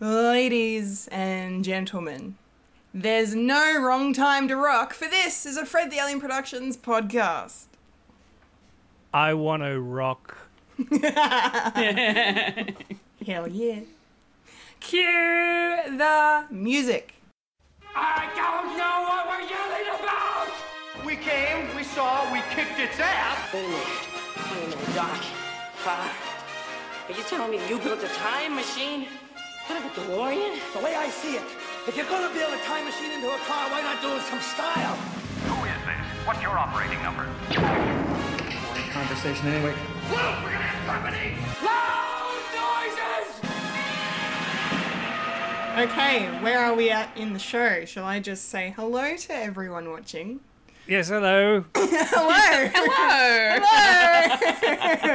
Ladies and gentlemen, there's no wrong time to rock, for this is a Fred the Alien Productions podcast. I want to rock. Hell yeah. Cue the music. I don't know what we're yelling about! We came, we saw, we kicked its ass. Wait a minute. Wait a minute, Doc. Uh, are you telling me you built a time machine? Kind of a DeLorean? The way I see it, if you're gonna build a time machine into a car, why not do it some style? Who is this? What's your operating number? conversation anyway. Look, we're gonna have company! Loud noises! Okay, where are we at in the show? Shall I just say hello to everyone watching? Yes, hello. Hello! Hello.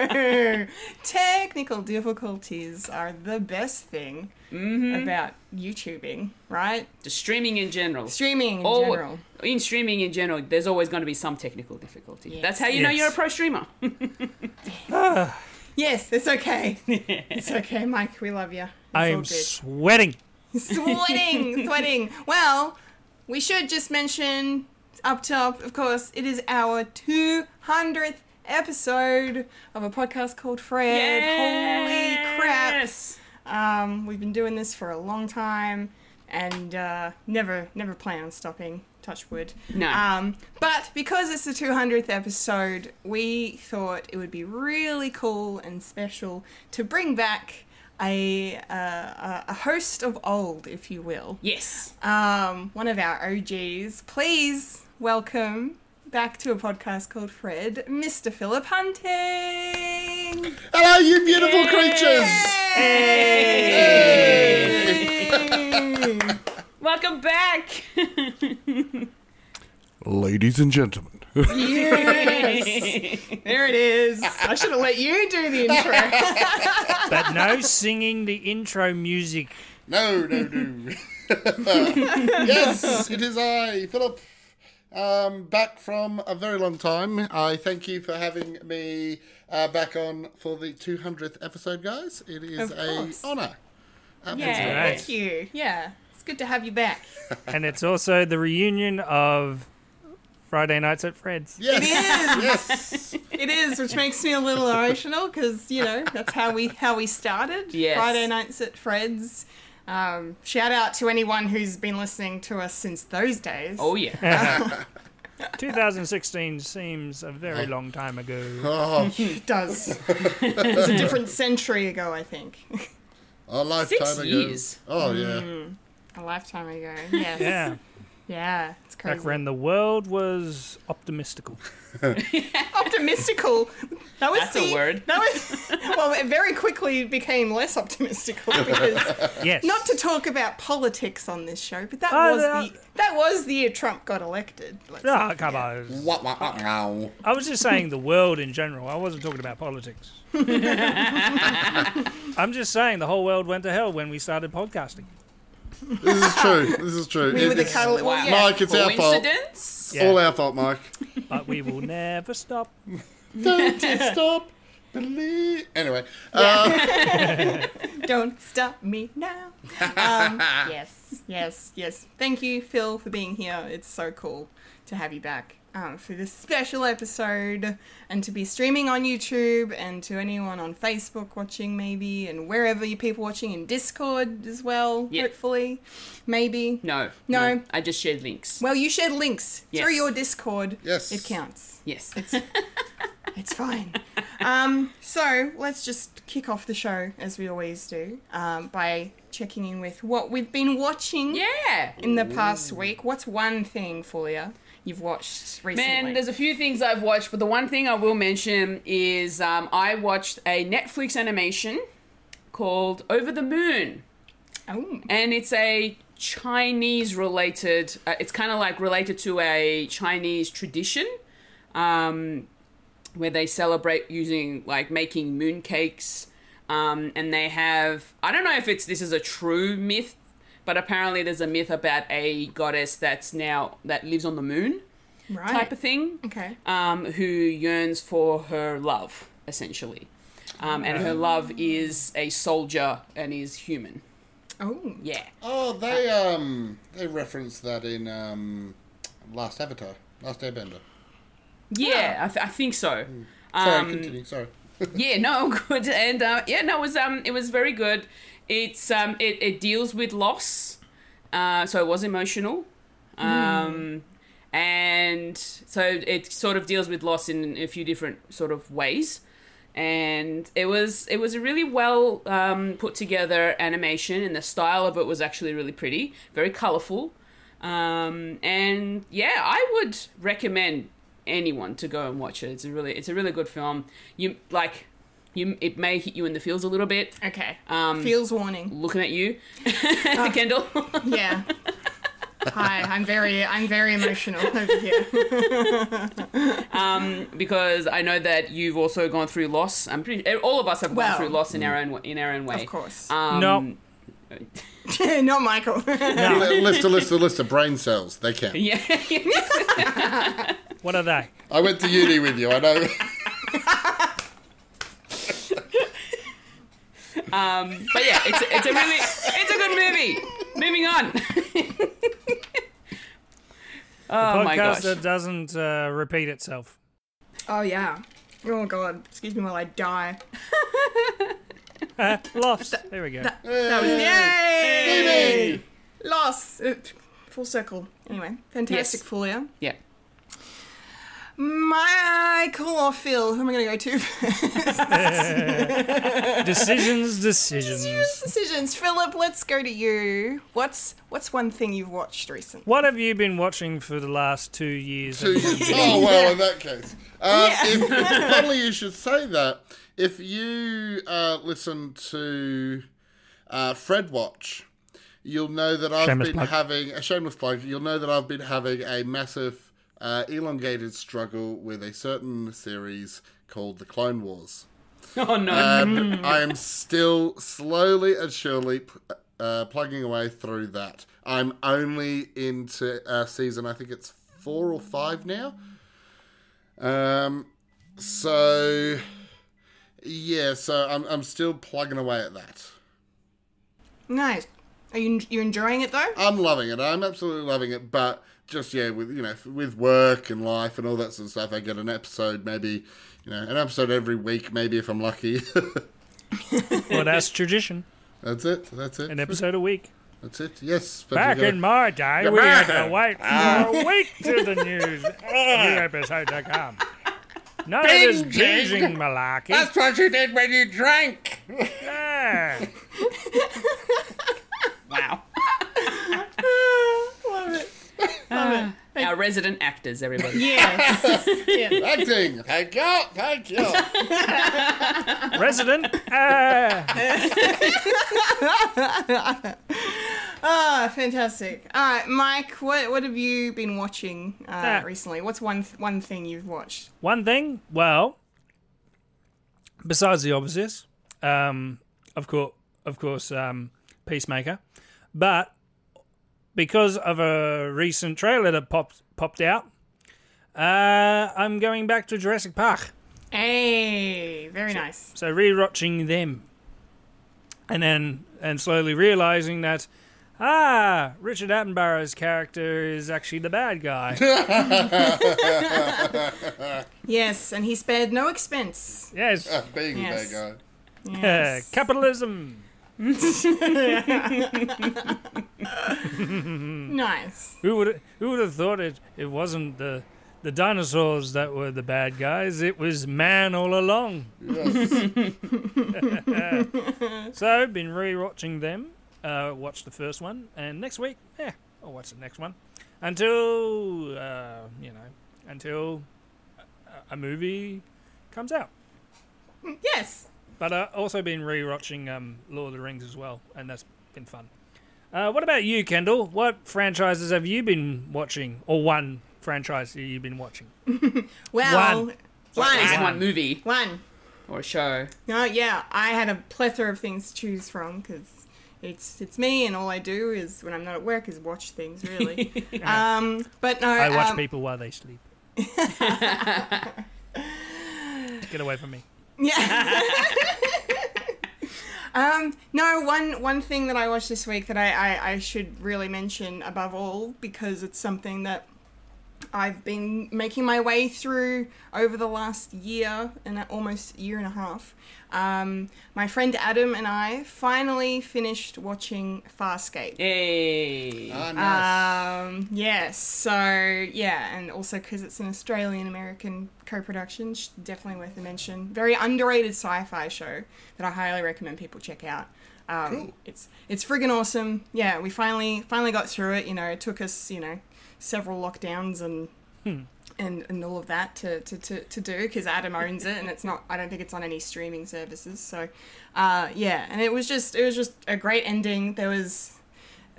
Hello! Technical difficulties are the best thing Mm-hmm. about YouTubing, right? Just streaming in general. Streaming in Or- general. In streaming in general, there's always going to be some technical difficulty. Yes. That's how you know you're a pro streamer. Yes, it's okay. it's okay, Mike. We love you. It's I am sweating. sweating, sweating. Well, we should just mention up top, of course, it is our 200th episode of a podcast called Fred. Yes. Holy crap. Um, we've been doing this for a long time and uh, never, never plan on stopping. Touch wood. No. Um, but because it's the 200th episode, we thought it would be really cool and special to bring back a, uh, a a host of old, if you will. Yes. Um, one of our OGs. Please welcome back to a podcast called Fred, Mr. Philip Hunting. Hello, you beautiful creatures! Welcome back. Ladies and gentlemen. Yes. there it is. I should have let you do the intro. But no singing the intro music. No, no, no. yes, it is I, Philip. Um, back from a very long time. I thank you for having me uh, back on for the 200th episode, guys. It is Of a course. honour. yeah, Right. thank you. Yeah, it's good to have you back. And it's also the reunion of Friday Nights at Fred's. Yes, It is. yes. It is, which makes me a little emotional because you know that's how we how we started. Yes. Friday nights at Fred's. Um, shout out to anyone who's been listening to us since those days. Oh yeah. 2016 seems a very long time ago. Oh, it does. it's a different century ago, I think. a lifetime Six ago. years. Oh, yeah. A lifetime ago. Yes. Yeah, Yeah. It's crazy. back when the world was optimistical. Optimistical. That was That's a the, word. That was well. It very quickly became less optimistical because Yes. not to talk about politics on this show, but that Oh, was no. the that was the year Trump got elected. Let's ah, not come on. I was just saying the world in general. I wasn't talking about politics. I'm just saying the whole world went to hell when we started podcasting. This is true. This is true. We were the It's. Wow. Well, yeah. Mike, it's our fault. Coincidence? Yeah. all our fault, Mike. But we will never stop. Don't stop. Believe. Anyway, uh, Don't stop me now. Um, yes, yes, yes. Thank you, Phil, for being here. It's so cool to have you back um, for this special episode and to be streaming on YouTube and to anyone on Facebook watching, maybe, and wherever you people watching in Discord as well, Yeah. hopefully. Maybe. No. No. I just shared links. Well, you shared links Yes. through your Discord. Yes. It counts. Yes. It's fine. um, so let's just kick off the show as we always do um, by checking in with what we've been watching yeah. in the past week. What's one thing, Fulia, you've watched recently? Man, there's a few things I've watched, but the one thing I will mention is um, I watched a Netflix animation called Over the Moon. oh, and it's a Chinese related. Uh, it's kind of like related to a Chinese tradition, um, where they celebrate using like making moon cakes, um, and they have. I don't know if it's this is a true myth, but apparently there's a myth about a goddess that's now that lives on the moon right. type of thing Okay. um, who yearns for her love, essentially. Um, and her love is a soldier and is human. Oh. Yeah. Oh, they um they referenced that in um Last Avatar, Last Airbender. Yeah, I, th- I think so. Sorry, Um, continue. Sorry. yeah, no, good, and uh, yeah, no, it was um, it was very good. It's um, it, it deals with loss, uh, so it was emotional, um, and so it sort of deals with loss in a few different sort of ways. And it was it was a really well um, put together animation, and the style of it was actually really pretty, very colorful. Um, and yeah, I would recommend anyone to go and watch it. It's a really it's a really good film. You like you it may hit you in the feels a little bit. Okay. Um, Feels warning. Looking at you, Kendall. Yeah. Hi, I'm very I'm very emotional over here. because I know that you've also gone through loss. I'm pretty. All of us have Well- gone through loss in our own in our own way. Of course. Um, No. Not Michael. Li- List a list a list of brain cells. They count. Yeah. What are they? I went to uni with you. I know. um, but yeah, it's it's a really it's a good movie. Moving on. oh my Podcast gosh. that doesn't uh, repeat itself. oh yeah. Oh god. Excuse me while I die. Uh, lost. There we go. That was yay! Lost. Uh, full circle. Anyway, fantastic Yes. Fulia. Yeah. Michael or Phil? Who am I going to go to? Decisions, decisions. Decisions. Philip, let's go to you. What's what's one thing you've watched recently? What have you been watching for the last two years? Two years. Oh well, in that case, um, if, funny you should say that. If you uh, listen to uh, Fred Watch, you'll know that I've Shameless been plug. having a shameless plug. You'll know that I've been having a massive, uh, elongated struggle with a certain series called the Clone Wars. Oh no. Um, I am still slowly and surely uh, plugging away through that. I'm only into uh, season, I think it's four or five now. Um, so yeah, so I'm I'm still plugging away at that. Nice. Are you you enjoying it though? I'm loving it. I'm absolutely loving it. But just yeah, with you know, with work and life and all that sort of stuff, I get an episode maybe, you know, an episode every week, maybe if I'm lucky. Well, that's tradition. that's it. That's it. An episode a week. That's it. Yes. Back in my day, we had to wait ah. for a week to the news. New episode to come. None of this binging malarkey. That's what you did when you drank. Yeah. wow. Love it. It. Our resident actors, everybody. Yes. yeah. Acting. Thank you. Thank you. Resident. Ah. Ah, fantastic. All right, Mike. What what have you been watching uh, Ah. recently? What's one th- one thing you've watched? One thing, well, besides the obvious, um, of course, of course, um, Peacemaker, but because of a recent trailer that popped popped out, uh, I'm going back to Jurassic Park. Hey, very nice. So rewatching them, and then and slowly realizing that. Ah, Richard Attenborough's character is actually the bad guy. Yes, and he spared no expense. yes, Being Yes. a bad guy. Yes. capitalism. nice. Who would who would have thought it? It wasn't the the dinosaurs that were the bad guys. It was man all along. Yes. So been rewatching them. Uh, watched the first one, and next week, yeah, I'll watch the next one until uh, you know until a, a movie comes out. Yes. But I've uh, also been rewatching um, Lord of the Rings as well, and that's been fun. Uh, what about you, Kendall? What franchises have you been watching, or one franchise that you've been watching? Well, One. one. At One. one movie One. or a show. No, yeah, I had a plethora of things to choose from because it's it's me, and all I do is when I'm not at work is watch things. Really. um, but no, I watch um, people while they sleep. Get away from me. Yeah. Um, no, one one thing that I watched this week that I, I, I should really mention above all because it's something that I've been making my way through over the last year and almost year and a half. Um, my friend Adam and I finally finished watching Farscape. Hey. Ah, nice. Um, yes, so yeah, and also because it's an Australian American co production, definitely worth a mention. Very underrated sci fi show that I highly recommend people check out. Um, Cool. It's it's friggin' awesome. Yeah, we finally finally got through it. You know, it took us you know several lockdowns and and, and all of that to, to, to, to do because Adam owns it and it's not I don't think it's on any streaming services so uh, yeah. And it was just it was just a great ending. There was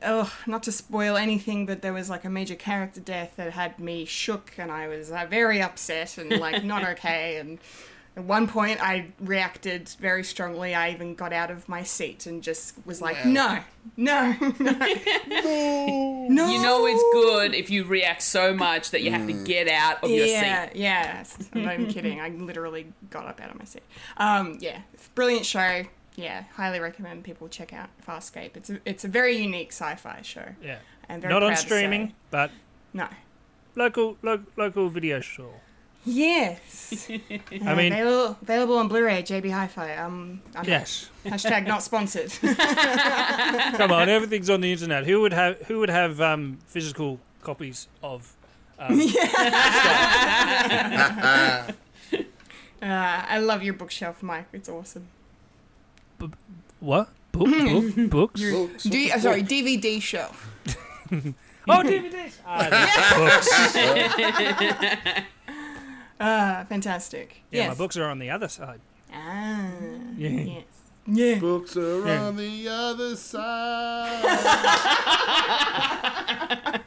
oh not to spoil anything but there was like a major character death that had me shook and I was uh, very upset and like not okay and at one point I reacted very strongly I even got out of my seat and just was like Wow. no no no no You know it's good if you react so much that you have to get out of your seat. yeah. I'm kidding. I literally got up out of my seat. Um, yeah, brilliant show. Yeah, highly recommend people check out Farscape. It's a, it's a very unique sci-fi show. Yeah. And very Not on streaming, but No. local lo- local video store. Yes. I mean, available, available on Blu-ray, JB Hi-Fi. Um, I'm- yes. Hashtag not sponsored. Come on, everything's on the internet. Who would have who would have um, physical copies of? uh, I love your bookshelf, Mike. It's awesome. What book, book books? Books, D- what's uh, sorry. DVD shelf. Oh, DVDs. Ah, books. Uh, fantastic. Yeah, yes. my books are on the other side. Ah, Yeah. yes. Yeah. Books are Yeah. on the other side.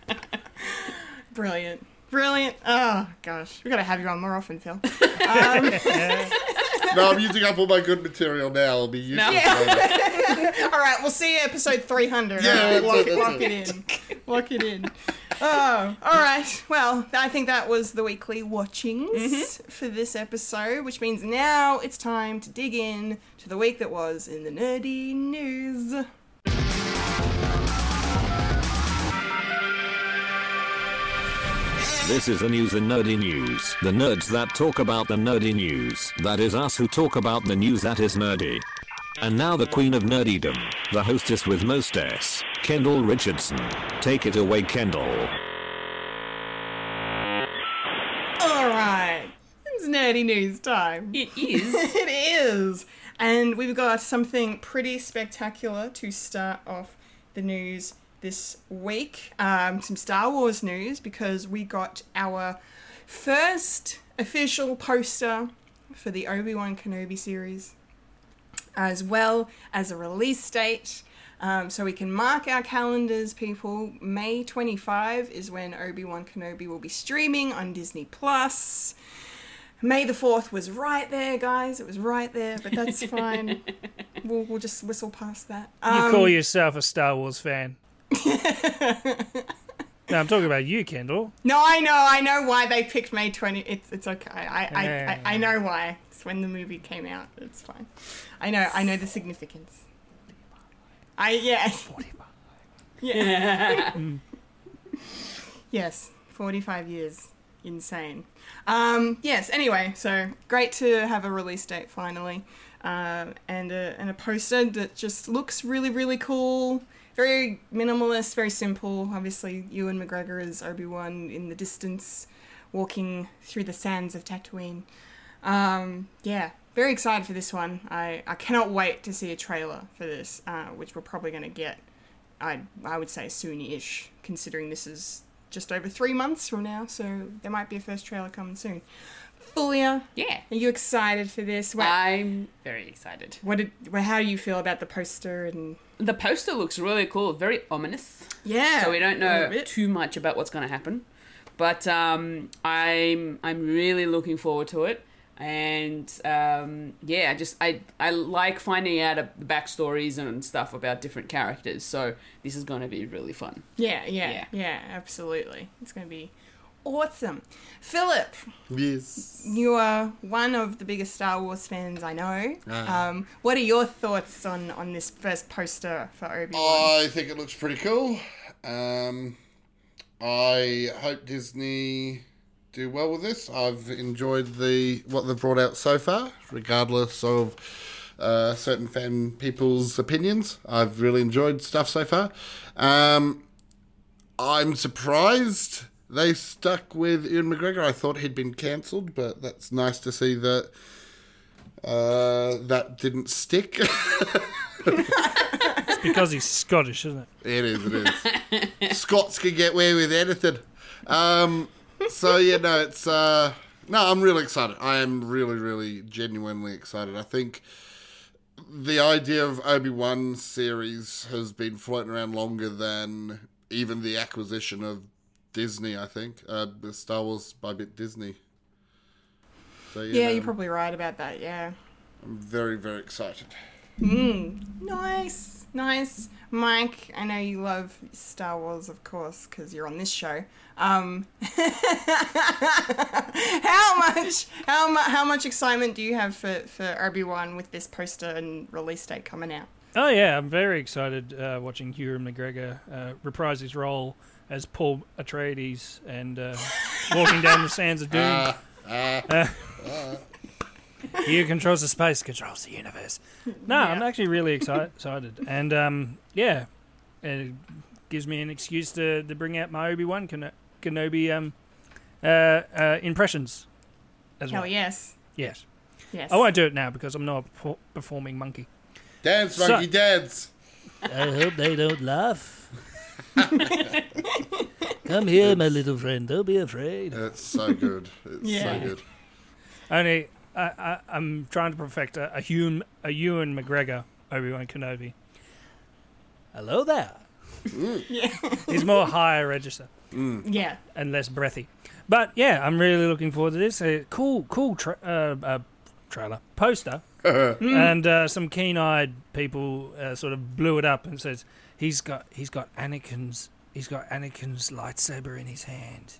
Brilliant. Brilliant. Oh, gosh. we got to have you on more often, Phil. no, I'm using up all my good material now. I'll be using No. it. All right, we'll see you episode 300. Yeah, All right, that's lock, it, that's lock it. it in. Lock it in. Oh, all right. Well, I think that was the weekly watchings mm-hmm. for this episode, which means now it's time to dig in to the week that was in the nerdy news. This is the news in nerdy news. The nerds that talk about the nerdy news. That is us who talk about the news that is nerdy. And now the queen of nerdydom, the hostess with most S, Kendall Richardson. Take it away, Kendall. All right. It's nerdy news time. It is. it is. And we've got something pretty spectacular to start off the news this week. Um, some Star Wars news because we got our first official poster for the Obi Wan Kenobi series, as well as a release date. Um, so we can mark our calendars, people. May 25 is when Obi Wan Kenobi will be streaming on Disney Plus. May the 4th was right there, guys. It was right there, but that's fine. we'll, we'll just whistle past that. You Um, call yourself a Star Wars fan? No, I'm talking about you, Kendall. No, I know, I know why they picked May 20. It's, it's okay. I, I, Yeah. I, I know why. It's when the movie came out. It's fine. I know, I know the significance. I, yeah. 45. Yeah. yes, 45 years. Insane. Um, yes, anyway, so great to have a release date finally. Um, and, a, and a poster that just looks really, really cool. Very minimalist, very simple. Obviously, Ewan McGregor is Obi Wan in the distance, walking through the sands of Tatooine. Um, yeah, very excited for this one. I, I cannot wait to see a trailer for this, uh, which we're probably going to get, I, I would say, soon-ish, considering this is just over three months from now, so there might be a first trailer coming soon. Fulia, Yeah. are you excited for this? What, I'm very excited. what did, well, how do you feel about the poster and The poster looks really cool, very ominous. yeah? So we don't know too much about what's going to happen, but um, I'm I'm really looking forward to it. And um, yeah, I just I I like finding out the backstories and stuff about different characters. So this is going to be really fun. Yeah, yeah, Yeah. yeah, absolutely. It's going to be awesome. Philip, Yes. you are one of the biggest Star Wars fans I know. Ah. Um, what are your thoughts on, on this first poster for Obi Wan? I think it looks pretty cool. Um, I hope Disney do well with this. I've enjoyed the what they've brought out so far, regardless of uh, certain fan people's opinions. I've really enjoyed stuff so far. Um, I'm surprised they stuck with Ewan McGregor. I thought he'd been cancelled, but that's nice to see that uh, that didn't stick. It's because he's Scottish, isn't it? It is, it is. Scots can get away with anything. Um, so yeah, no, it's uh, no, I'm really excited. I am really, really, genuinely excited. I think the idea of Obi Wan series has been floating around longer than even the acquisition of Disney. I think uh, Star Wars by bit Disney. So yeah, yeah, no, you're probably right about that, yeah. I'm very, very excited. Nice, nice. Mike, I know you love Star Wars, of course, because you're on this show. Um, how much, how much, how much excitement do you have for for Obi Wan with this poster and release date coming out? Oh yeah, I'm very excited uh, watching Ewan McGregor uh, reprise his role as Paul Atreides and uh, walking down the sands of doom. Uh, he who controls the space controls the universe. No, I'm actually really excited, excited. and um, yeah, it gives me an excuse to, to bring out my Obi Wan Ken- Kenobi um, uh, uh, impressions as Hell well. yes, Yes, yes. I won't do it now because I'm not a performing monkey. Dance, So- monkey, dance. I hope they don't laugh. Come here, my little friend. Don't be afraid. It's so good. It's Yeah. so good. Only I, I, I'm trying to perfect a, a, Ewan, a Ewan McGregor Obi Wan Kenobi. Hello there. Yeah, He's more higher register yeah. and less breathy. But yeah, I'm really looking forward to this. A cool, cool tra- uh, uh, trailer poster, and uh, some keen-eyed people uh, sort of blew it up and says he's got he's got Anakin's he's got Anakin's lightsaber in his hand.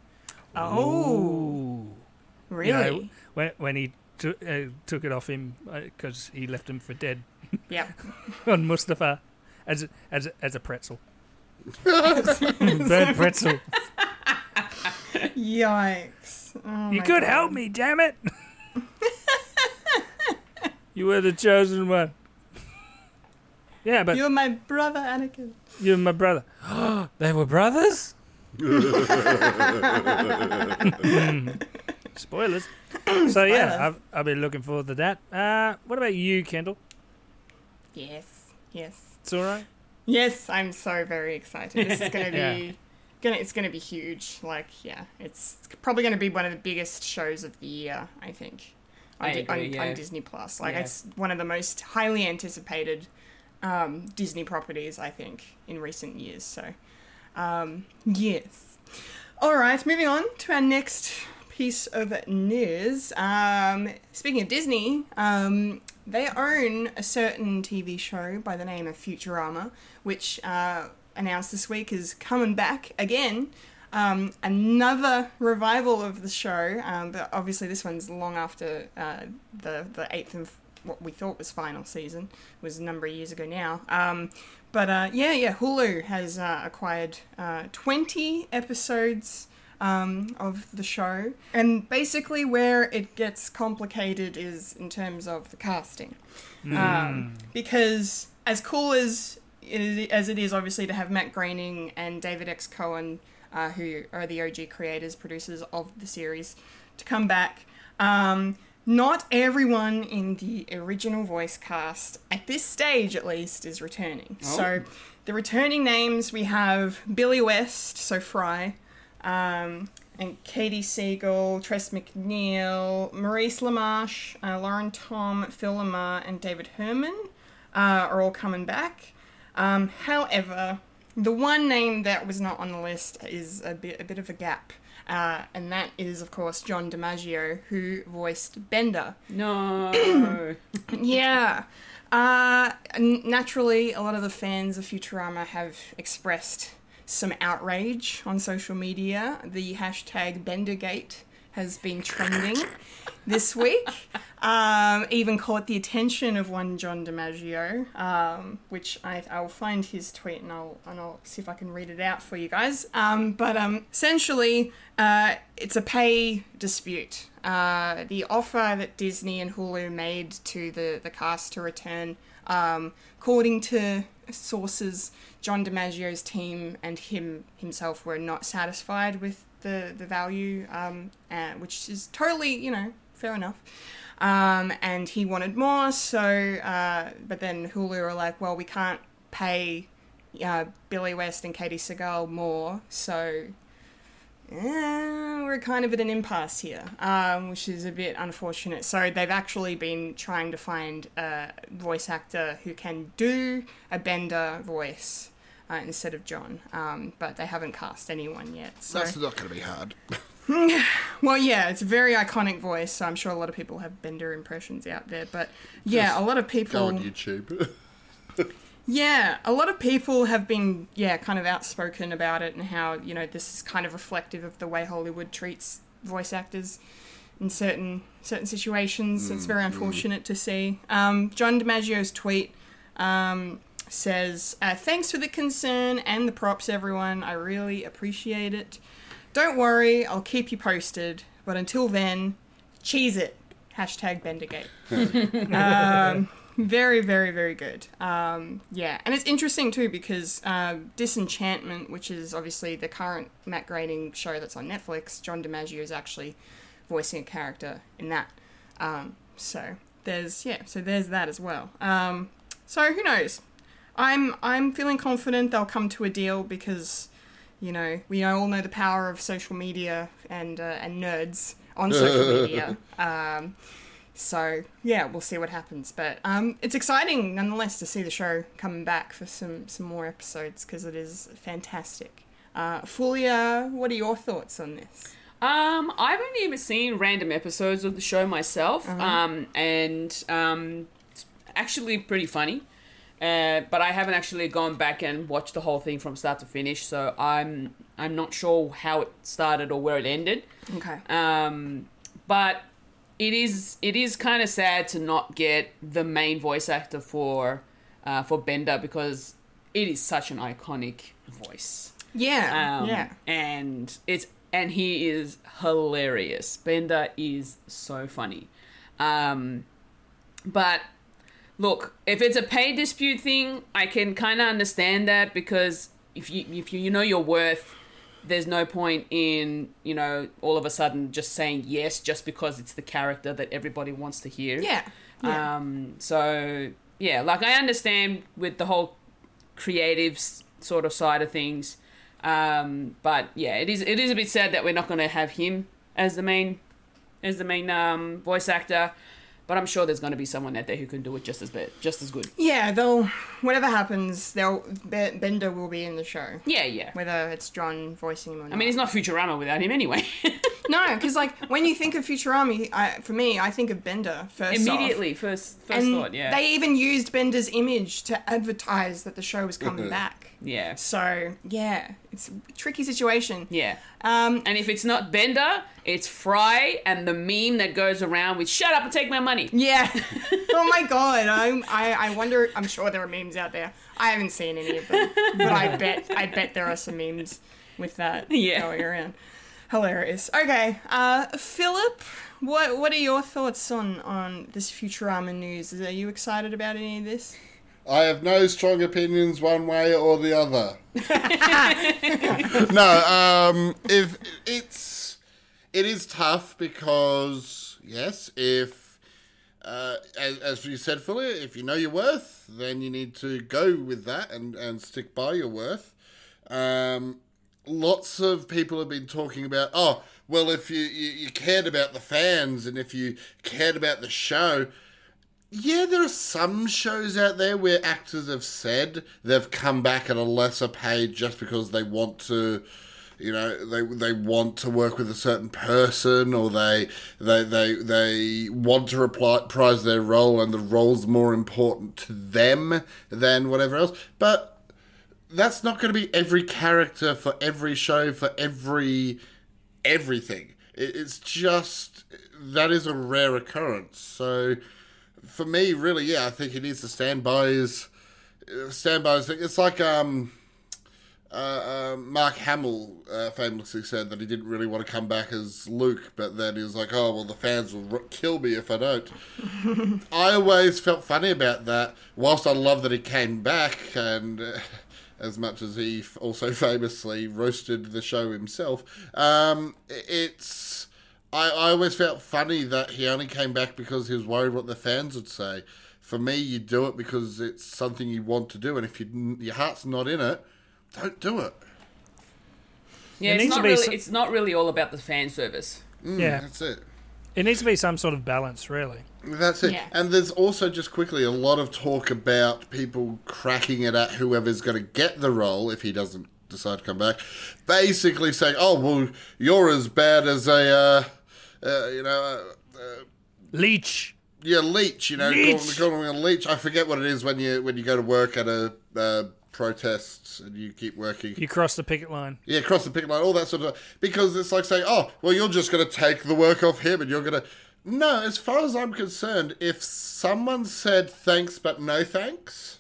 Oh, Ooh. really? You know, when when he t- uh, took it off him because he left him for dead yeah. on Mustafar as a, as as a pretzel. Burnt pretzel. Yikes! Oh You could God. help me, damn it! you were the chosen one. Yeah, but You're my brother, Anakin. you're my brother. they were brothers? Spoilers. So yeah, I've, I've been looking forward to that. Uh, what about you, Kendall? Yes, yes. It's all right. Yes, I'm so very excited. This is going to be Yeah. gonna it's going to be huge. Like, yeah, it's probably going to be one of the biggest shows of the year, I think. On, I Di- agree, on, yeah. on Disney Plus. Like Yeah. it's one of the most highly anticipated um, Disney properties, I think, in recent years. So, um, yes. All right, moving on to our next piece of news. Um, speaking of Disney, um, they own a certain TV show by the name of Futurama, which uh, announced this week is coming back again. Um, another revival of the show, um, but obviously this one's long after uh, the the eighth and what we thought was final season It was a number of years ago now. Um, but uh, yeah, yeah, Hulu has uh, acquired uh, 20 episodes um, of the show. And basically, where it gets complicated is in terms of the casting. Um, because, as cool as it, is, as it is, obviously, to have Matt Groening and David X. Cohen, uh, who are the OG creators, producers of the series, to come back. Um, not everyone in the original voice cast, at this stage at least, is returning. So, the returning names we have Billy West, so Fry, um, and Katey Sagal, Tress MacNeille, Maurice LaMarche, uh, Lauren Tom, Phil LaMarr, and David Herman uh, are all coming back. Um, however, the one name that was not on the list is a bit a bit of a gap, uh, and that is of course John DiMaggio, who voiced Bender. No. Yeah. Uh, naturally, a lot of the fans of Futurama have expressed some outrage on social media. The hashtag Bendergate has been trending this week. Um, even caught the attention of one John DiMaggio, um, which I, I'll find his tweet and I'll, and I'll see if I can read it out for you guys. Um, but um, essentially, uh, it's a pay dispute. Uh, the offer that Disney and Hulu made to the, the cast to return, um, according to sources, John DiMaggio's team and him himself were not satisfied with the the value, um, uh, which is totally you know fair enough. Um, and he wanted more, so uh, but then Hulu are like, well, we can't pay uh, Billy West and Katey Sagal more, so eh, we're kind of at an impasse here, um, which is a bit unfortunate. So they've actually been trying to find a voice actor who can do a Bender voice uh, instead of John, um, but they haven't cast anyone yet. So. That's not going to be hard. Well, yeah, it's a very iconic voice, so I'm sure a lot of people have Bender impressions out there. But yeah, a lot of Go people. on YouTube. Yeah, a lot of people have been, yeah, kind of outspoken about it and how, you know, this is kind of reflective of the way Hollywood treats voice actors in certain certain situations. it's very unfortunate to see. Um, John DiMaggio's tweet um, says, uh, Thanks for the concern and the props, everyone. I really appreciate it. Don't worry, I'll keep you posted. But until then, cheese it. Hashtag Bendergate. um, very, very, very good. Um, yeah, and it's interesting too because uh, Disenchantment, which is obviously the current Matt Groening show that's on Netflix, John DiMaggio is actually voicing a character in that. Um, so there's yeah, so there's that as well. Um, so who knows? I'm I'm feeling confident they'll come to a deal because you know we all know the power of social media and uh, and nerds on social media. Um, so yeah, we'll see what happens. But um, it's exciting nonetheless to see the show coming back for some some more episodes because it is fantastic. Uh, Fulia, what are your thoughts on this? Um, I've only ever seen random episodes of the show myself, um, and um, it's actually pretty funny. Uh, but I haven't actually gone back and watched the whole thing from start to finish, so I'm I'm not sure how it started or where it ended. Okay. Um, but it is it is kind of sad to not get the main voice actor for uh, for Bender because it is such an iconic voice. Yeah. Um, yeah. and it's and he is hilarious. Bender is so funny. Um, but look, if it's a pay dispute thing, I can kind of understand that because if you if you, you know your worth, there's no point in you know all of a sudden just saying yes just because it's the character that everybody wants to hear. Yeah. Yeah. Um, so yeah, like I understand with the whole creative sort of side of things, um, but yeah, it is it is a bit sad that we're not going to have him as the main as the main um, voice actor. But I'm sure there's going to be someone out there who can do it just as bad, just as good. yeah, they'll whatever happens, they'll Be- Bender will be in the show. Yeah, yeah. Whether it's John voicing him or not. I mean, he's not Futurama without him anyway. no, because like when you think of Futurama, I, for me, I think of Bender first. off. Immediately, first first and thought, yeah. They even used Bender's image to advertise that the show was coming mm-hmm. back. Yeah. So yeah, it's a tricky situation. Yeah. Um, And if it's not Bender, it's Fry and the meme that goes around with "Shut up and take my money." yeah. oh my god, I'm, I I wonder. I'm sure there are memes out there. I haven't seen any of them, but I bet I bet there are some memes with that Yeah. going around. Hilarious. Okay, uh, Philip, what what are your thoughts on on this Futurama news? Are you excited about any of this? I have no strong opinions one way or the other. no, um, if it's it is tough because yes, if uh, as, as you said, Philly, if you know your worth, then you need to go with that and and stick by your worth. Um, lots of people have been talking about oh well if you, you, you cared about the fans and if you cared about the show yeah, there are some shows out there where actors have said they've come back at a lesser pay just because they want to, you know, they they want to work with a certain person or they they they they want to reprise their role and the role's more important to them than whatever else. But that's not going to be every character for every show for every everything. It, it's just that is a rare occurrence. So for me, really, yeah, I think he needs to stand by his stand by his thing. It's like um. Uh, uh, Mark Hamill uh, famously said that he didn't really want to come back as Luke, but then he was like, "Oh well, the fans will r- kill me if I don't." I always felt funny about that. Whilst I love that he came back, and uh, as much as he f- also famously roasted the show himself, um, it's I, I always felt funny that he only came back because he was worried what the fans would say. For me, you do it because it's something you want to do, and if you, your heart's not in it, don't do it. Yeah, It it's not really. some- It's not really all about the fan service. yeah, That's it. it needs to be some sort of balance, really. That's it. Yeah. And there's also just quickly a lot of talk about people cracking it at whoever's going to get the role if he doesn't decide to come back. Basically saying, "Oh, well, you're as bad as a, uh, uh, you know, uh, uh, Leech. yeah, leech. You know, Leech. calling, calling a leech. I forget what it is when you when you go to work at a uh, protest and you keep working. You cross the picket line. Yeah, cross the picket line, all that sort of Because it's like saying, oh, well, you're just going to take the work off him and you're going to. No, as far as I'm concerned, if someone said thanks but no thanks,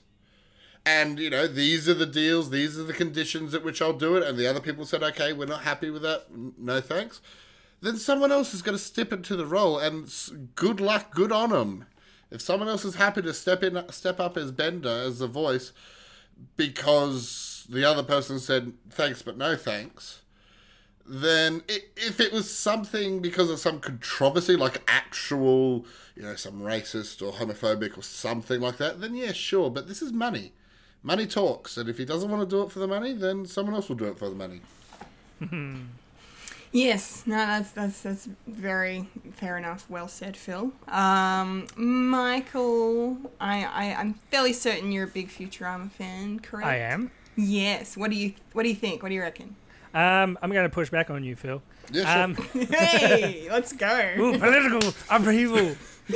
and, you know, these are the deals, these are the conditions at which I'll do it, and the other people said, okay, we're not happy with that, no thanks, then someone else is going to step into the role, and good luck, good on them. If someone else is happy to step in, step up as Bender, as the voice, because the other person said thanks but no thanks, then if it was something because of some controversy, like actual, you know, some racist or homophobic or something like that, then yeah, sure. But this is money. Money talks, and if he doesn't want to do it for the money, then someone else will do it for the money. Yes, no, that's that's that's very fair enough. Well said, Phil. Um, Michael, I, I I'm fairly certain you're a big Futurama fan, correct? I am. Yes. What do you What do you think? What do you reckon? Um, I'm going to push back on you, Phil. Yeah, sure. Um, Hey, let's go. ooh, political upheaval.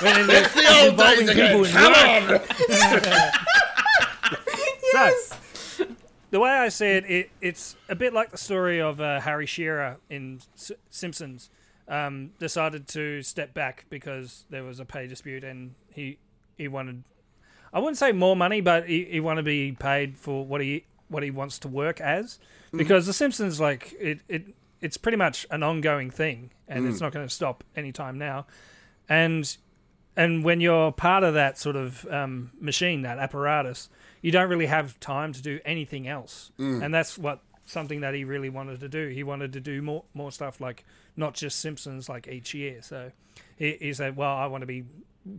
When it's the old days again. Come work. on. So, the way I see it, it it's a bit like the story of uh, Harry Shearer in S- Simpsons. Um, decided to step back because there was a pay dispute and he he wanted I wouldn't say more money, but he, he wanted to be paid for what he what he wants to work as. Because the Simpsons, like it, it it's pretty much an ongoing thing, and it's not going to stop anytime now. And and when you're part of that sort of um, machine, that apparatus, you don't really have time to do anything else. And that's what something that he really wanted to do. He wanted to do more more stuff like not just Simpsons like each year. So he, he said, "Well, I want to be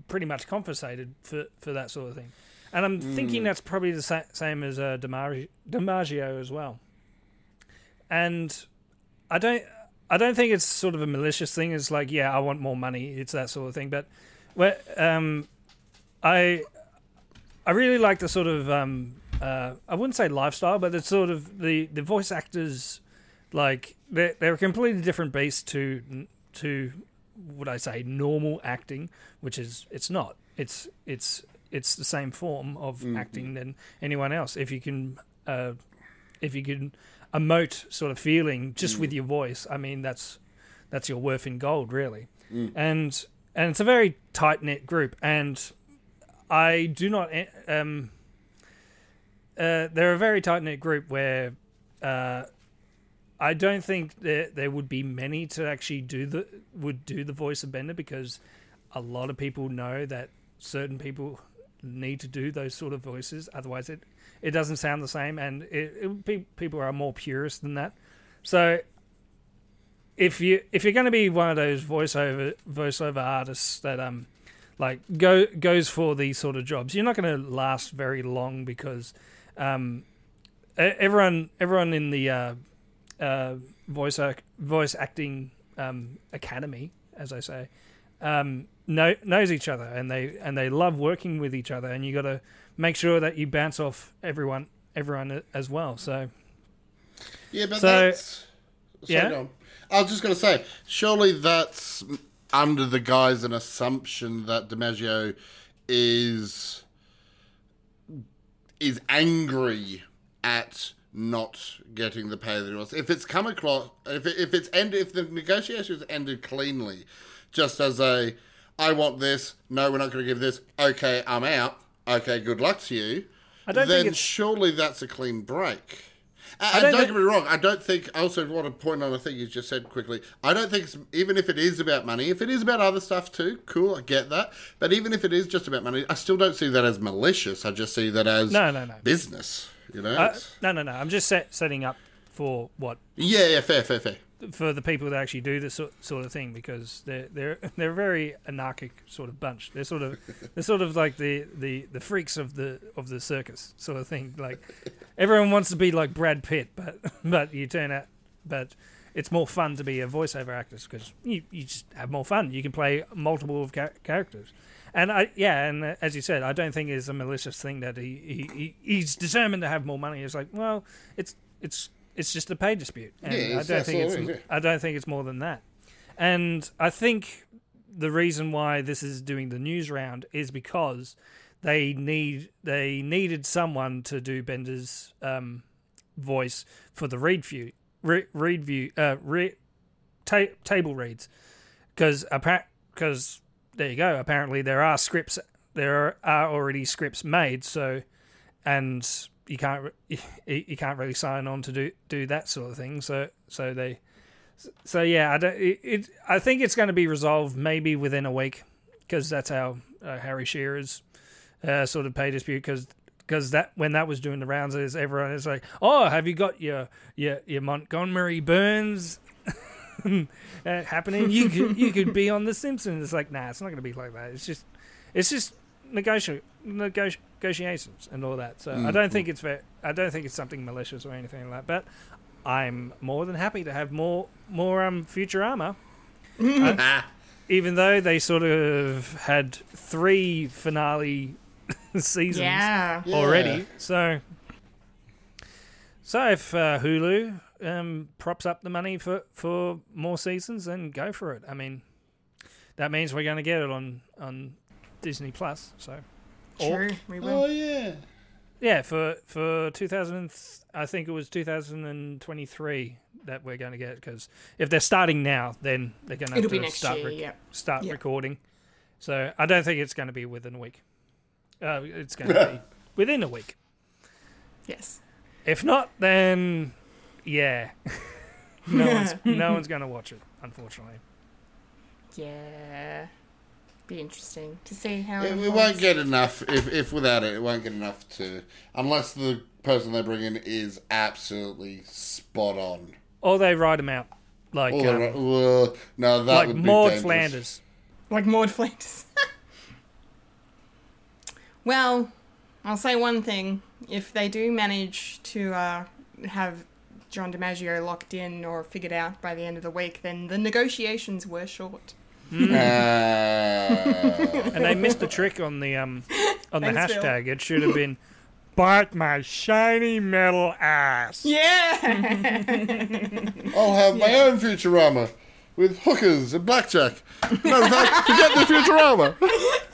pretty much compensated for for that sort of thing." And I'm thinking that's probably the sa- same as uh, DiMaggio, DiMaggio as well. And I don't I don't think it's sort of a malicious thing. It's like, yeah, I want more money. It's that sort of thing. But well, um, I I really like the sort of um, uh, I wouldn't say lifestyle, but it's sort of the the voice actors like they're they're a completely different beast to to would I say normal acting, which is it's not. It's it's it's the same form of acting than anyone else. If you can uh, if you can emote sort of feeling just with your voice, I mean that's that's your worth in gold, really. And and it's a very tight knit group, and I do not. eh, Um, uh, they're a very tight knit group where uh, I don't think there there would be many to actually do the would do the voice of Bender because a lot of people know that certain people need to do those sort of voices, otherwise it it doesn't sound the same, and it, it be, people are more purist than that. So if you if you're going to be one of those voiceover voiceover artists that um like go goes for these sort of jobs, you're not going to last very long because um everyone everyone in the uh, uh, voice ac- voice acting um, academy, as I say, um, know, knows each other and they and they love working with each other, and you got to make sure that you bounce off everyone everyone as well. So Yeah, but So- that's. Sorry, yeah? on. I was just going to say, surely that's under the guise and assumption that DiMaggio is is angry at not getting the pay that it was. If it's come across, if it, if it's ended, if the negotiations ended cleanly, just as a, I want this. No, we're not going to give this. Okay, I'm out. Okay, good luck to you. I don't then think surely that's a clean break. And, don't don't get me wrong, I don't think. I also want to point on a thing you just said quickly. I don't think, it's, even if it is about money, if it is about other stuff too, cool, I get that. But even if it is just about money, I still don't see that as malicious. I just see that as No, no, no. business. You know? Uh, no, no, no. I'm just set, setting up for what yeah, yeah, fair, fair, fair. for the people that actually do this sort, sort of thing because they're they're they're a very anarchic sort of bunch. They're sort of they're sort of like the, the, the freaks of the of the circus sort of thing. Like everyone wants to be like Brad Pitt, but but you turn out but it's more fun to be a voiceover actress because you, you just have more fun. You can play multiple of cha- characters. And I, yeah, and uh, as you said, I don't think it's a malicious thing that he, he, he he's determined to have more money. It's like, well, it's it's it's just a pay dispute, and Yeah, I don't think it's it is, yeah. I don't think it's more than that. And I think the reason why this is doing the news round is because they need they needed someone to do Bender's um, voice for the read view re, read view uh, re, ta- table reads because because there you go apparently there are scripts there are, already scripts made so and you can't you can't really sign on to do do that sort of thing so so they so yeah, I don't. It, it I think it's going to be resolved maybe within a week because that's how uh, Harry Shearer's uh, sort of pay dispute because because that when that was doing the rounds is everyone is like, oh, have you got your your your Montgomery Burns uh, happening? You could you could be on The Simpsons. It's like, nah, it's not going to be like that. It's just it's just negoti- negoti- negotiations and all that. So I don't think it's fair. I don't think it's something malicious or anything like that. But I'm more than happy to have more more um Futurama. Uh, even though they sort of had three finale seasons Yeah. already. Yeah. So so if uh, Hulu um, props up the money for, for more seasons, then go for it. I mean, that means we're going to get it on on Disney Plus. So or- True, we will. Oh yeah. yeah, for for 2000, I think it was 2023 that we're going to get because if they're starting now, then they're going to have It'll to start year, rec- yeah. start Yeah. recording. So I don't think it's going to be within a week. Uh, it's going to be within a week. Yes. If not, then yeah, no one's no one's going to watch it. Unfortunately, Yeah. Be interesting to see how It, it, it evolves. won't get enough if, if without it, it won't get enough to unless the person they bring in is absolutely spot on. or they write them out like Or um, they're- uh, no, that like would be Maud dangerous. Flanders. like Maud Flanders. well, I'll say one thing: if they do manage to uh, have John DiMaggio locked in or figured out by the end of the week, then the negotiations were short. Uh, and they missed the trick on the um on the Thanks, Phil. hashtag. It should have been bite my shiny metal ass. Yeah. I'll have my own Futurama with hookers and blackjack. No, forget the Futurama.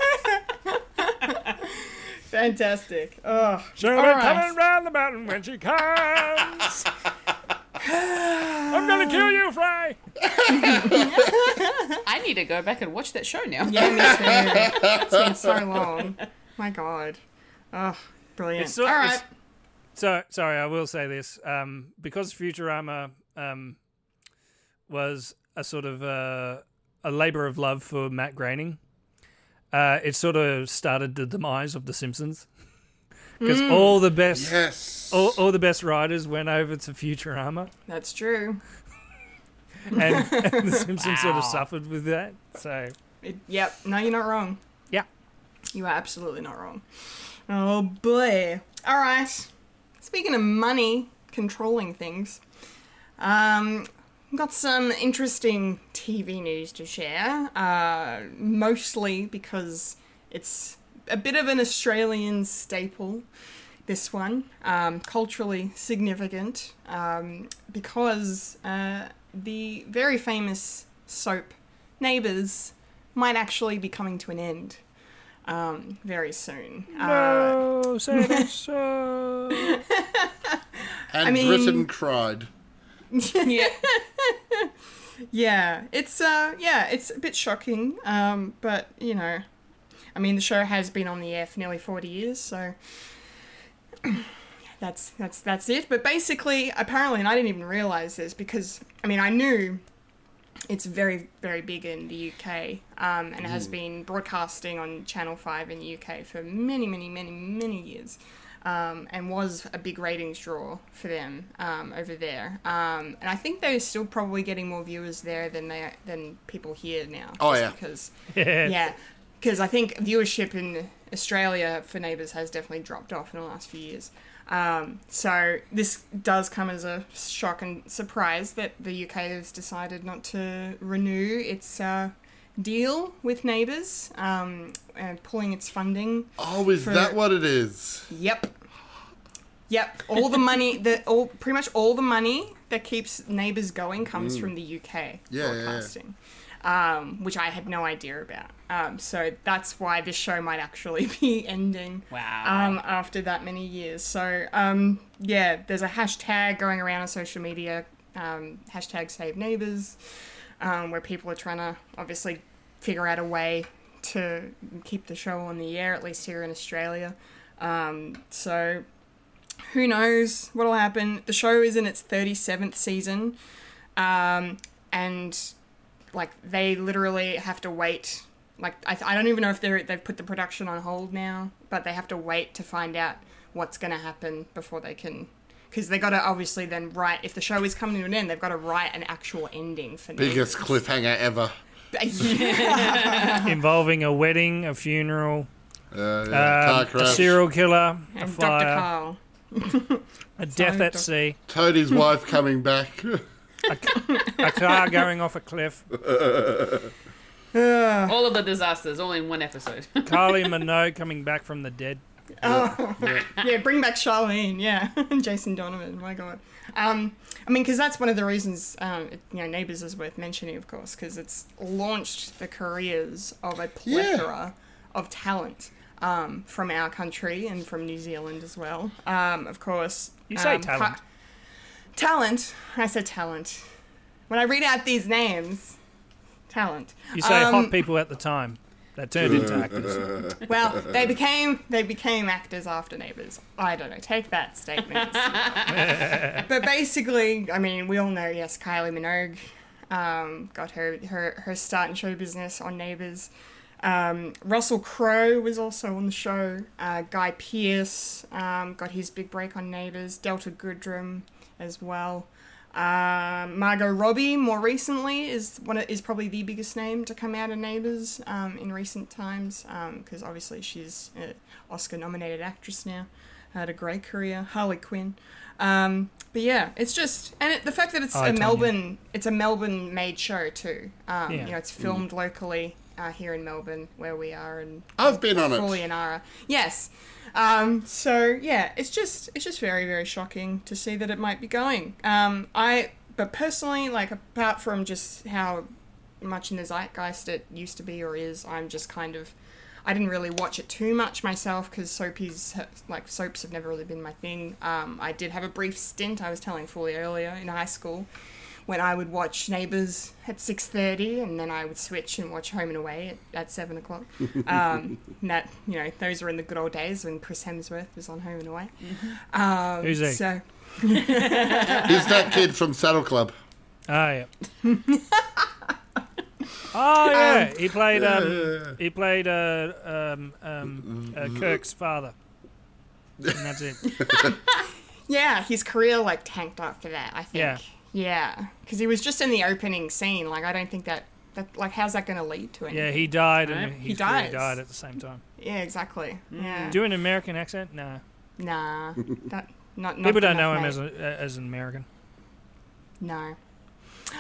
Fantastic. Oh, She'll be All right. coming round the mountain when she comes. I'm gonna kill you, Fry. I need to go back and watch that show now. yeah, me too. It's been so long. My God. Oh, brilliant. It's so- All right. So sorry, I will say this um, because Futurama um, was a sort of uh, a labor of love for Matt Groening. Uh, it sort of started the demise of The Simpsons because all the best Yes. all, all the best writers went over to Futurama, That's true. and, and The Simpsons sort of suffered with that. So It, yep. No, you're not wrong. yeah, You are absolutely not wrong. Oh boy. All right. Speaking of money controlling things, um, got some interesting TV news to share. Uh, mostly because it's a bit of an Australian staple. This one, um, culturally significant, um, because uh, the very famous soap Neighbours might actually be coming to an end um, very soon. Uh, no, say that so. And I mean- Britain cried. Yeah. Yeah, it's uh yeah, it's a bit shocking. Um, but you know, I mean the show has been on the air for nearly forty years, so that's that's that's it. But basically, apparently, and I didn't even realize this because I mean I knew it's very very big in the UK, um, and it has been broadcasting on Channel Five in the UK for many many many many years. Um, and was a big ratings draw for them um, over there. Um, and I think they're still probably getting more viewers there than they than people here now. Oh, just yeah. because Yeah. yeah, because I think viewership in Australia for Neighbours has definitely dropped off in the last few years. Um, so this does come as a shock and surprise that the UK has decided not to renew its uh, deal with Neighbours um, and pulling its funding. Oh, is For- that what it is? Yep. Yep. All the money that all pretty much all the money that keeps Neighbours going comes from the UK Mm. Yeah, yeah, yeah. broadcasting. Um, which I had no idea about. Um, so that's why this show might actually be ending. Wow. Um, after that many years. So um, yeah, there's a hashtag going around on social media, um, hashtag Save Neighbours, um, where people are trying to obviously figure out a way to keep the show on the air, at least here in Australia. Um, so who knows what'll happen? The show is in its 37th season, um, and like they literally have to wait. Like I, I don't even know if they're they've put the production on hold now, but they have to wait to find out what's going to happen before they can. Because they got to obviously then write. If the show is coming to an end, they've got to write an actual ending for Biggest Neighbours. cliffhanger ever. yeah. Involving a wedding, a funeral, Uh, yeah, car um, a serial killer, a and Dr. fire, Karl. a death at Doc- sea, Toadie's wife coming back. a car going off a cliff, All of the disasters, all in one episode. Carly Minogue coming back from the dead. yeah, bring back Charlene. Yeah, and Jason Donovan. My God. Um, I mean, because that's one of the reasons um, it, you know Neighbours is worth mentioning, of course, because it's launched the careers of a plethora of talent um, from our country and from New Zealand as well. Um, of course, You say um, talent. Ka- talent. I said talent. When I read out these names, talent. You say Um, hot people at the time that turned into actors. Well, they became they became actors after Neighbours. I don't know. Take that statement. but basically, I mean, we all know. Yes, Kylie Minogue um, got her, her her start in show business on Neighbours. Um, Russell Crowe was also on the show. Uh, Guy Pearce um, got his big break on Neighbours. Delta Goodrem as well. Um, Margot Robbie, more recently, is one of, is probably the biggest name to come out of Neighbours um, in recent times because obviously she's an Oscar-nominated actress now. Had a great career. Harley Quinn. Um, but yeah, it's just and it, the fact that it's Hi, a. Melbourne, it's a Melbourne-made show too. Um, Yeah. You know, it's filmed locally uh, here in Melbourne where we are, and I've been on Crawley it. Ara. Yes. Um, so yeah, it's just it's just very very shocking to see that it might be going. Um, I but personally, like apart from just how much in the zeitgeist it used to be or is, I'm just kind of I didn't really watch it too much myself because soapies like soaps have never really been my thing. Um, I did have a brief stint. I was telling Fulia earlier in high school when I would watch Neighbours at six thirty, and then I would switch and watch Home and Away at, at seven o'clock. Um, and that you know, those were in the good old days when Chris Hemsworth was on Home and Away. Um, Who's he? So He's that kid from Saddle Club. Oh yeah. oh yeah, he played um, he played uh, um, um, uh, Kirk's father, and that's it. yeah, his career like tanked after that. I think. Yeah. Yeah, because he was just in the opening scene. Like I don't think that that like how's that going to lead to anything? Yeah, he died and Right. his He career dies. died at the same time. Yeah, exactly. Yeah. Do an American accent? No, Nah, that not. not people don't know him mate. as a, as an American. No.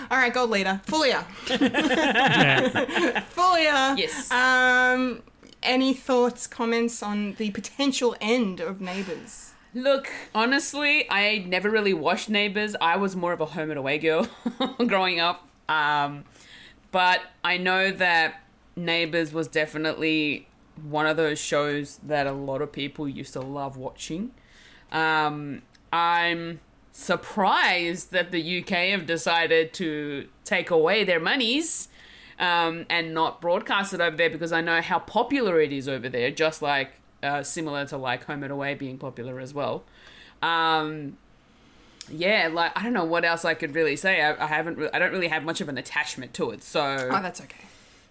All right, gold leader, Fulia. Yeah. Fulia. Yes. Um, any thoughts, comments on the potential end of Neighbours? Look, honestly, I never really watched Neighbours. I was more of a home and away girl growing up. Um, but I know that Neighbours was definitely one of those shows that a lot of people used to love watching. Um, I'm surprised that the UK have decided to take away their monies um, and not broadcast it over there because I know how popular it is over there, just like uh, similar to like Home and Away being popular as well. Um, yeah, like I don't know what else I could really say. I, I haven't. Re- I don't really have much of an attachment to it, so Oh, that's okay.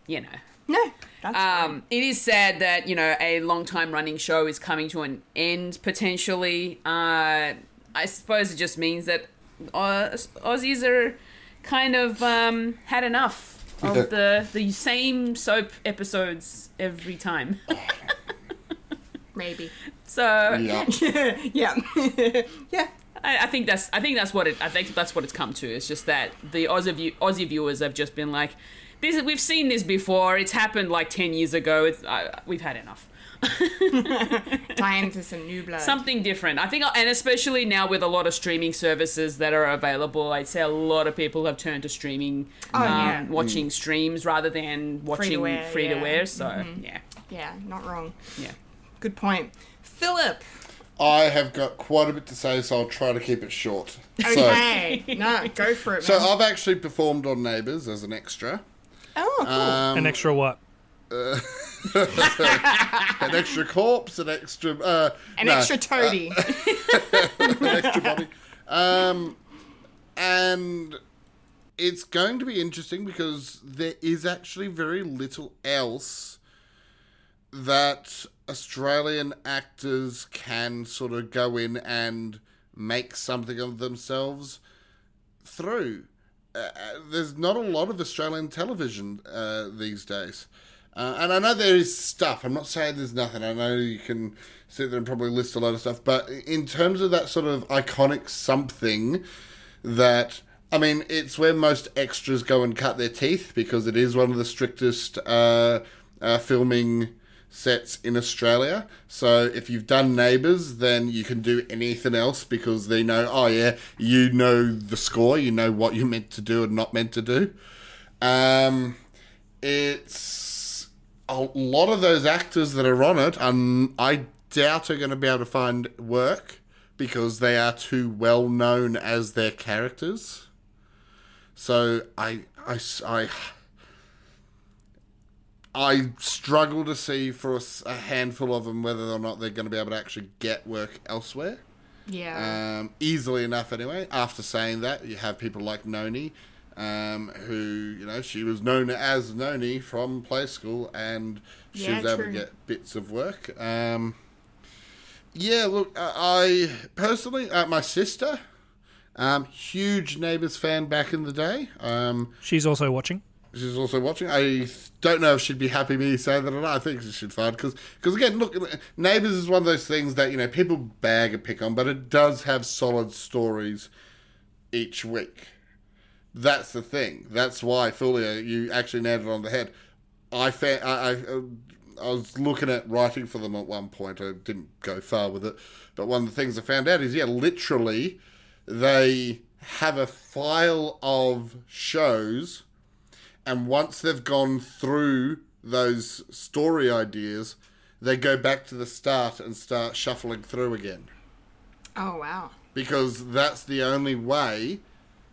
you know. No, that's fine. Um, it is sad that you know a long time running show is coming to an end potentially. Uh, I suppose it just means that Oz- Aussies are kind of um, had enough of the the same soap episodes every time. maybe. So Yeah. Yeah, yeah. I, I think that's I think that's what it I think that's what it's come to. It's just that the Aussie view, Aussie viewers have just been like, this we've seen this before. It's happened like ten years ago. It's uh, we've had enough. Time for some new blood. something different. I think, and especially now with a lot of streaming services that are available, I'd say a lot of people have turned to streaming, Oh, yeah. watching streams rather than watching Free-to-air, free to air. yeah. So yeah, Yeah, not wrong. yeah. Good point. Philip. I have got quite a bit to say, so I'll try to keep it short. So, Okay. no, go for it, so. I've actually performed on Neighbours as an extra. oh, cool. Um, An extra what? an extra corpse, an extra. Uh, An no, extra toady. an extra body. Um, and it's going to be interesting because there is actually very little else that Australian actors can sort of go in and make something of themselves through. Uh, there's not a lot of Australian television uh, these days. Uh, and I know there is stuff. I'm not saying there's nothing. I know you can sit there and probably list a lot of stuff. But in terms of that sort of iconic something that. I mean, it's where most extras go and cut their teeth because it is one of the strictest uh, uh, filming sets in Australia. So if you've done Neighbours, then you can do anything else because they know, oh yeah, you know the score, you know what you're meant to do and not meant to do. Um, it's a lot of those actors that are on it. Um, I doubt are going to be able to find work because they are too well known as their characters. So I, I, I, I struggle to see for a handful of them whether or not they're going to be able to actually get work elsewhere. yeah. Um, easily enough, anyway. After saying that, you have people like Noni, um, who you know she was known as Noni from Play School, and she Yeah, was able true. to get bits of work. Um, yeah, look, uh, I personally, uh, my sister, um, huge Neighbours fan back in the day. Um, She's also watching. She's also watching. I don't know if she'd be happy me saying that or not. I think she should find because because again, look, Neighbours is one of those things that you know people bag and pick on, but it does have solid stories each week. That's the thing. That's why Fulia, you actually nailed it on the head. I fa- I, I, I was looking at writing for them at one point. I didn't go far with it, but one of the things I found out is yeah, literally, they have a file of shows and once they've gone through those story ideas, they go back to the start and start shuffling through again. oh, wow. Because that's the only way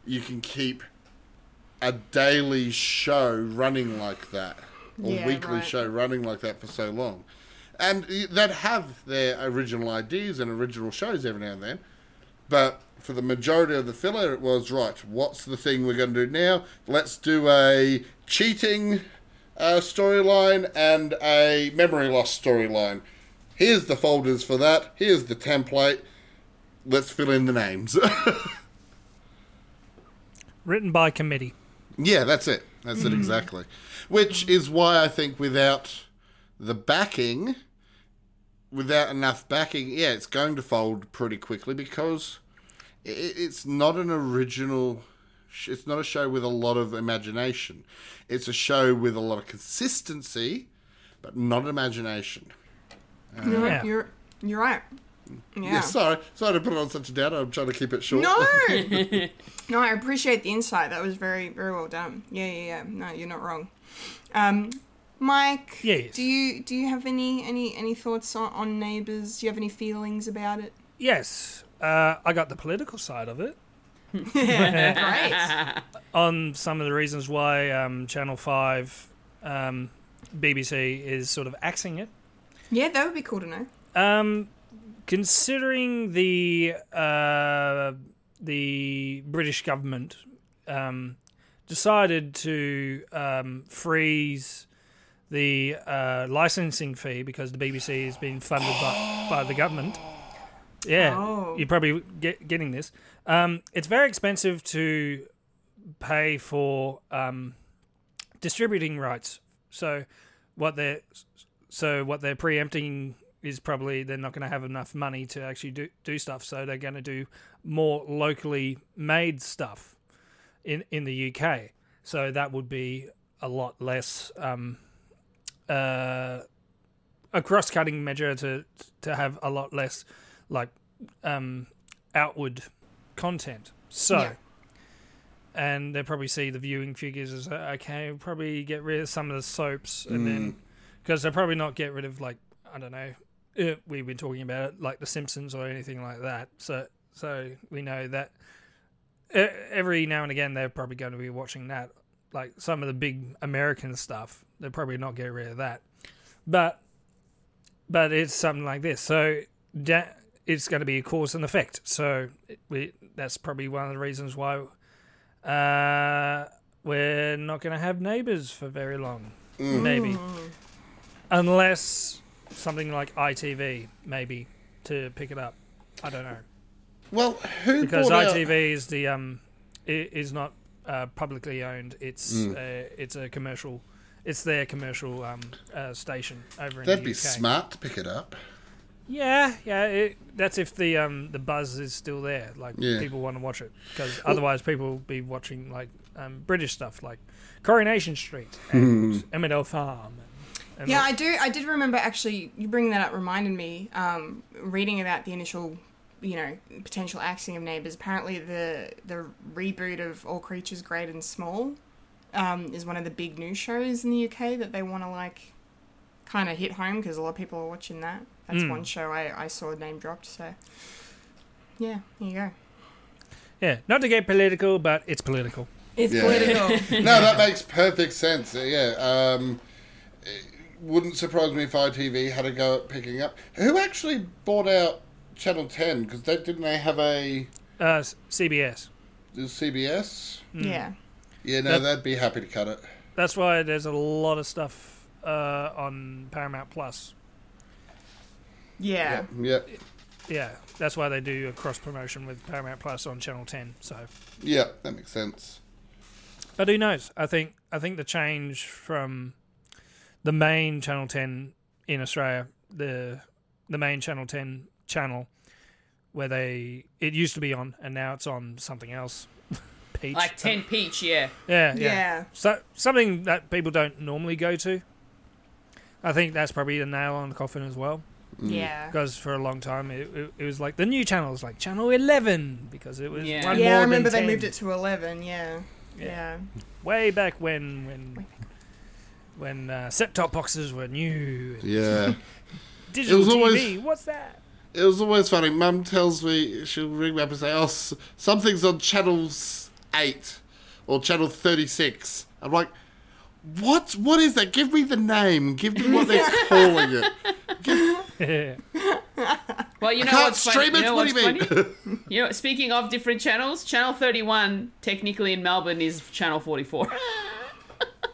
you can keep a daily show running like that, or Yeah, weekly right. show running like that for so long. And they'd have their original ideas and original shows every now and then, but for the majority of the filler, it was right. What's the thing we're going to do now? Let's do a cheating uh, storyline and a memory loss storyline. Here's the folders for that. Here's the template. Let's fill in the names. Written by committee. yeah, that's it. That's it exactly. Which is why I think without the backing, without enough backing, yeah, it's going to fold pretty quickly because i it's not an original. It's not a show with a lot of imagination. It's a show with a lot of consistency, but not imagination. No, Yeah. you're you're right. Yeah. Yeah, sorry, sorry to put it on such a downer. I'm trying to keep it short. No. no, I appreciate the insight. That was very very well done. Yeah, yeah, yeah. No, you're not wrong. Um, Mike. Yes. Do you do you have any any any thoughts on, on Neighbours? Do you have any feelings about it? Yes. uh, I got the political side of it Great. on some of the reasons why um, Channel Five, um, BBC is sort of axing it. Yeah, that would be cool to know. Um, considering the uh, the British government um, decided to um, freeze the uh, licensing fee because the BBC is being funded by, by the government. Yeah, Oh. you're probably get, getting this. Um, it's very expensive to pay for um, distributing rights. So what they're so what they're preempting is probably they're not going to have enough money to actually do do stuff. So they're going to do more locally made stuff in in the UK. So that would be a lot less um, uh, a cross cutting measure to to have a lot less like um, outward content. So. Yeah. And they probably see the viewing figures as uh, okay, probably get rid of some of the soaps, and then because they'll probably not get rid of like I don't know, uh, we've been talking about it like The Simpsons or anything like that. So so we know that uh, every now and again they're probably going to be watching that. Like some of the big American stuff, they're probably not get rid of that. But but it's something like this. So that it's going to be a cause and effect. So we that's probably one of the reasons why uh, we're not going to have neighbours for very long. Maybe unless something like ITV maybe to pick it up. I don't know Well, who because bought out- ITV is the um i- is not uh, publicly owned. It's Mm. uh, it's a commercial. It's their commercial um, uh, station over in That'd the be smart to pick it up. Yeah, yeah. It, that's if the um the buzz is still there. Like Yeah. people want to watch it because otherwise people will be watching like um, British stuff like Coronation Street and Emmerdale Farm. And, and Yeah, like- I do. I did remember actually. You bringing that up reminded me. Um, reading about the initial, you know, potential axing of neighbours. Apparently, the the reboot of All Creatures Great and Small um, is one of the big new shows in the UK that they want to like kind of hit home because a lot of people are watching that. That's one show I, I saw name dropped. So yeah, there you go. yeah, not to get political, but it's political. It's Yeah. political. no, that makes perfect sense. Uh, Yeah. Um, it wouldn't surprise me if ITV had a go at picking up. Who actually bought out Channel 10? Because they, didn't they have a Uh, s- CBS. the CBS? yeah. Yeah, no, That- they'd be happy to cut it. That's why there's a lot of stuff uh, on Paramount Plus. Yeah. Yeah. Yeah, that's why they do a cross promotion with Paramount Plus on Channel 10. So, Yeah, that makes sense. but who knows? I think I think the change from the main Channel 10 in Australia, the the main Channel 10 channel, where they it used to be on, and now it's on something else. Peach, Like 10 Peach, yeah. yeah, yeah, Yeah. So something that people don't normally go to. I think that's probably a nail on the coffin as well. Yeah. because for a long time it, it, it was like the new channels like channel 11 because it was Yeah. one Yeah, more I remember than they 10. moved it to eleven. Yeah. Yeah. way back when when when uh, set top boxes were new Yeah. digital was TV always- what's that It was always funny. Mum tells me she'll ring me up and say, "Oh, something's on channel eight or channel thirty-six. I'm like, "What? What is that? Give me the name. Give me what they're calling it. Well, you know Can't what's funny? stream You it. know What do you funny? mean?" You know, speaking of different channels, Channel 31, technically in Melbourne, is Channel 44.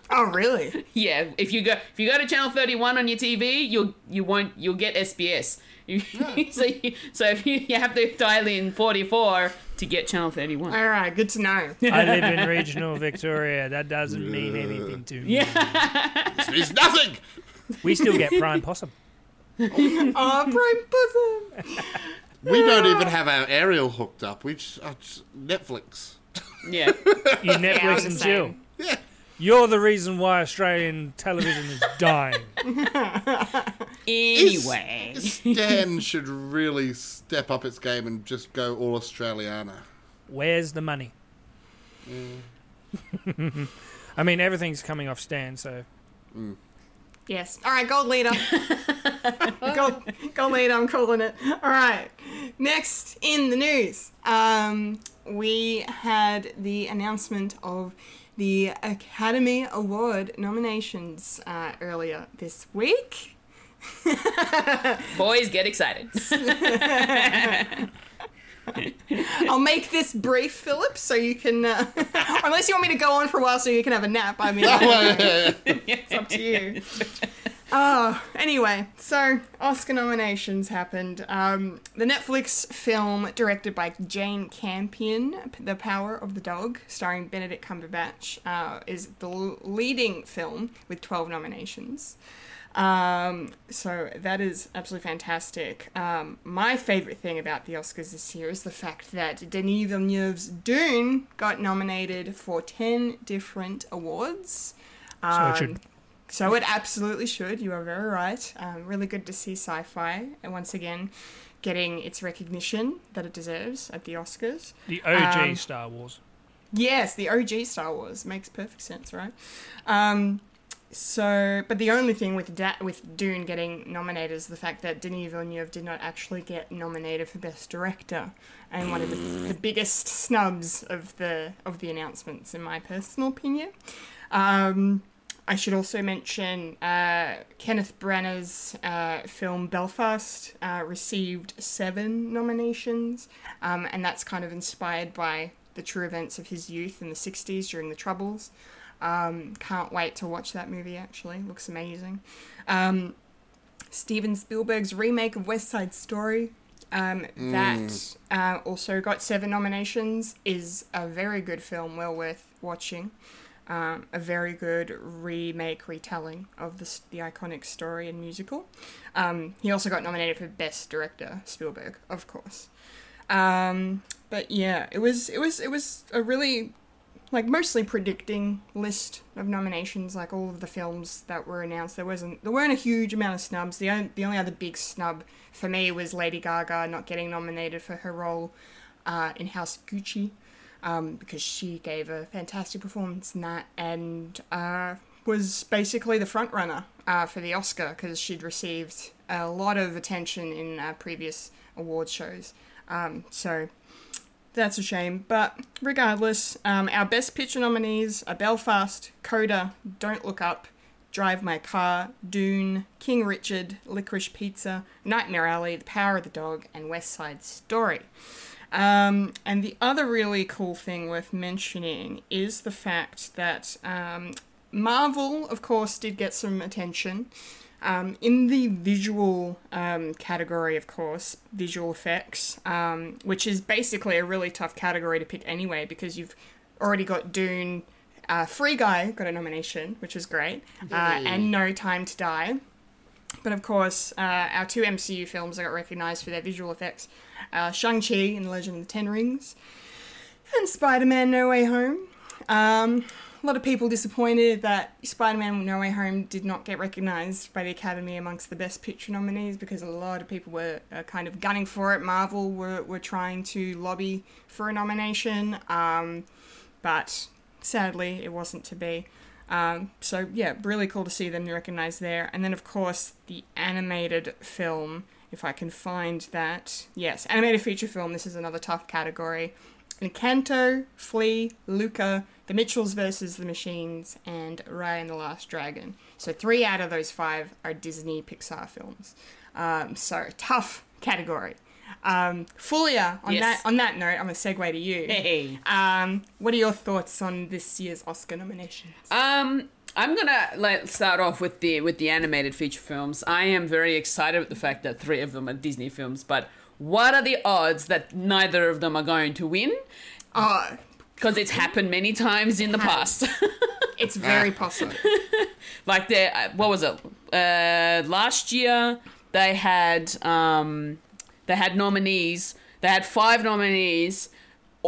Oh, really? yeah, if you go if you go to Channel 31 on your TV, you'll you won't you'll get SBS. You, so you, so if you, you have to dial in 44 to get Channel 31. All right. Good to know. i live in regional victoria that doesn't mean anything to me Yeah. it's nothing. we still get prime possum oh, prime possum. We don't even have our aerial hooked up. We just, uh, just Netflix. Yeah. you netflix I'm and the chill. Yeah. You're the reason why australian television is dying Anyway. Stan should really step up its game and just go all Australiana. where's the money i mean everything's coming off stan so Yes. All right, gold leader. gold, gold leader, I'm calling it. All right. Next in the news, um, we had the announcement of the Academy Award nominations uh, earlier this week. Boys, get excited. I'll make this brief, Philip, so you can. Uh, unless you want me to go on for a while so you can have a nap. I mean, it's up to you. Oh, anyway, so Oscar nominations happened. Um, the Netflix film directed by Jane Campion, The Power of the Dog, starring Benedict Cumberbatch, uh, is the leading film with 12 nominations. Um, so that is absolutely fantastic. Um, my favorite thing about the Oscars this year is the fact that Denis Villeneuve's Dune got nominated for 10 different awards. So Um, it should. So it absolutely should. You are very right. Um, really good to see sci-fi and once again getting its recognition that it deserves at the Oscars. The OG um, Star Wars. Yes, the OG Star Wars makes perfect sense, right? Um, so, but the only thing with da- with Dune getting nominated is the fact that Denis Villeneuve did not actually get nominated for Best Director, and one of the, the biggest snubs of the of the announcements, in my personal opinion. Um, I should also mention uh, Kenneth Branagh's uh, film Belfast uh, received seven nominations, um, and that's kind of inspired by the true events of his youth in the 60s during the Troubles. Um, can't wait to watch that movie, actually. Looks amazing. Um, Steven Spielberg's remake of West Side Story. Um, That uh, also got seven nominations. Is a very good film, well worth watching. Um, a very good remake retelling of the, the iconic story and musical. Um, he also got nominated for Best Director, Spielberg, of course. Um, but yeah, it was it was it was a really like mostly predicting list of nominations. Like all of the films that were announced, there wasn't there weren't a huge amount of snubs. The only, the only other big snub for me was Lady Gaga not getting nominated for her role uh, in House of Gucci um, because she gave a fantastic performance in that and uh, was basically the front runner uh, for the Oscar because she'd received a lot of attention in uh, previous award shows. Um, so that's a shame. But regardless, um, our Best Picture nominees are Belfast, Coda, Don't Look Up, Drive My Car, Dune, King Richard, Licorice Pizza, Nightmare Alley, The Power of the Dog, and West Side Story. Um, and the other really cool thing worth mentioning is the fact that um, Marvel, of course, did get some attention. Um, in the visual um, category, of course, visual effects, um, which is basically a really tough category to pick anyway because you've already got Dune, uh, Free Guy got a nomination, which was great, uh, and No Time to Die. But of course, uh, our two MCU films that got recognised for their visual effects uh, Shang-Chi and the Legend of the Ten Rings, and Spider-Man No Way Home. Um, a lot of people disappointed that Spider-Man No Way Home did not get recognised by the Academy amongst the Best Picture nominees because a lot of people were uh, kind of gunning for it. Marvel were, were trying to lobby for a nomination, um, but sadly it wasn't to be. Um, so yeah, really cool to see them recognised there. And then of course the animated film, if I can find that. Yes, animated feature film. This is another tough category. Encanto, Flee, Luca, The Mitchells versus the Machines, and Raya and the Last Dragon. So three out of those five are Disney Pixar films. Um, so tough category. Um, Fulia, on Yes. that on that note, I'm gonna segue to you. Hey. Um, what are your thoughts on this year's Oscar nominations? Um, I'm gonna like start off with the with the animated feature films. I am very excited with the fact that three of them are Disney films, but what are the odds that neither of them are going to win? Oh, Because it's happened many times in the past. it's very possible. like they, uh, what was it? Uh, last year they had um, they had nominees. They had five nominees,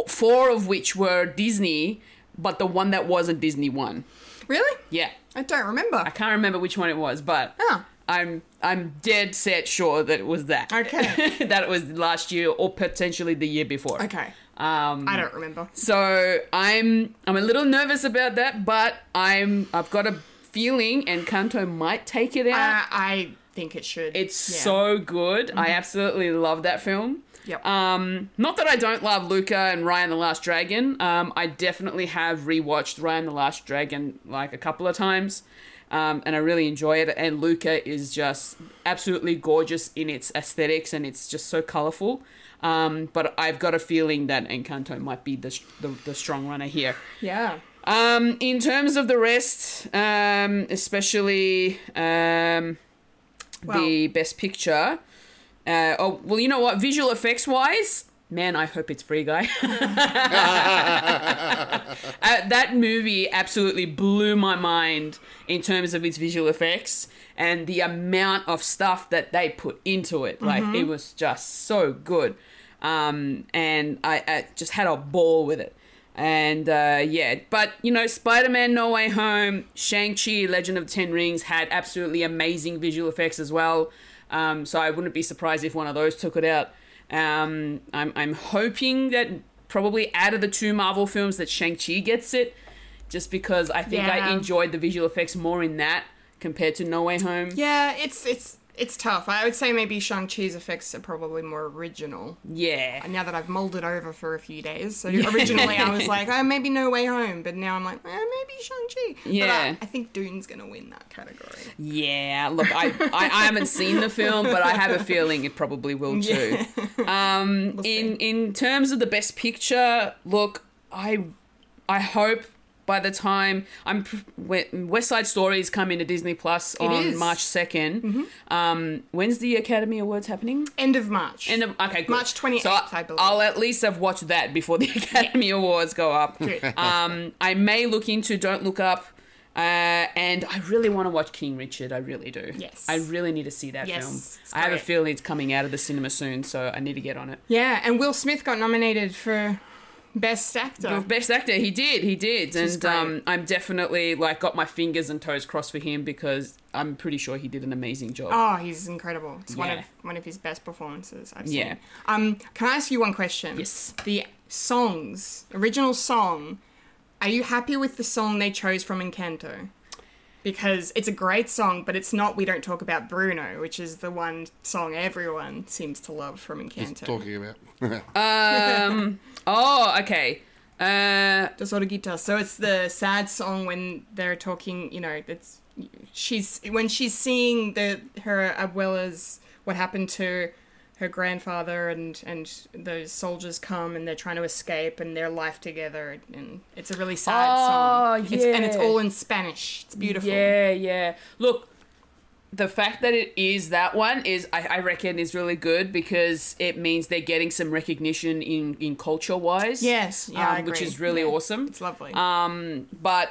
four of which were Disney, but the one that wasn't Disney won. Really? Yeah. I don't remember. I can't remember which one it was, but Oh. I'm I'm dead set sure that it was that. Okay. that it was last year or potentially the year before. Okay. Um, I don't remember. so I'm I'm a little nervous about that, but I'm I've got a feeling Encanto might take it out. I, I think it should. It's Yeah. so good. I absolutely love that film. Yep. Um, not that I don't love Luca and Raya and the Last Dragon. Um, I definitely have rewatched Raya and the Last Dragon like a couple of times. Um, and I really enjoy it. And Luca is just absolutely gorgeous in its aesthetics and it's just so colorful. Um, but I've got a feeling that Encanto might be the, the, the strong runner here. yeah. Um, in terms of the rest, um, especially um, the best picture. Uh, oh well, you know what? Visual effects wise, man, I hope it's Free Guy. uh, that movie absolutely blew my mind in terms of its visual effects and the amount of stuff that they put into it. Like it was just so good, um, and I, I just had a ball with it. And uh, yeah, but you know, Spider Man No Way Home, Shang-Chi, Legend of the Ten Rings had absolutely amazing visual effects as well. Um, so I wouldn't be surprised if one of those took it out. Um, I'm, I'm hoping that probably out of the two Marvel films that Shang-Chi gets it, just because I think I enjoyed the visual effects more in that compared to No Way Home. Yeah, it's it's it's tough. I would say maybe Shang Chi's effects are probably more original. Yeah. Now that I've mulled it over for a few days, so originally I was like, oh, maybe No Way Home, but now I'm like, eh, maybe Shang Chi. But Yeah. I, I think Dune's gonna win that category. Yeah, look, I, I, I haven't seen the film, but I have a feeling it probably will too. Um, in in terms of the best picture, look, I I hope by the time I'm West Side Story is coming to Disney Plus on. March 2nd Um, when's the Academy Awards happening? End of March. End of okay, good. March 28th, So I believe. I'll at least have watched that before the Academy Awards go up. Um, I may look into Don't Look Up. Uh, and I really want to watch King Richard. I really do. Yes. I really need to see that Yes, film. I have a feeling it's coming out of the cinema soon, so I need to get on it. yeah, and Will Smith got nominated for Best Actor. Best actor, he did, he did, is and um, I'm definitely like got my fingers and toes crossed for him because I'm pretty sure he did an amazing job. Oh, he's incredible. It's one of one of his best performances I've seen. Yeah. Um, can I ask you one question? Yes. The songs, original song, are you happy with the song they chose from Encanto? Because it's a great song, but it's not We Don't Talk About Bruno, which is the one song everyone seems to love from Encanto. Talking about. Oh, okay. Uh, Dos Oruguitas. So it's the sad song when they're talking, you know, it's she's when she's seeing the her abuela's what happened to her grandfather and and those soldiers come and they're trying to escape and their life together and it's a really sad Oh, song. It's, and it's all in Spanish. It's beautiful. Yeah, yeah. Look, the fact that it is that one is, I, I reckon, is really good because it means they're getting some recognition in in culture wise. Yes, yeah, I which is really Yeah. awesome. It's lovely. Um, but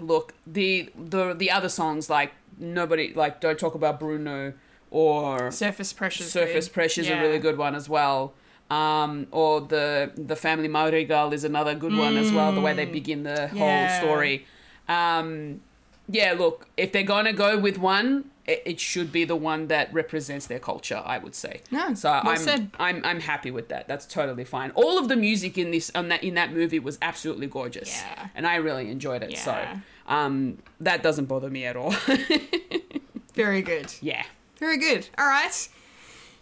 look, the the the other songs like nobody like don't talk about Bruno or Surface Pressure's Surface. Pressure is Yeah. a really good one as well. Um, or the the Family Madrigal is another good one as well. The way they begin the Mm. Whole story. Um, yeah, look, if they're gonna go with one, it, it should be the one that represents their culture. I would say. No, so well I'm said. I'm I'm happy with that. That's totally fine. All of the music in this on that in that movie was absolutely gorgeous. Yeah. and I really enjoyed it. So um, that doesn't bother me at all. Very good. yeah. Very good. All right.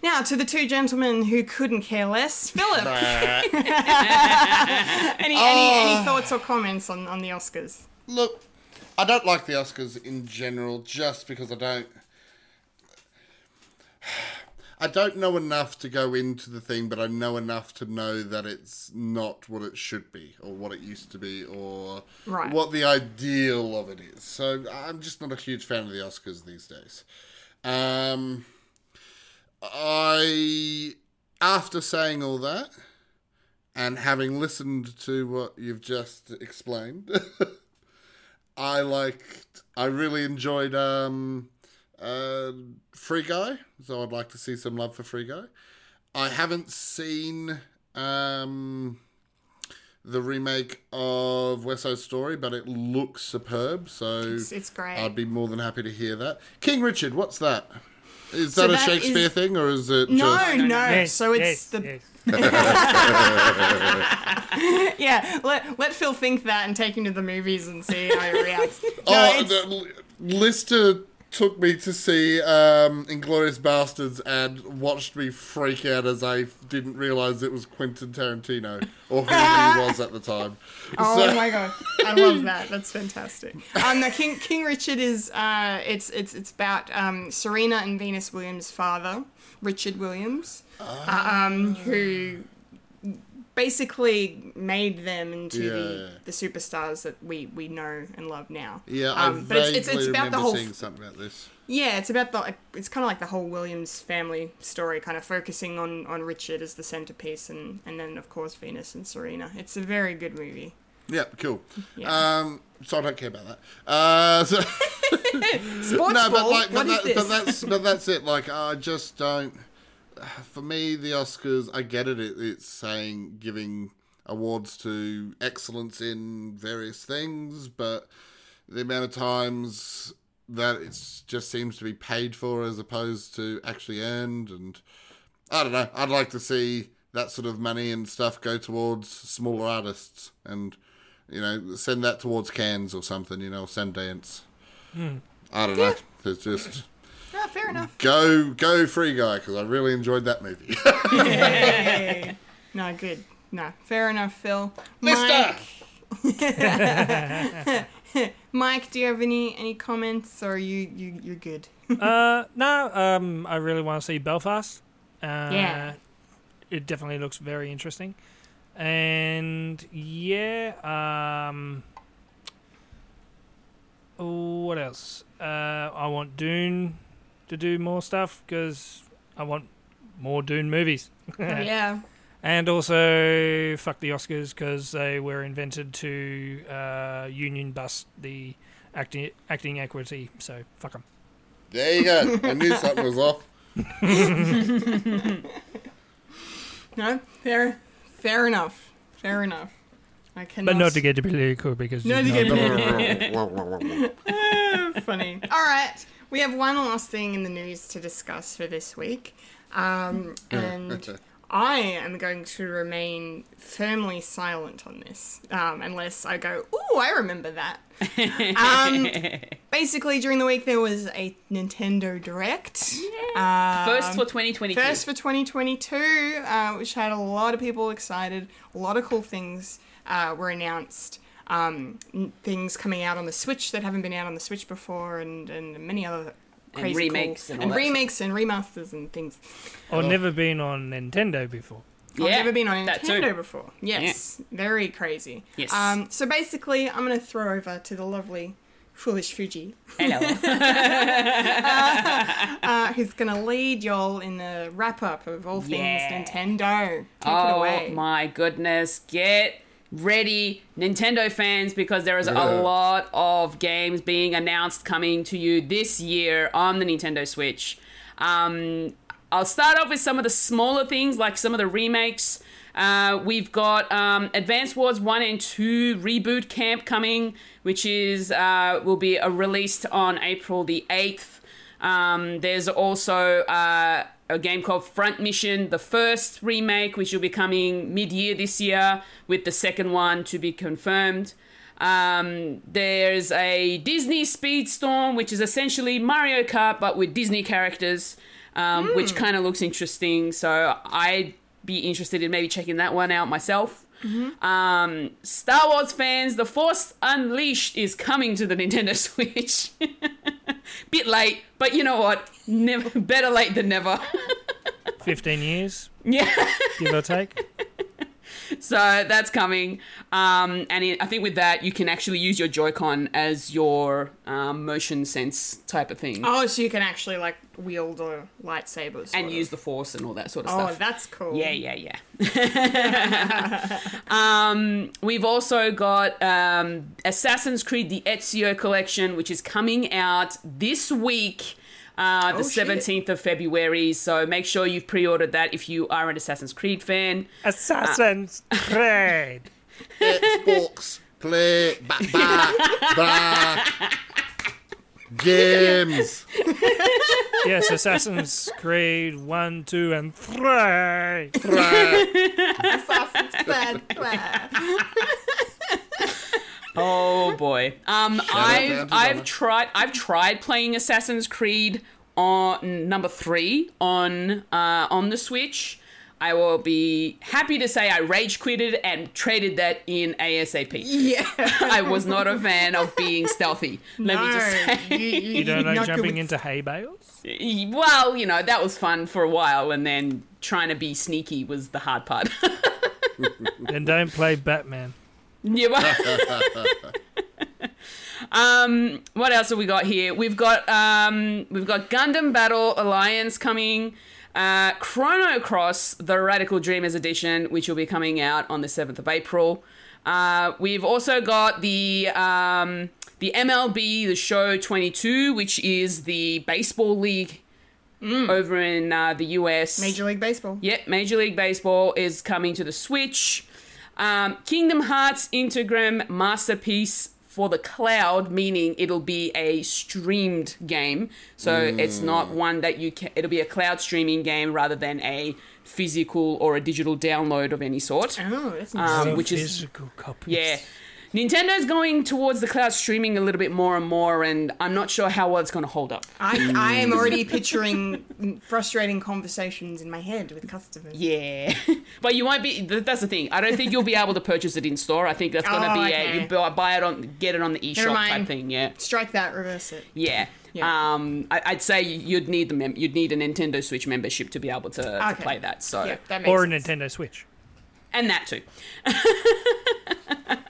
Now to the two gentlemen who couldn't care less, Philip. any, any Oh. any thoughts or comments on, on the Oscars? Look, I don't like the Oscars in general just because I don't. I don't know enough to go into the thing, but I know enough to know that it's not what it should be, or what it used to be, or Right. what the ideal of it is. So I'm just not a huge fan of the Oscars these days. Um, I, after saying all that, and having listened to what you've just explained, I liked. I really enjoyed um, uh, Free Guy, so I'd like to see some love for Free Guy. I haven't seen um, the remake of West Side Story, but it looks superb. So It's, it's great. I'd be more than happy to hear that. King Richard, what's that? Is So that a that Shakespeare is- thing, or is it no, just? no. Yes, so it's yes, the yes. yeah, let let Phil think that and take him to the movies and see how he reacts. No, oh, it's- the, Lister took me to see um, Inglourious Basterds and watched me freak out as I didn't realize it was Quentin Tarantino or who he was at the time. Oh So- my god, I love that. That's fantastic. Um, the King King Richard is uh, it's it's it's about um, Serena and Venus Williams' father, Richard Williams, Ah. um, who basically made them into Yeah. the, the superstars that we, we know and love now. Yeah, I um, but it's, it's, it's about the whole seeing something about this. yeah, it's about the. It's kind of like the whole Williams family story, kind of focusing on, on Richard as the centerpiece, and, and then of course Venus and Serena. It's a very good movie. Yeah, cool. Yeah. Um, so I don't care about that. Uh, so, Sports no, but like, but, is that, this? but that's but that's it. Like, I just don't. For me, the Oscars, I get it. it it's saying giving awards to excellence in various things, but the amount of times that it just seems to be paid for as opposed to actually earned, and I don't know. I'd like to see that sort of money and stuff go towards smaller artists, and you know, send that towards Cannes or something. You know, Sundance. I don't know. It's just Ah, fair enough. go go free guy because I really enjoyed that movie. Hey. no, good. No, fair enough, Phil. Mister. Mike, Mike, do you have any any comments, or are you you you're good? Uh, no, um, I really want to see Belfast. Uh, Yeah. It definitely looks very interesting. And yeah, um, what else? Uh, I want Dune to do more stuff because I want more Dune movies. yeah. And also, fuck the Oscars because they were invented to uh, union bust the acting acting equity. So fuck them. there you go. I knew something was off. No, fair, fair enough. Fair enough. I cannot. But not to get political because Not you to know- get funny. All right, we have one last thing in the news to discuss for this week, um, and I am going to remain firmly silent on this, um, unless I go, "Ooh, I remember that." um, basically, during the week there was a Nintendo Direct. Um, First for 2022. First for 2022, uh, which had a lot of people excited. A lot of cool things uh, were announced. Um, n- things coming out on the Switch that haven't been out on the Switch before, and, and many other crazy remakes cool, and all that remakes and remasters and things. or never been on Nintendo before. I've Yeah, never been on Nintendo before. Yes, very crazy. Yes. Um, so basically, I'm going to throw over to the lovely Foolish Fuji, Hello. uh, who's going to lead y'all in the wrap up of all things Yeah. Nintendo. Take it oh away. my goodness. Get ready, Nintendo fans, because there is Yeah. a lot of games being announced coming to you this year on the Nintendo Switch. Um, I'll start off with some of the smaller things, like some of the remakes. Uh, we've got um, Advance Wars 1 and 2 Reboot Camp coming, which is uh, will be uh, released on April the 8th. Um, there's also uh, a game called Front Mission, the first remake, which will be coming mid year this year, with the second one to be confirmed. Um, there's a Disney Speedstorm, which is essentially Mario Kart but with Disney characters, um, which kind of looks interesting. So I'd be interested in maybe checking that one out myself. Um, Star Wars fans, The Force Unleashed is coming to the Nintendo Switch. Bit late, but you know what? Never better late than never. 15 years, yeah. give or take. So that's coming. Um, and it, I think with that, you can actually use your Joy-Con as your um, motion sense type of thing. Oh, so you can actually like wield a lightsaber and of. use the Force and all that sort of Oh, stuff. Oh, that's cool. Yeah, yeah, yeah. um, we've also got um, Assassin's Creed: The Ezio Collection, which is coming out this week. Uh, the Oh, 17th of February. So make sure you've pre ordered that if you are an Assassin's Creed fan. Assassin's Creed. Xbox, play, ba, ba, ba. Games. Yes, Assassin's Creed 1, 2, and 3. Assassin's Creed. Oh boy. Um, out I've I've Donna. tried I've tried playing Assassin's Creed on number three on uh, on the Switch. I will be happy to say I rage quitted and traded that in ASAP. Yeah. I was not a fan of being stealthy. Let me just say. you, you, You don't know jumping with- into hay bales? Well, you know, that was fun for a while, and then trying to be sneaky was the hard part. Then don't play Batman. Yeah. um, what else have we got here? We've got um, we've got Gundam Battle Alliance coming. Uh, Chrono Cross: The Radical Dreamers Edition, which will be coming out on the seventh of April. Uh, we've also got the um, the MLB The Show 22, which is the baseball league over in uh, the US. Major League Baseball. Yep, Major League Baseball is coming to the Switch. Um, Kingdom Hearts Integrum Masterpiece for the cloud, meaning it'll be a streamed game. So it's not one that you can, it'll be a cloud streaming game rather than a physical or a digital download of any sort. Oh, that's Um, interesting. which is Physical copies. yeah. Nintendo's going towards the cloud streaming a little bit more and more, and I'm not sure how well it's going to hold up. I, I am already picturing frustrating conversations in my head with customers. Yeah, but you won't be. That's the thing. I don't think you'll be able to purchase it in store. I think that's going to Oh, be okay. a you buy buy it on, get it on the eShop type thing. Yeah, Strike that, reverse it. yeah. Yeah. Um, I, I'd say you'd need the mem- you'd need a Nintendo Switch membership to be able to, to play that. So Yeah, that makes Or a sense. Nintendo Switch. And that too.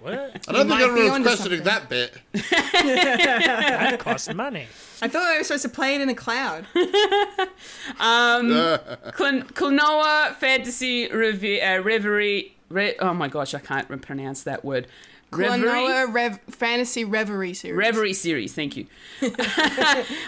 What? I don't think might be everyone's onto questioning that bit. That costs money. I thought I was supposed to play it in a cloud. Cl- Klonoa Phantasy Revi- uh, Reverie. Re- oh my gosh, I can't re- pronounce that word. Reverie. Klonoa Rev- Phantasy Reverie series. Reverie series, thank you. uh,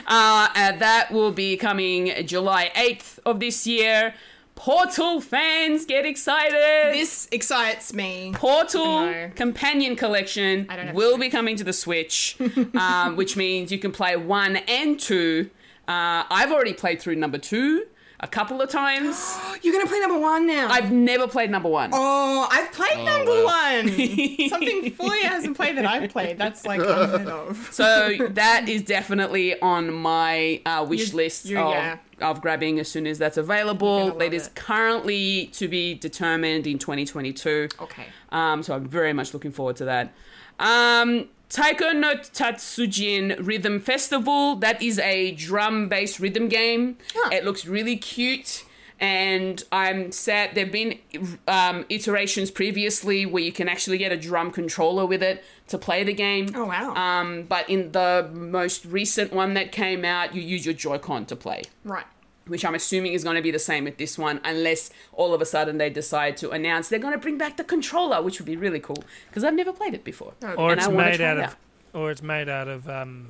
uh, that will be coming July 8th of this year. Portal fans get excited. This excites me. Portal No. Companion Collection I don't have will be coming to the Switch, um, which means you can play one and two. Uh, I've already played through number two a couple of times. You're gonna play number one now. I've never played number one. Oh, I've played number wow. one. Something Fulia hasn't played that I've played. That's like unheard of. So that is definitely on my uh, wish You- list you- of, yeah. of grabbing as soon as that's available. gonna love It is it. currently to be determined in 2022. Okay. Um, so I'm very much looking forward to that. Um, Taiko no Tatsujin Rhythm Festival. That is a drum-based rhythm game. Huh. It looks really cute. And I'm sad there've been um, iterations previously where you can actually get a drum controller with it to play the game. Oh, wow. Um, but in the most recent one that came out, you use your Joy-Con to play Right. Which I'm assuming is going to be the same with this one, unless all of a sudden they decide to announce they're going to bring back the controller, which would be really cool because I've never played it before. Or And it's I wanna made try out it of, or it's made out of um,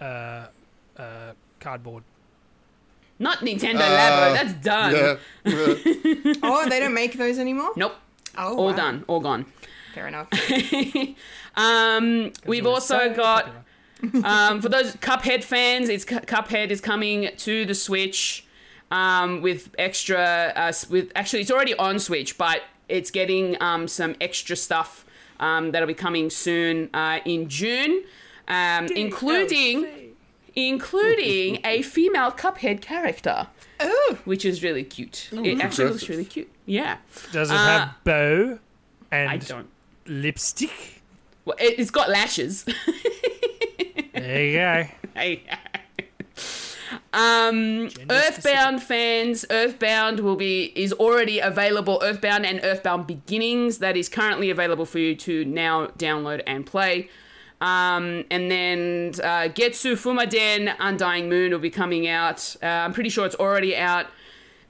uh, uh, cardboard. Not Nintendo Uh, Labo, that's done. Yeah. Oh, they don't make those anymore. Nope, Oh, all wow. done, all gone. Fair enough. Um, we've also so got um, for those Cuphead fans, it's Cuphead is coming to the Switch um, with extra. Uh, with actually, it's already on Switch, but it's getting um, some extra stuff um, that'll be coming soon uh, in June, um, including including a female Cuphead character, Ooh. which is really cute. it actually looks really cute. Yeah, Does it Uh, have bow and I don't. lipstick? Well, it, it's got lashes. There you go. Hey. Um, Earthbound fans, Earthbound will be is already available. Earthbound and Earthbound Beginnings that is currently available for you to now download and play. Um, and then uh, Getsu Fumaden Undying Moon will be coming out. Uh, I'm pretty sure it's already out.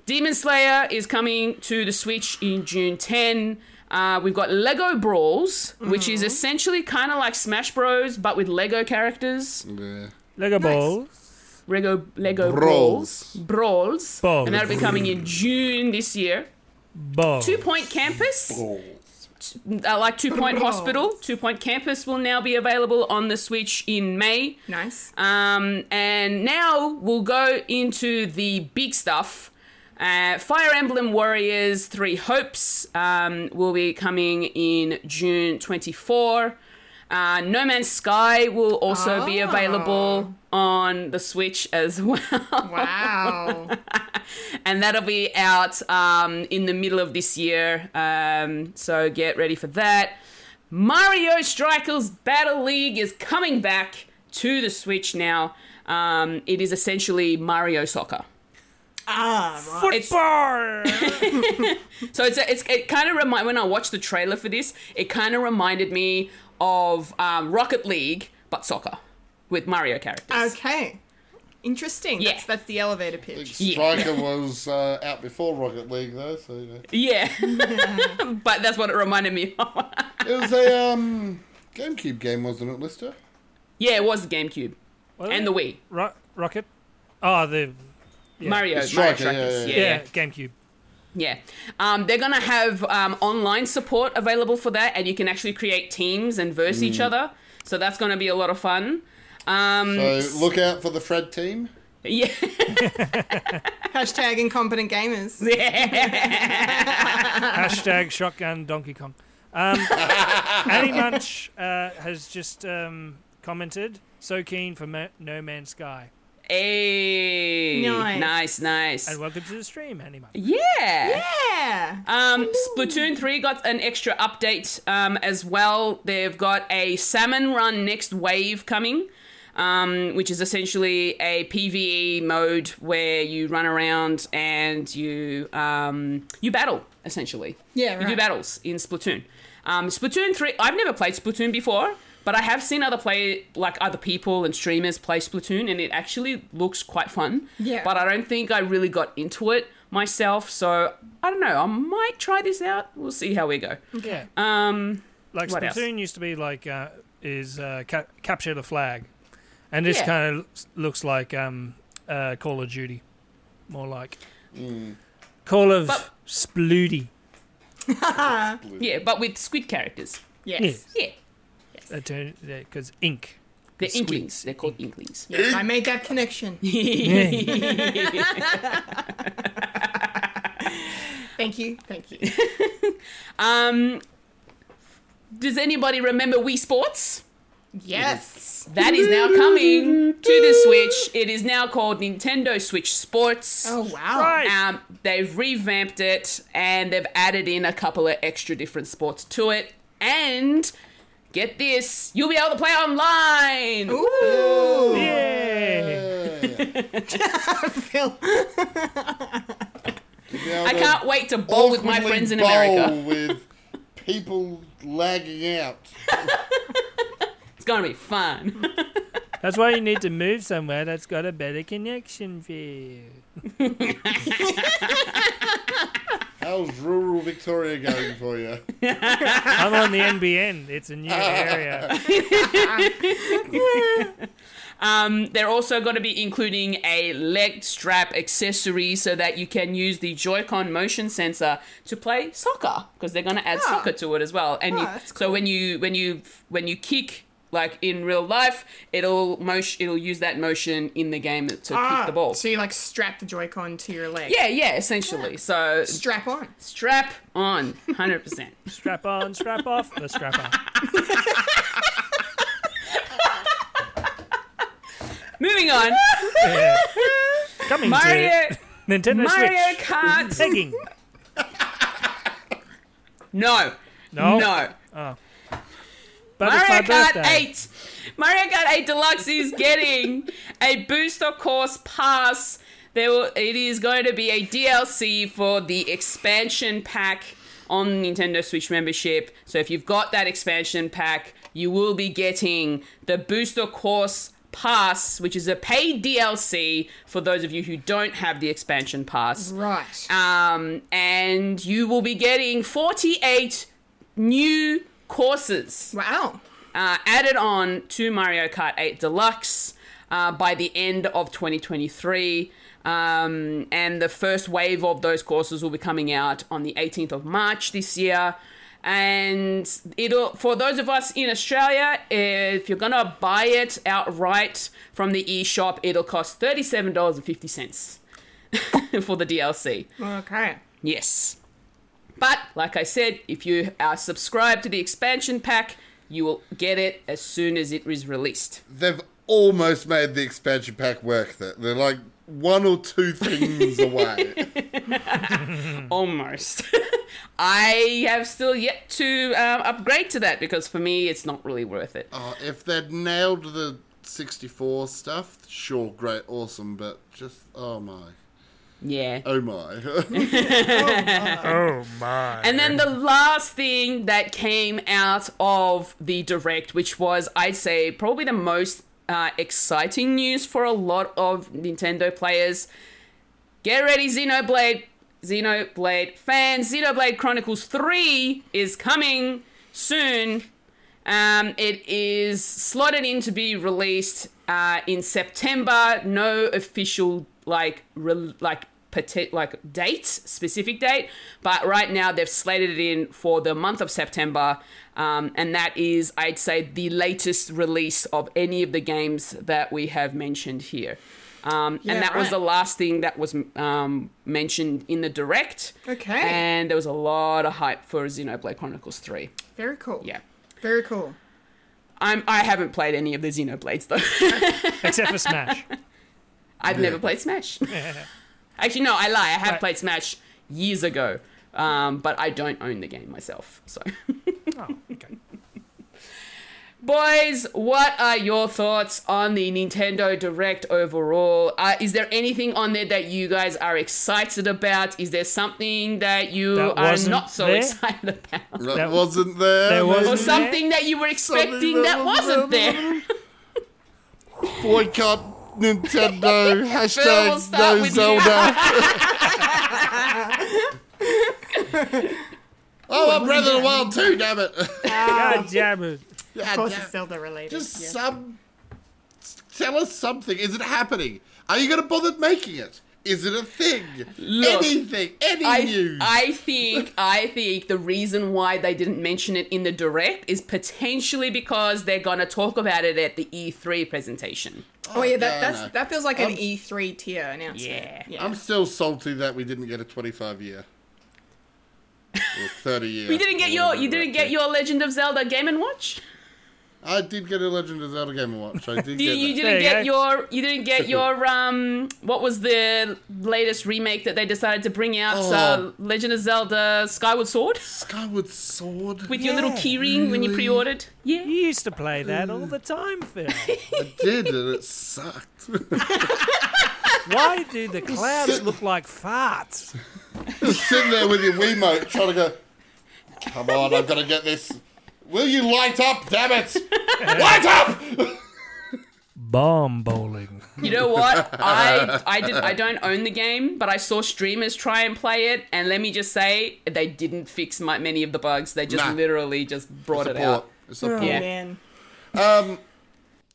Demon Slayer is coming to the Switch in June 10. Uh, we've got Lego Brawls, which is essentially kind of like Smash Bros, but with Lego characters. Yeah. Lego balls. Lego Lego Brawls. Brawls. Brawls. And that'll be coming in June this year. Balls. Two Point Campus. uh, like Two Point Hospital, Two Point Campus will now be available on the Switch in May. Nice. Um, and now we'll go into the big stuff. Uh, Fire Emblem Warriors Three Hopes um, will be coming in June 24. Uh, no Man's Sky will also be Oh. available on the Switch as well. Wow. and that'll be out um, in the middle of this year. Um, so get ready for that. Mario Strikers Battle League is coming back to the Switch now. Um, it is essentially Mario Soccer. ah, right. It's, so it's, it's it kind of remind when I watched the trailer for this, it kind of reminded me of um, Rocket League but soccer with Mario characters. Okay. Interesting. Yeah. That's, that's the elevator pitch. Striker was uh, out before Rocket League though, so yeah. Yeah, but that's what it reminded me of. it was a um, GameCube game, wasn't it, Lister? yeah, it was the GameCube Was and it? the Wii. Ro- Rocket? Oh, the. Yeah. Mario, The Mario Striker, yeah, Strikers. yeah, yeah. Yeah, GameCube. Yeah. Um, they're going to have um, online support available for that, and you can actually create teams and verse each other. So that's going to be a lot of fun. Um, So look out for the Fred team. yeah. Hashtag incompetent gamers. Yeah. Hashtag shotgun Donkey Kong. Um, Annie Munch uh, has just um, commented, so keen for Ma- No Man's Sky. Hey. Nice. Nice, nice. And welcome to the stream, Annie Munch. Yeah. Yeah. Um, Splatoon 3 got an extra update um, as well. They've got a Salmon Run Next Wave coming, um, which is essentially a PvE mode where you run around and you um, you battle, essentially. Yeah, You do battles in Splatoon. Um, Splatoon 3, I've never played Splatoon before. But I have seen other play like other people and streamers play Splatoon, and it actually looks quite fun. Yeah. But I don't think I really got into it myself, so I don't know. I might try this out. We'll see how we go. Yeah. Um, Like What else? Splatoon used to be like uh, is uh, ca- capture the flag, and this Yeah. kind of looks like um, uh, Call of Duty, more like Call of But- Sploody. yeah, but with squid characters. Yes. Yeah, Because ink. they're inklings. They're called inklings. Yes, I made that connection. Thank you. Thank you. Um, does anybody remember Wii Sports? Yes. That is now coming to the Switch. It is now called Nintendo Switch Sports. Oh wow. Right. Um, they've revamped it and they've added in a couple of extra different sports to it. And get this, you'll be able to play online. Ooh. Yay! Phil. I can't wait to bowl with my friends in America. with people lagging out. It's gonna be fun. That's why you need to move somewhere that's got a better connection for you. How's rural Victoria going for you? I'm on the NBN. It's a new area. Um, they're also going to be including a leg strap accessory so that you can use the Joy-Con motion sensor to play soccer because they're going to add Ah. soccer to it as well. And Ah, you, that's so when you when you when you kick like in real life, it'll motion it'll use that motion in the game to kick ah, the ball. So you like strap the Joy-Con to your leg. Yeah, yeah, essentially. So Strap on. strap on, hundred percent. Strap on, strap off, the strap on. Moving on, Yeah. Coming Mario to Nintendo Mario Switch. Kart. Begging. No, No. no. But Mario Kart birthday. 8. Mario Kart 8 Deluxe is getting a booster course pass. There will, it is going to be a DLC for the expansion pack on Nintendo Switch membership. So if you've got that expansion pack, you will be getting the booster course pass, which is a paid DLC for those of you who don't have the expansion pass. Right. Um, and you will be getting 48 new courses wow. uh, added on to Mario Kart 8 Deluxe uh, by the end of 2023. Um, and the first wave of those courses will be coming out on the 18th of March this year. and it'll for those of us in Australia, if you're gonna buy it outright from the eShop, it'll cost thirty-seven dollars and fifty cents for the DLC. Okay. Yes. But, like I said, if you are subscribed to the expansion pack, you will get it as soon as it is released. They've almost made the expansion pack worth it. They're like one or two things away. Almost. I have still yet to um, upgrade to that because for me, it's not really worth it. Oh, if they'd nailed the 64 stuff, sure, great, awesome, but just, oh my. Yeah. Oh my. Oh my! And then the last thing that came out of the direct, which was, I'd say, probably the most uh, exciting news for a lot of Nintendo players. Get ready, Xenoblade, Xenoblade fans. Xenoblade Chronicles 3 is coming soon. Um, it is slotted in to be released uh, in September. No official like re- like pati- like date, specific date, but right now they've slated it in for the month of September, um, and that is, I'd say, the latest release of any of the games that we have mentioned here. Um, Yeah, and that was the last thing that was um, mentioned in the direct. Okay. And there was a lot of hype for Xenoblade Chronicles 3. Very cool. Yeah. Very cool. I'm, I haven't played any of the Xenoblades though. Except for Smash. I've never played Smash. Actually, no, I lie. I have Right. played Smash years ago, um, but I don't own the game myself. So, Oh, okay. boys, what are your thoughts on the Nintendo Direct overall? Uh, is there anything on there that you guys are excited about? Is there something that you That are wasn't so there? excited about? that That- wasn't there. there? Or wasn't something that you were expecting that wasn't there? Boycott Nintendo. we'll Hashtag start no with you. Zelda. oh, well, Breath of the Wild too, damn it. God damn it! Of course, it's Zelda related. Just yeah. some. Tell us something. Is it happening? Are you going to bother making it? Is it a thing? Look, Anything? Any I, news? I think I think the reason why they didn't mention it in the direct is potentially because they're gonna talk about it at the E3 presentation. oh yeah, that yeah, that's no. that feels like an I'm- E3 tier announcement. Yeah. yeah. I'm still salty that we didn't get a 25 year. Or 30 year. You didn't get your you didn't get your Legend of Zelda Game and Watch. I did get a Legend of Zelda Game and Watch. I did You, get you that. didn't There you get your you didn't get your um what was the latest remake that they decided to bring out? Oh. Uh, Legend of Zelda Skyward Sword Skyward Sword. with your little Yeah, keyring when you pre-ordered. Yeah. You used to play that all the time, Phil. I did, and it sucked. Why do the clouds look like farts? Just sitting there with your Wiimote trying to go, come on, I've got to get this. Will you light up, damn it? light up! Bomb bowling. You know what? I I did I don't own the game, but I saw streamers try and play it, and let me just say they didn't fix my, many of the bugs. They just Nah. literally just brought it out. Support. Support. oh Yeah. man.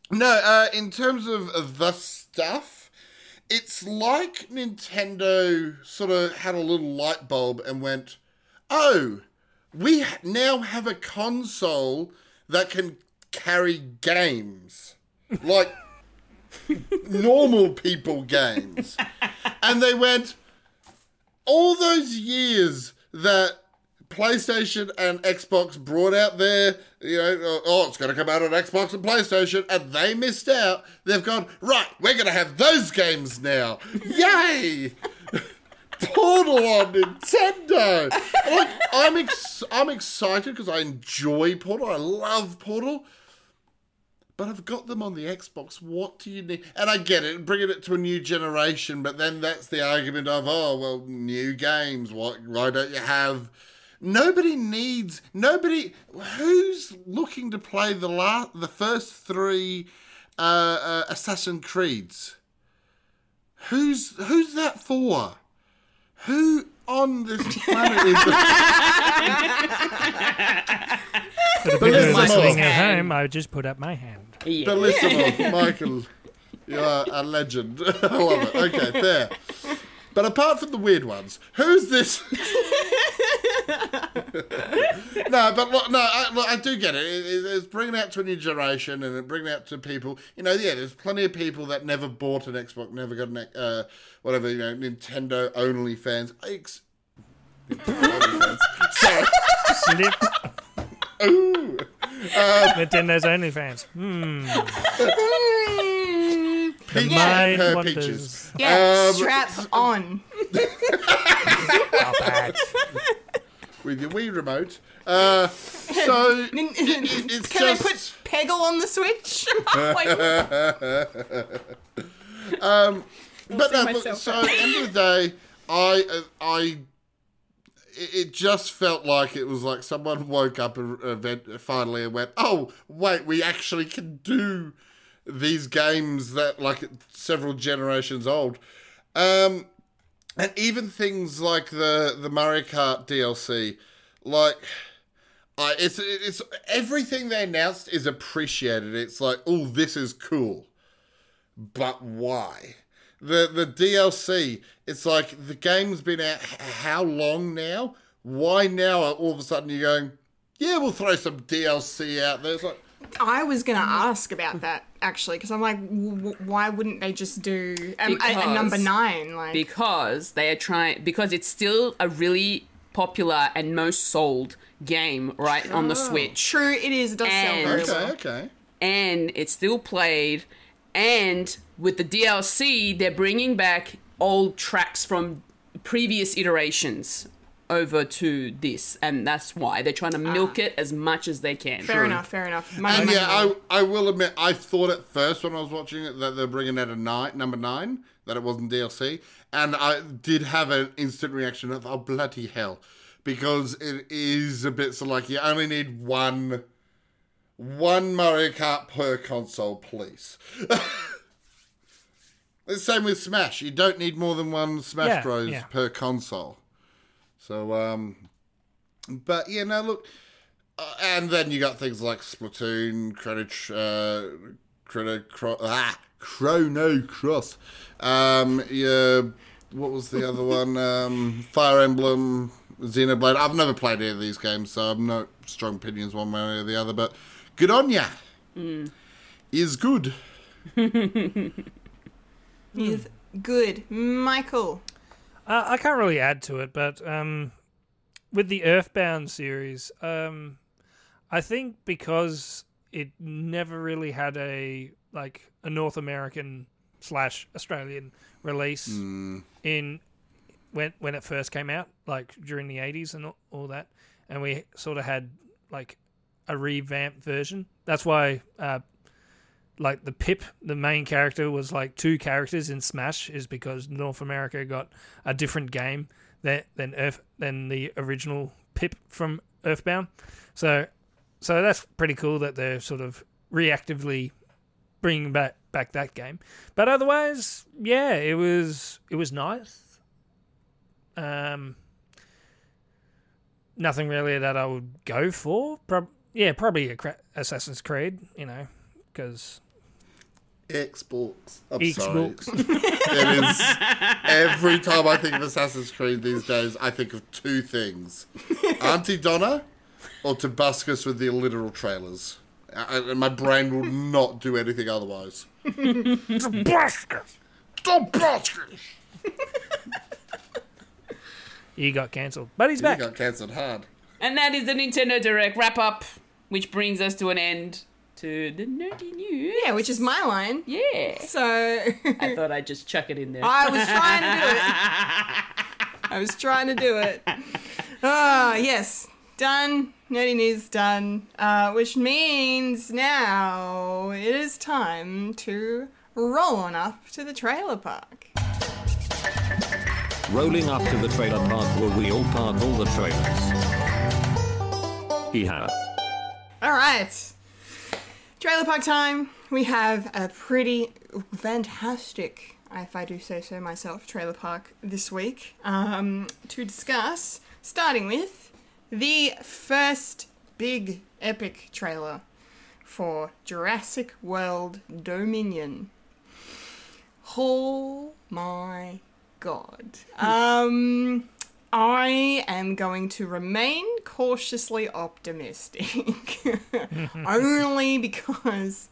No, uh, in terms of the stuff, it's like Nintendo sort of had a little light bulb and went, oh, we now have a console that can carry games. Like normal people games. And they went, all those years that PlayStation and Xbox brought out their, you know, oh, oh it's going to come out on Xbox and PlayStation, and they missed out. They've gone, right, we're going to have those games now. Yay! Portal on Nintendo. Like, I'm ex- I'm excited because I enjoy Portal. I love Portal. But I've got them on the Xbox. What do you need? And I get it, bringing it to a new generation. But then that's the argument of, oh well, new games. What? Why don't you have? Nobody needs. Nobody. Who's looking to play the last, the first three uh, uh, Assassin Creeds? Who's who's that for? Who on this planet is? For the people listen, listening at home, I would just put up my hand. Yeah. Bellissimo, Michael. You are a legend. I love it. Okay, fair. But apart from the weird ones, who's this? no, but look, no, I, look, I do get it. It- it- It's bringing out to a new generation and it bringing out to people. You know, yeah, there's plenty of people that never bought an Xbox, never got an uh, whatever. You know, Nintendo only fans. Ex- Nintendo only fans. Sorry. Slip. Ooh. Nintendo's OnlyFans. Hmm. The Peach mind her wanders. peaches. Yeah, Um, strap on. with your Wii remote. Uh, so Can it's I just- put Peggle on the Switch? Like, but no, look, myself so at the end of the day, I, uh, I, it it just felt like it was like someone woke up and event finally and went, "Oh, wait, we actually can do these games that like several generations old." Um, and even things like the the Mario Kart DLC, like. I it's it's everything they announced is appreciated. It's like, oh, this is cool, but why? The the DLC, it's like the game's been out how long now? Why now? All of a sudden you're going, yeah, we'll throw some DLC out there. It's like, I was gonna ask about that actually because I'm like, w- w- why wouldn't they just do um, a, a number nine? Like, because they are trying because it's still a really popular and most sold game right on the Switch. true, it is. It does sell And- very okay, well. okay. and it's still played. And with the DLC, they're bringing back old tracks from previous iterations over to this, and that's why they're trying to milk it as much as they can. Ah. Fair enough. Fair enough. Money, And money, yeah, money. I I will admit, I thought at first when I was watching it that they're bringing out a nine, number nine, that it wasn't DLC, and I did have an instant reaction of oh bloody hell, because it is a bit so like you only need one, one Mario Kart per console, please. the same with Smash. You don't need more than one Smash Yeah, Bros yeah. per console. So, um, but yeah, no, look, uh, and then you got things like Splatoon, Chrono, Tr- uh, Chrono, Cro- ah, Chrono Cross. Um, yeah, what was the other one? Um, Fire Emblem, Xenoblade. I've never played any of these games, so I've no strong opinions one way or the other. But good on ya. Is good. is good. Michael. Uh, I can't really add to it, but um, with the Earthbound series, um, I think because it never really had a like a North American slash Australian release in when when it first came out, like during the eighties and all, all that, and we sort of had like a revamped version. That's why uh, like the Pip, the main character, was like two characters in Smash, is because North America got a different game that than Earth than the original Pip from Earthbound. So, so that's pretty cool that they're sort of reactively bringing back back that game. But otherwise, yeah, it was it was nice. Um, nothing really that I would go for. Prob- yeah, probably Assassin's Creed, you know, because Xbox. I'm Xbox. sorry. it is every time I think of Assassin's Creed these days, I think of two things: Aunty Donna or Tobuscus with the literal trailers. I- And my brain will not do anything otherwise. Tobuscus. Tobuscus. he got cancelled, but he's back. He back. got cancelled hard. And that is the Nintendo Direct wrap up, which brings us to an end to the nerdy news. Yeah, which is my line. Yeah. So I thought I'd just chuck it in there. I was trying to do it. I was trying to do it. Ah, yes. Done. Nerdy news done. Uh, which means now it is time to roll on up to the trailer park. Rolling up to the trailer park where we all park all the trailers. Yeah. All right. Trailer park time. We have a pretty fantastic, if I do say so myself, trailer park this week um, to discuss, starting with the first big epic trailer for Jurassic World Dominion. Oh my God. Um, I am going to remain cautiously optimistic, only because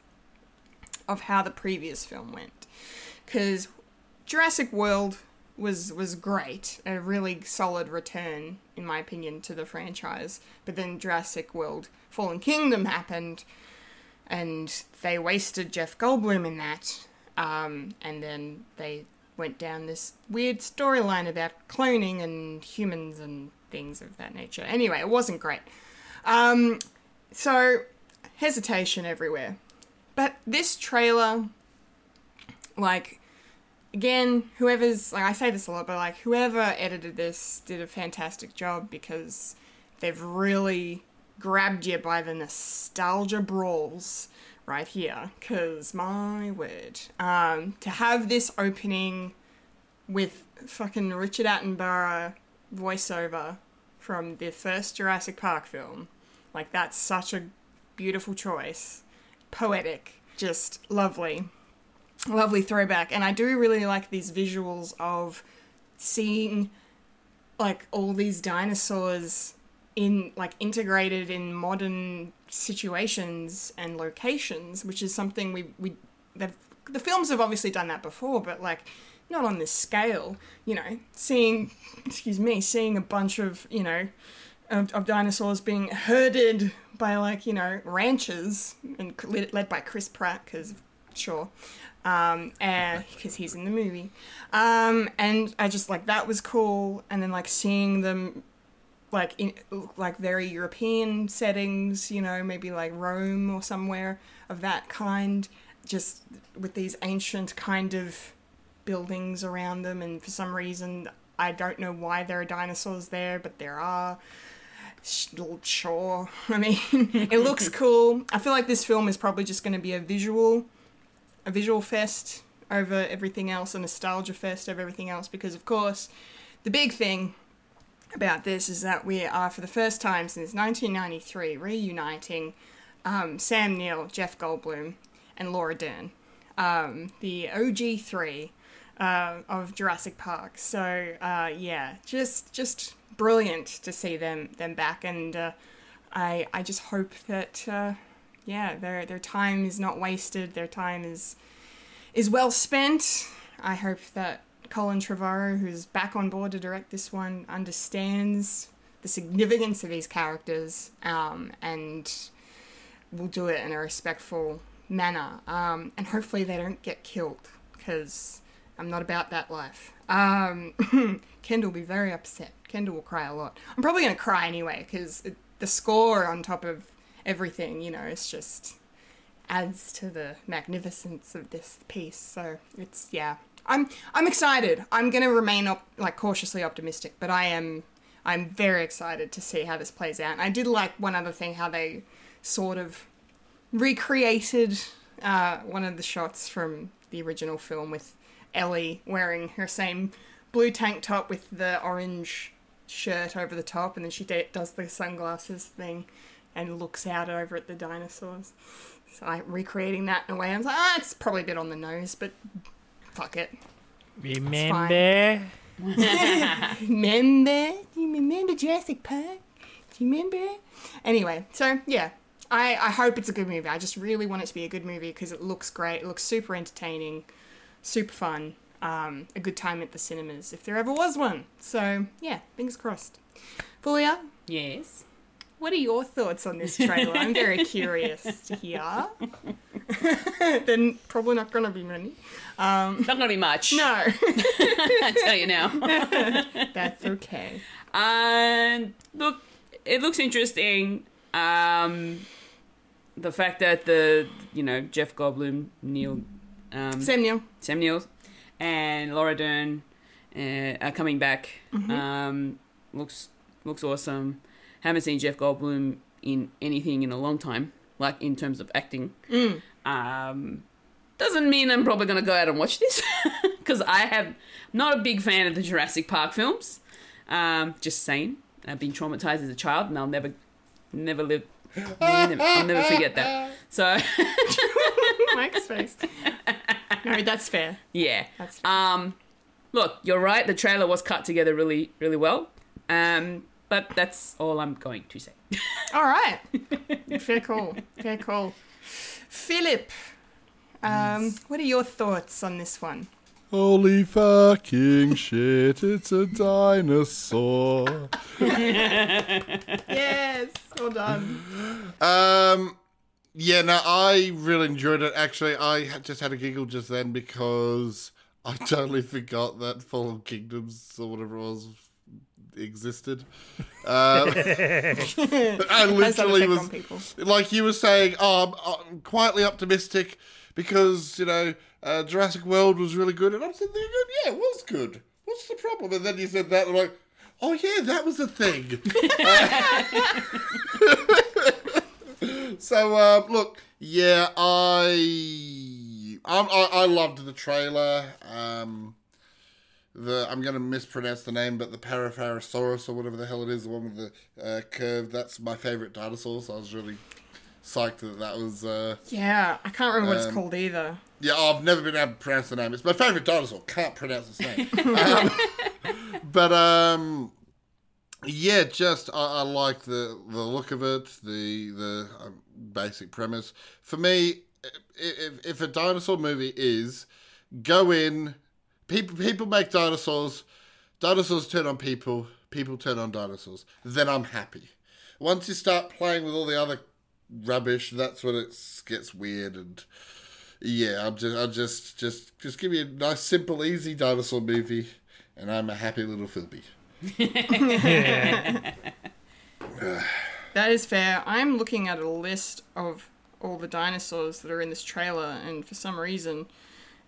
of how the previous film went. Because Jurassic World was was great, a really solid return, in my opinion, to the franchise. But then Jurassic World Fallen Kingdom happened, and they wasted Jeff Goldblum in that. Um, and then they went down this weird storyline about cloning and humans and things of that nature. Anyway, it wasn't great. Um, so hesitation everywhere. But this trailer, like, again, whoever's like I say this a lot, but like whoever edited this did a fantastic job because they've really grabbed you by the nostalgia brawls right here. Cause my word, um, to have this opening with fucking Richard Attenborough voiceover from the first Jurassic Park film, like that's such a beautiful choice, poetic, just lovely. Lovely throwback. And i do really like these visuals of seeing like all these dinosaurs in like integrated in modern situations and locations which is something we we the films have obviously done that before but like not on this scale you know seeing excuse me seeing a bunch of you know of, of dinosaurs being herded by like you know ranchers and led, led by chris pratt because sure um, and because he's in the movie, um, and I just like that was cool, and then like seeing them, like in like very European settings, you know, maybe like Rome or somewhere of that kind, just with these ancient kind of buildings around them, and for some reason I don't know why there are dinosaurs there, but there are. Sure, I mean, it looks cool. I feel like this film is probably just going to be a visual a visual fest over everything else, a nostalgia fest over everything else, because of course, the big thing about this is that we are, for the first time since 1993, reuniting um, Sam Neill, Jeff Goldblum, and Laura Dern, um, the OG three uh, of Jurassic Park. So uh, yeah, just just brilliant to see them them back, and uh, I I just hope that uh, yeah, their their time is not wasted. Their time is is well spent. I hope that Colin Trevorrow, who's back on board to direct this one, understands the significance of these characters um, and will do it in a respectful manner. Um, and hopefully they don't get killed because I'm not about that life. Um, Kendall will be very upset. Kendall will cry a lot. I'm probably going to cry anyway because the score on top of everything, you know, it's just adds to the magnificence of this piece. So it's yeah, I'm I'm excited. I'm gonna remain op- like cautiously optimistic, but I am I'm very excited to see how this plays out. And I did like one other thing how they sort of recreated uh, one of the shots from the original film with Ellie wearing her same blue tank top with the orange shirt over the top, and then she d- does the sunglasses thing and looks out over at the dinosaurs. So like recreating that in a way, I was like, ah, it's probably a bit on the nose, but fuck it. Remember? remember? Do you remember Jurassic Park? Do you remember? Anyway, so yeah, I, I hope it's a good movie. I just really want it to be a good movie because it looks great. It looks super entertaining, super fun. Um, a good time at the cinemas if there ever was one. So yeah, fingers crossed. Fulia, Yes. What are your thoughts on this trailer? I'm very curious to hear. then probably not going to be many. Not gonna be much. No, I tell you now. that's okay. And look, it looks interesting. Um, the fact that the you know Jeff Goldblum, Neil, um, Sam Neill. Sam Neill, and Laura Dern uh, are coming back. Um, looks looks awesome. Haven't seen Jeff Goldblum in anything in a long time, like in terms of acting. Um, doesn't mean I'm probably gonna go out and watch this because I have not a big fan of the Jurassic Park films. Um, just saying, I've been traumatized as a child, and I'll never, never live. never- I'll never forget that. So Mike's face. No, that's fair. yeah. That's fair. Um, look, you're right. The trailer was cut together really, really well. Um, but that's all I'm going to say. All right. Fair call. Fair call. Philip, um, what are your thoughts on this one? Holy fucking shit, it's a dinosaur. Yes, well done. Um, yeah, no, I really enjoyed it. Actually, I just had a giggle just then because I totally forgot that Fallen Kingdoms or whatever it was existed. Um, I literally was like you were saying. Oh, I'm, I'm quietly optimistic because you know uh, Jurassic World was really good, and I'm sitting there going, "Yeah, it was good. What's the problem?" And then you said that, and I'm like, "Oh yeah, that was a thing." So um, look, yeah, I, I I loved the trailer. Um, the I'm going to mispronounce the name, but the Parapharasaurus or whatever the hell it is, the one with the uh, curve. That's my favorite dinosaur. So I was really psyched that that was. Uh, Yeah, I can't remember what it's Um, called either. yeah, I've never been able to pronounce the name. It's my favorite dinosaur. Can't pronounce its name. um, but um, yeah, just I, I like the the look of it, the the um, basic premise. For me, if, if a dinosaur movie is go in, people people make dinosaurs, dinosaurs turn on people, people turn on dinosaurs. Then I'm happy. Once you start playing with all the other rubbish, that's when it gets weird and. Yeah, I'm just, I'll just, just, just give me a nice, simple, easy dinosaur movie, and I'm a happy little Philby. That is fair. I'm looking at a list of all the dinosaurs that are in this trailer, and for some reason,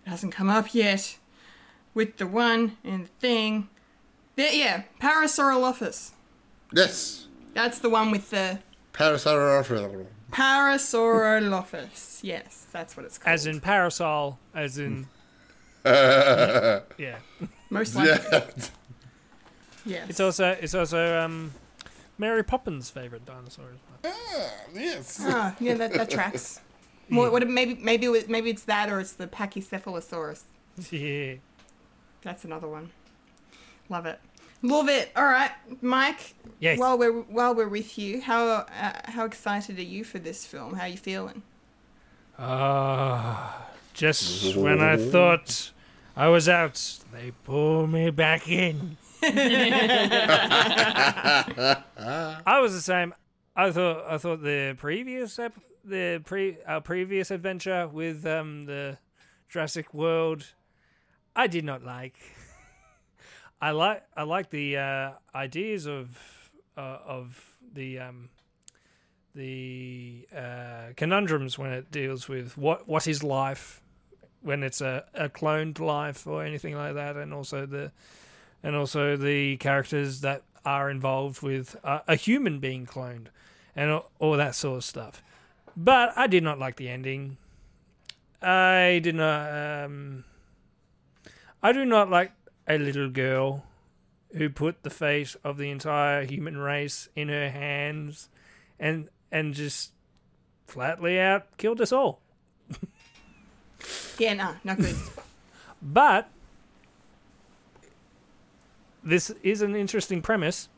it hasn't come up yet. With the one and the thing. There, yeah, Parasaurolophus. Yes, That's the one with the Parasaurolophus. Parasaurolophus. Yes, that's what it's called. As in parasol, as in. yeah. most likely. Yeah, Yes. It's also it's also um, Mary Poppins' favorite dinosaur as well. yes. Ah, yeah, that, that tracks. What, what, maybe maybe maybe it's that or it's the Pachycephalosaurus. yeah. That's another one. Love it. Love it. All right, Mike. Yes. While we're while we're with you, how uh, how excited are you for this film? How are you feeling? Ah, just when I thought I was out, they pull me back in. I was the same. I thought I thought the previous ep- the pre our previous adventure with um the Jurassic World, I did not like. I like I like the uh, ideas of uh, of the um, the uh, conundrums when it deals with what what is life when it's a, a cloned life or anything like that, and also the and also the characters that are involved with a, a human being cloned and all, all that sort of stuff. But I did not like the ending. I did not. Um, I do not like a little girl who put the fate of the entire human race in her hands and and just flatly out killed us all. Yeah, no, not good. But this is an interesting premise.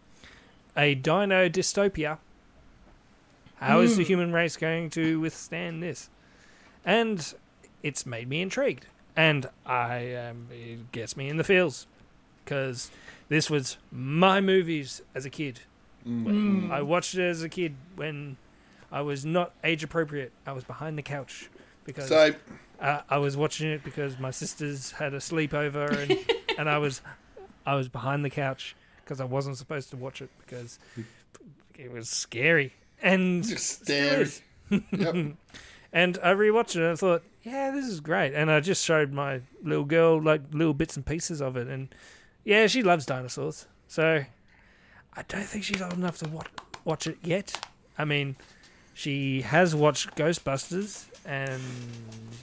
A dino dystopia. How is the hmm. human race going to withstand this? And it's made me intrigued. And I um, it gets me in the feels because this was my movies as a kid. I watched it as a kid when I was not age appropriate. I was behind the couch because So, uh, I was watching it because my sisters had a sleepover, and and I was I was behind the couch because I wasn't supposed to watch it because it was scary. And just stare. yep. And I rewatched it and I thought, yeah, this is great. And I just showed my little girl like little bits and pieces of it, and yeah, she loves dinosaurs. So I don't think she's old enough to watch watch it yet. I mean, she has watched Ghostbusters, and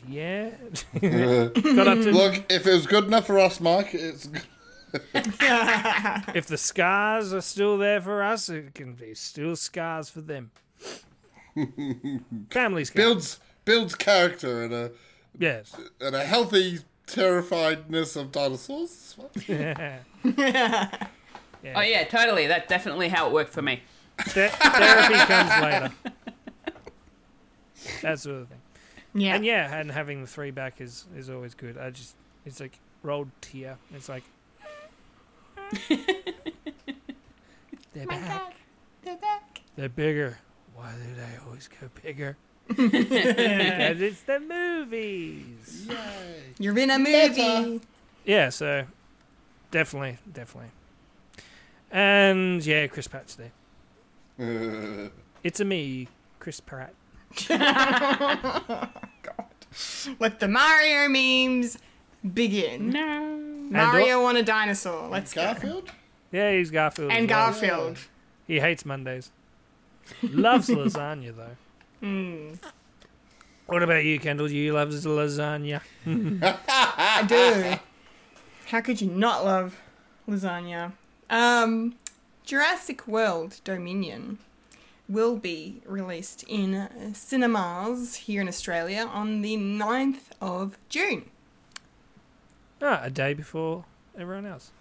yeah, got up to Look, if it was good enough for us, Mike, it's good. if the scars are still there for us, it can be still scars for them. Family scars. builds builds character and a Yes. and a healthy terrifiedness of dinosaurs. Yeah. Oh yeah, totally. That's definitely how it worked for me. Th- therapy comes later. That sort of thing. Yeah. And yeah, and having the three back is is always good. I just it's like rolled tear. It's like they're back. They're back. They're bigger. Why do they always go bigger? because it's the movies. You're in a movie. Yeah, so definitely, definitely. And yeah, Chris Pratt's there. It's a me, Chris Pratt. God. Let the Mario memes begin. No. Mario on a dinosaur. Let's go. Garfield? Yeah, he's Garfield. And as well. Garfield. He hates Mondays. Loves lasagna though. Hmm. What about you, Kendall? You love lasagna. I do. How could you not love lasagna? Um, Jurassic World Dominion will be released in uh, cinemas here in Australia on the 9th of June. Ah, a day before everyone else.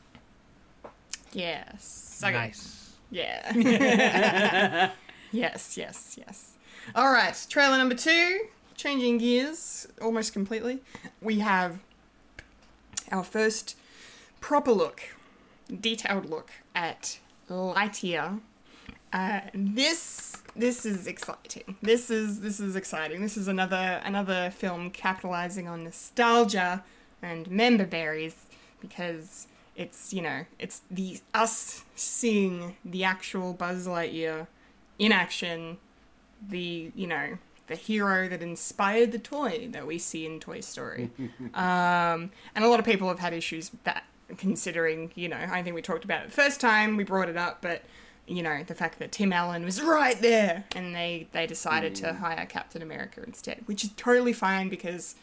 Yes. Okay. Nice. Yeah. yes, yes, yes. All right, trailer number two. Changing gears almost completely. We have our first proper look, detailed look at Lightyear. Uh, this this is exciting. This is this is exciting. This is another another film capitalizing on nostalgia and member berries because it's you know it's the us seeing the actual Buzz Lightyear in action, the you know the hero that inspired the toy that we see in Toy Story. um, and a lot of people have had issues with that, considering you know I think we talked about it the first time we brought it up, but you know the fact that Tim Allen was right there, and they they decided to hire Captain America instead, which is totally fine because.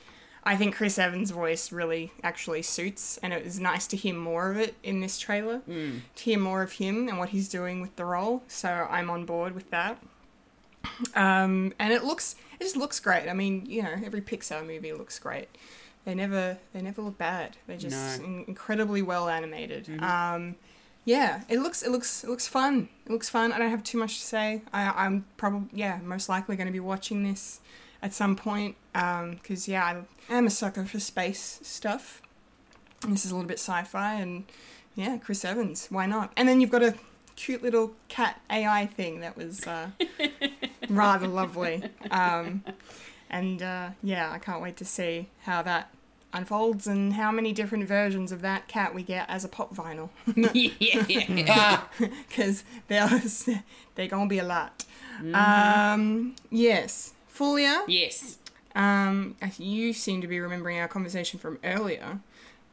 I think Chris Evans' voice really actually suits, and it was nice to hear more of it in this trailer. To hear more of him and what he's doing with the role, so I'm on board with that. Um, and it looks, it just looks great. I mean, you know, every Pixar movie looks great. They never, they never look bad. They're just No. in- incredibly well animated. Um, yeah, it looks, it looks, it looks fun. It looks fun. I don't have too much to say. I, I'm probably, yeah, most likely going to be watching this at some point. Um, because yeah, I am a sucker for space stuff. This is a little bit sci-fi, and yeah, Chris Evans. Why not? And then you've got a cute little cat AI thing that was uh, rather lovely. Um, and uh, yeah, I can't wait to see how that unfolds and how many different versions of that cat we get as a pop vinyl. yeah. Because there's they're gonna be a lot. Um, yes, Fulia. yes. Um, you seem to be remembering our conversation from earlier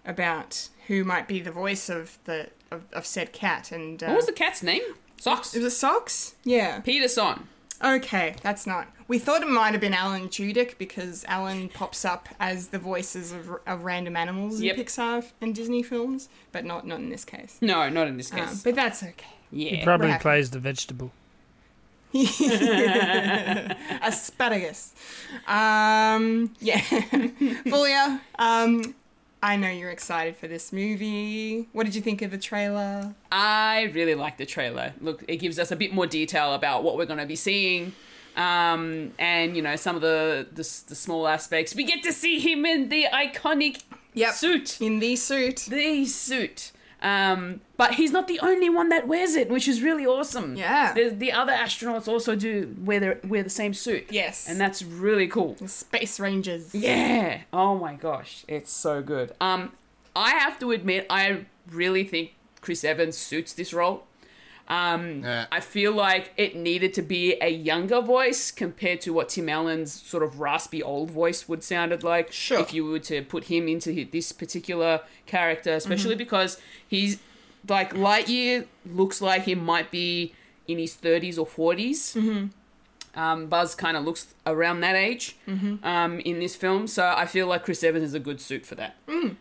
about who might be the voice of the of, of said cat, and uh, What was the cat's name? Socks. it was Socks. Yeah. Peter Sohn. Okay, that's not. We thought it might have been Alan Tudyk because Alan pops up as the voices of, of random animals Yep. in Pixar and Disney films, but not not in this case. No, not in this Um, case. but that's okay. yeah. He probably plays the vegetable. Asparagus. Um, yeah. Fulia, um, I know you're excited for this movie. What did you think of the trailer? I really like the trailer. Look, it gives us a bit more detail about what we're going to be seeing. Um, and you know some of the, the the small aspects. We get to see him in the iconic Yep. suit, In the suit. the suit. Um, but he's not the only one that wears it, which is really awesome. Yeah. the, the other astronauts also do wear their, wear the same suit. Yes. and that's really cool. Space Rangers. Yeah. Oh my gosh, it's so good. Um, I have to admit, I really think Chris Evans suits this role. Um, Yeah. I feel like it needed to be a younger voice compared to what Tim Allen's sort of raspy old voice would sounded like. Sure. If you were to put him into this particular character, especially because he's like Lightyear looks like he might be in his 30s or 40s. Mm-hmm. Um, Buzz kind of looks around that age um, in this film, so I feel like Chris Evans is a good suit for that.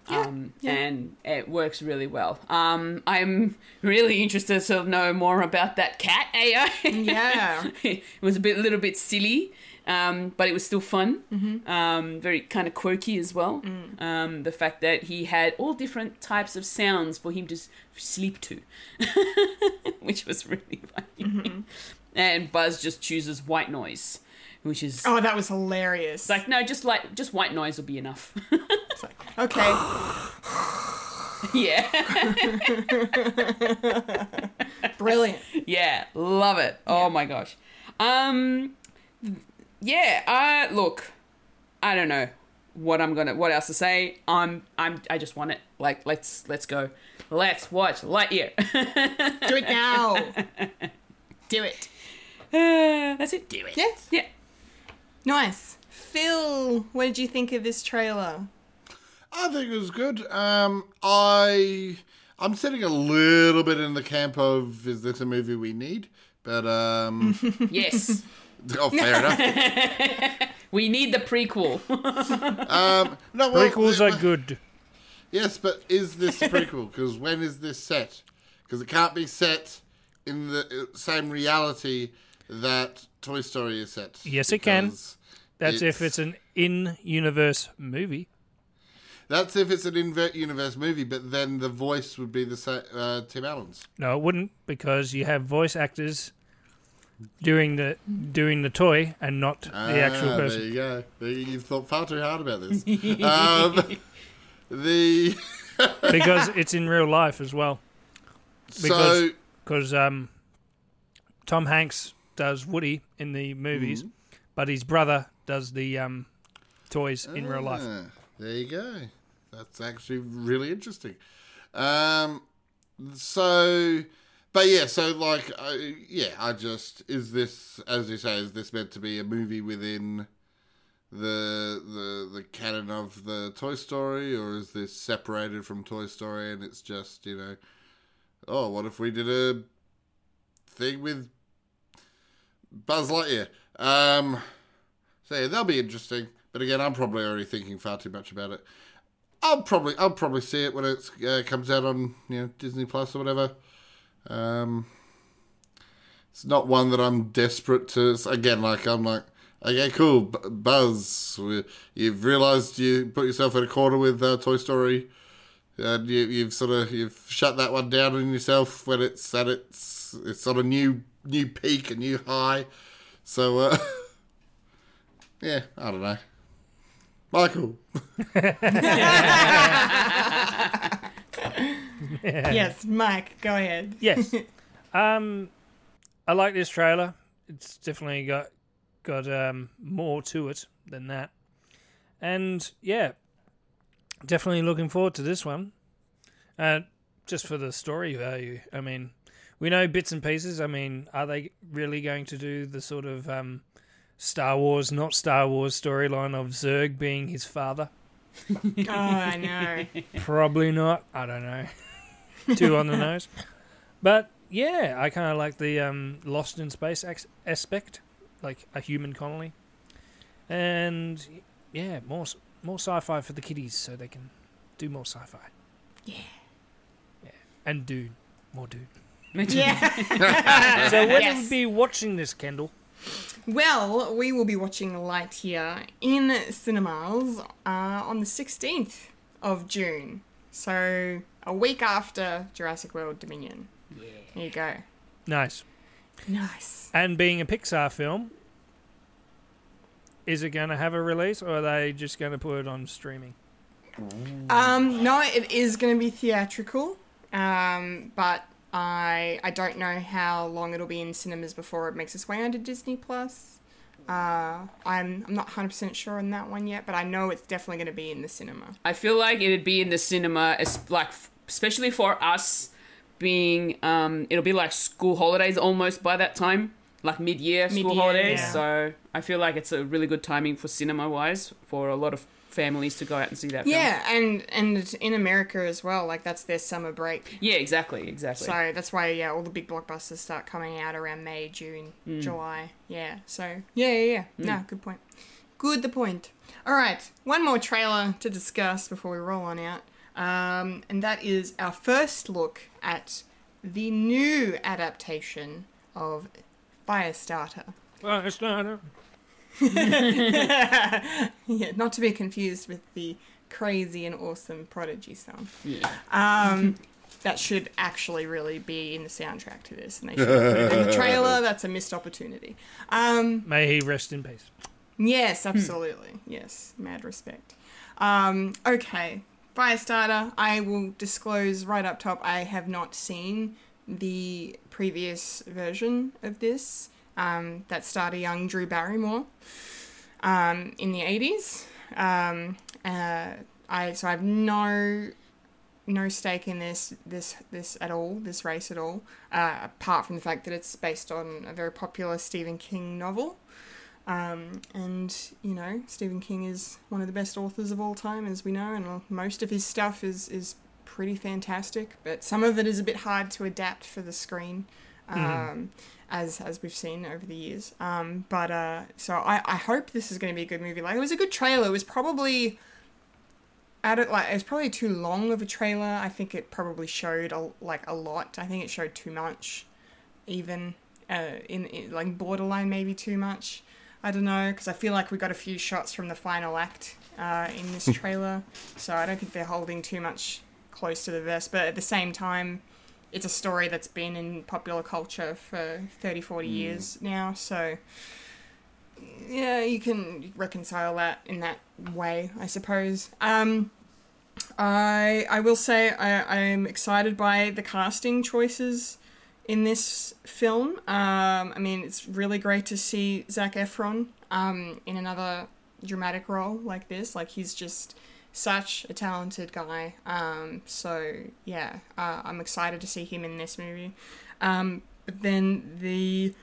um, And it works really well. Um, I'm really interested to know more about that cat AI. Yeah. it was a bit, little bit silly. Um, but it was still fun. Um, very kind of quirky as well. Um, the fact that he had all different types of sounds for him to sleep to, which was really funny. And Buzz just chooses white noise, which is Oh, that was hilarious. like no, just like just white noise will be enough. okay, yeah, brilliant. yeah, love it. Oh my gosh. Um, yeah. Uh, look, I don't know what I'm gonna what else to say. I'm I'm I just want it. Like let's let's go. Let's watch Lightyear. Do it now. Do it. Uh, that's it. Do it. Yes. Yeah. Nice. Phil, what did you think of this trailer? I think it was good. Um, I I'm sitting a little bit in the camp of is this a movie we need? But um, Yes. oh, fair enough. we need the prequel. Um, no, well, Prequels are good. Yes, but is this a prequel? Because when is this set? Because it can't be set in the uh, same reality that Toy Story is set. Yes, it can. That's if it's an in-universe movie. That's if it's an invert universe movie, but then the voice would be the same, uh, Tim Allen's. No, it wouldn't because you have voice actors doing the doing the toy and not the actual Ah, There person. you go. You've thought far too hard about this. um, the because it's in real life as well. so Because because um, Tom Hanks does Woody in the movies, Mm-hmm. but his brother does the um, toys in real life. Ah, there you go. That's actually really interesting. Um, so, but yeah, so like, uh, yeah, I just is this, as you say, is this meant to be a movie within the the the canon of the Toy Story, or is this separated from Toy Story and it's just you know, oh, what if we did a thing with Buzz Lightyear? Um, so yeah, that'll be interesting. But again, I'm probably already thinking far too much about it. I'll probably I'll probably see it when it uh, comes out on you know Disney Plus or whatever. Um, it's not one that I'm desperate to. Again, like I'm like, okay, cool, B- Buzz. You've realised you put yourself in a corner with uh, Toy Story, and you, you've sort of you've shut that one down on yourself when it's at its it's on a new new peak, a new high. So uh, yeah, I don't know. Michael. Yes, Mike, go ahead. Yes. um, I like this trailer. It's definitely got got um, more to it than that, and yeah, definitely looking forward to this one. Uh, just for the story value. I mean, we know bits and pieces. I mean, are they really going to do the sort of um, Star Wars, not Star Wars storyline of Zurg being his father? Oh, I know. Probably not. I don't know. Too on the nose. But yeah, I kind of like the um, Lost in Space ex- aspect, like a human colony, and yeah, more more sci-fi for the kiddies, so they can do more sci-fi. Yeah. Yeah, and dude, more dude. Yeah. So when Yes. will we be watching this, Kendall? Well, we will be watching Lightyear in cinemas uh, on the 16th of June. So, a week after Jurassic World Dominion. Yeah. There you go. Nice. Nice. And being a Pixar film, is it going to have a release, or are they just going to put it on streaming? Um, no, it is going to be theatrical, um, but I I don't know how long it'll be in cinemas before it makes its way onto Disney Plus. Uh, I'm I'm not 100% sure on that one yet, but I know it's definitely going to be in the cinema. I feel like it'd be in the cinema, like especially for us, being um, it'll be like school holidays almost by that time, like mid-year school Mid-year, holidays. yeah. So I feel like it's a really good timing for cinema-wise for a lot of families to go out and see that. Film. Yeah, and and in America as well, like that's their summer break. yeah, exactly, exactly. So that's why yeah, all the big blockbusters start coming out around May, June, July. Yeah. So yeah, yeah, yeah. No, good point. Good the point. All right, one more trailer to discuss before we roll on out, um, and that is our first look at the new adaptation of Firestarter. Well, it's not. yeah, not to be confused with the crazy and awesome Prodigy song. Yeah. Um, that should actually really be in the soundtrack to this, and they should put it in the trailer. That's a missed opportunity. Um, May he rest in peace. yes, absolutely. Yes, mad respect. Um, okay, Firestarter. I will disclose right up top. I have not seen the previous version of this. Um, that starred a young Drew Barrymore um, in the eighties. Um, uh, I so I have no no stake in this this this at all, this race at all, uh, apart from the fact that it's based on a very popular Stephen King novel. Um, and you know, Stephen King is one of the best authors of all time, as we know, and most of his stuff is is pretty fantastic. But some of it is a bit hard to adapt for the screen, um, as as we've seen over the years. Um, but uh, so I, I hope this is going to be a good movie. Like it was a good trailer. It was probably at it like it was probably too long of a trailer. I think it probably showed a, like a lot. I think it showed too much, even uh, in, in like borderline maybe too much. I don't know because I feel like we got a few shots from the final act uh, in this trailer, so I don't think they're holding too much close to the verse. But at the same time, it's a story that's been in popular culture for 30, 40 years now, so yeah, you can reconcile that in that way, I suppose. Um, I I will say I I'm excited by the casting choices in this film. Um, I mean, it's really great to see Zac Efron um, in another dramatic role like this. Like he's just such a talented guy. Um, so yeah, uh, I'm excited to see him in this movie. Um, but then the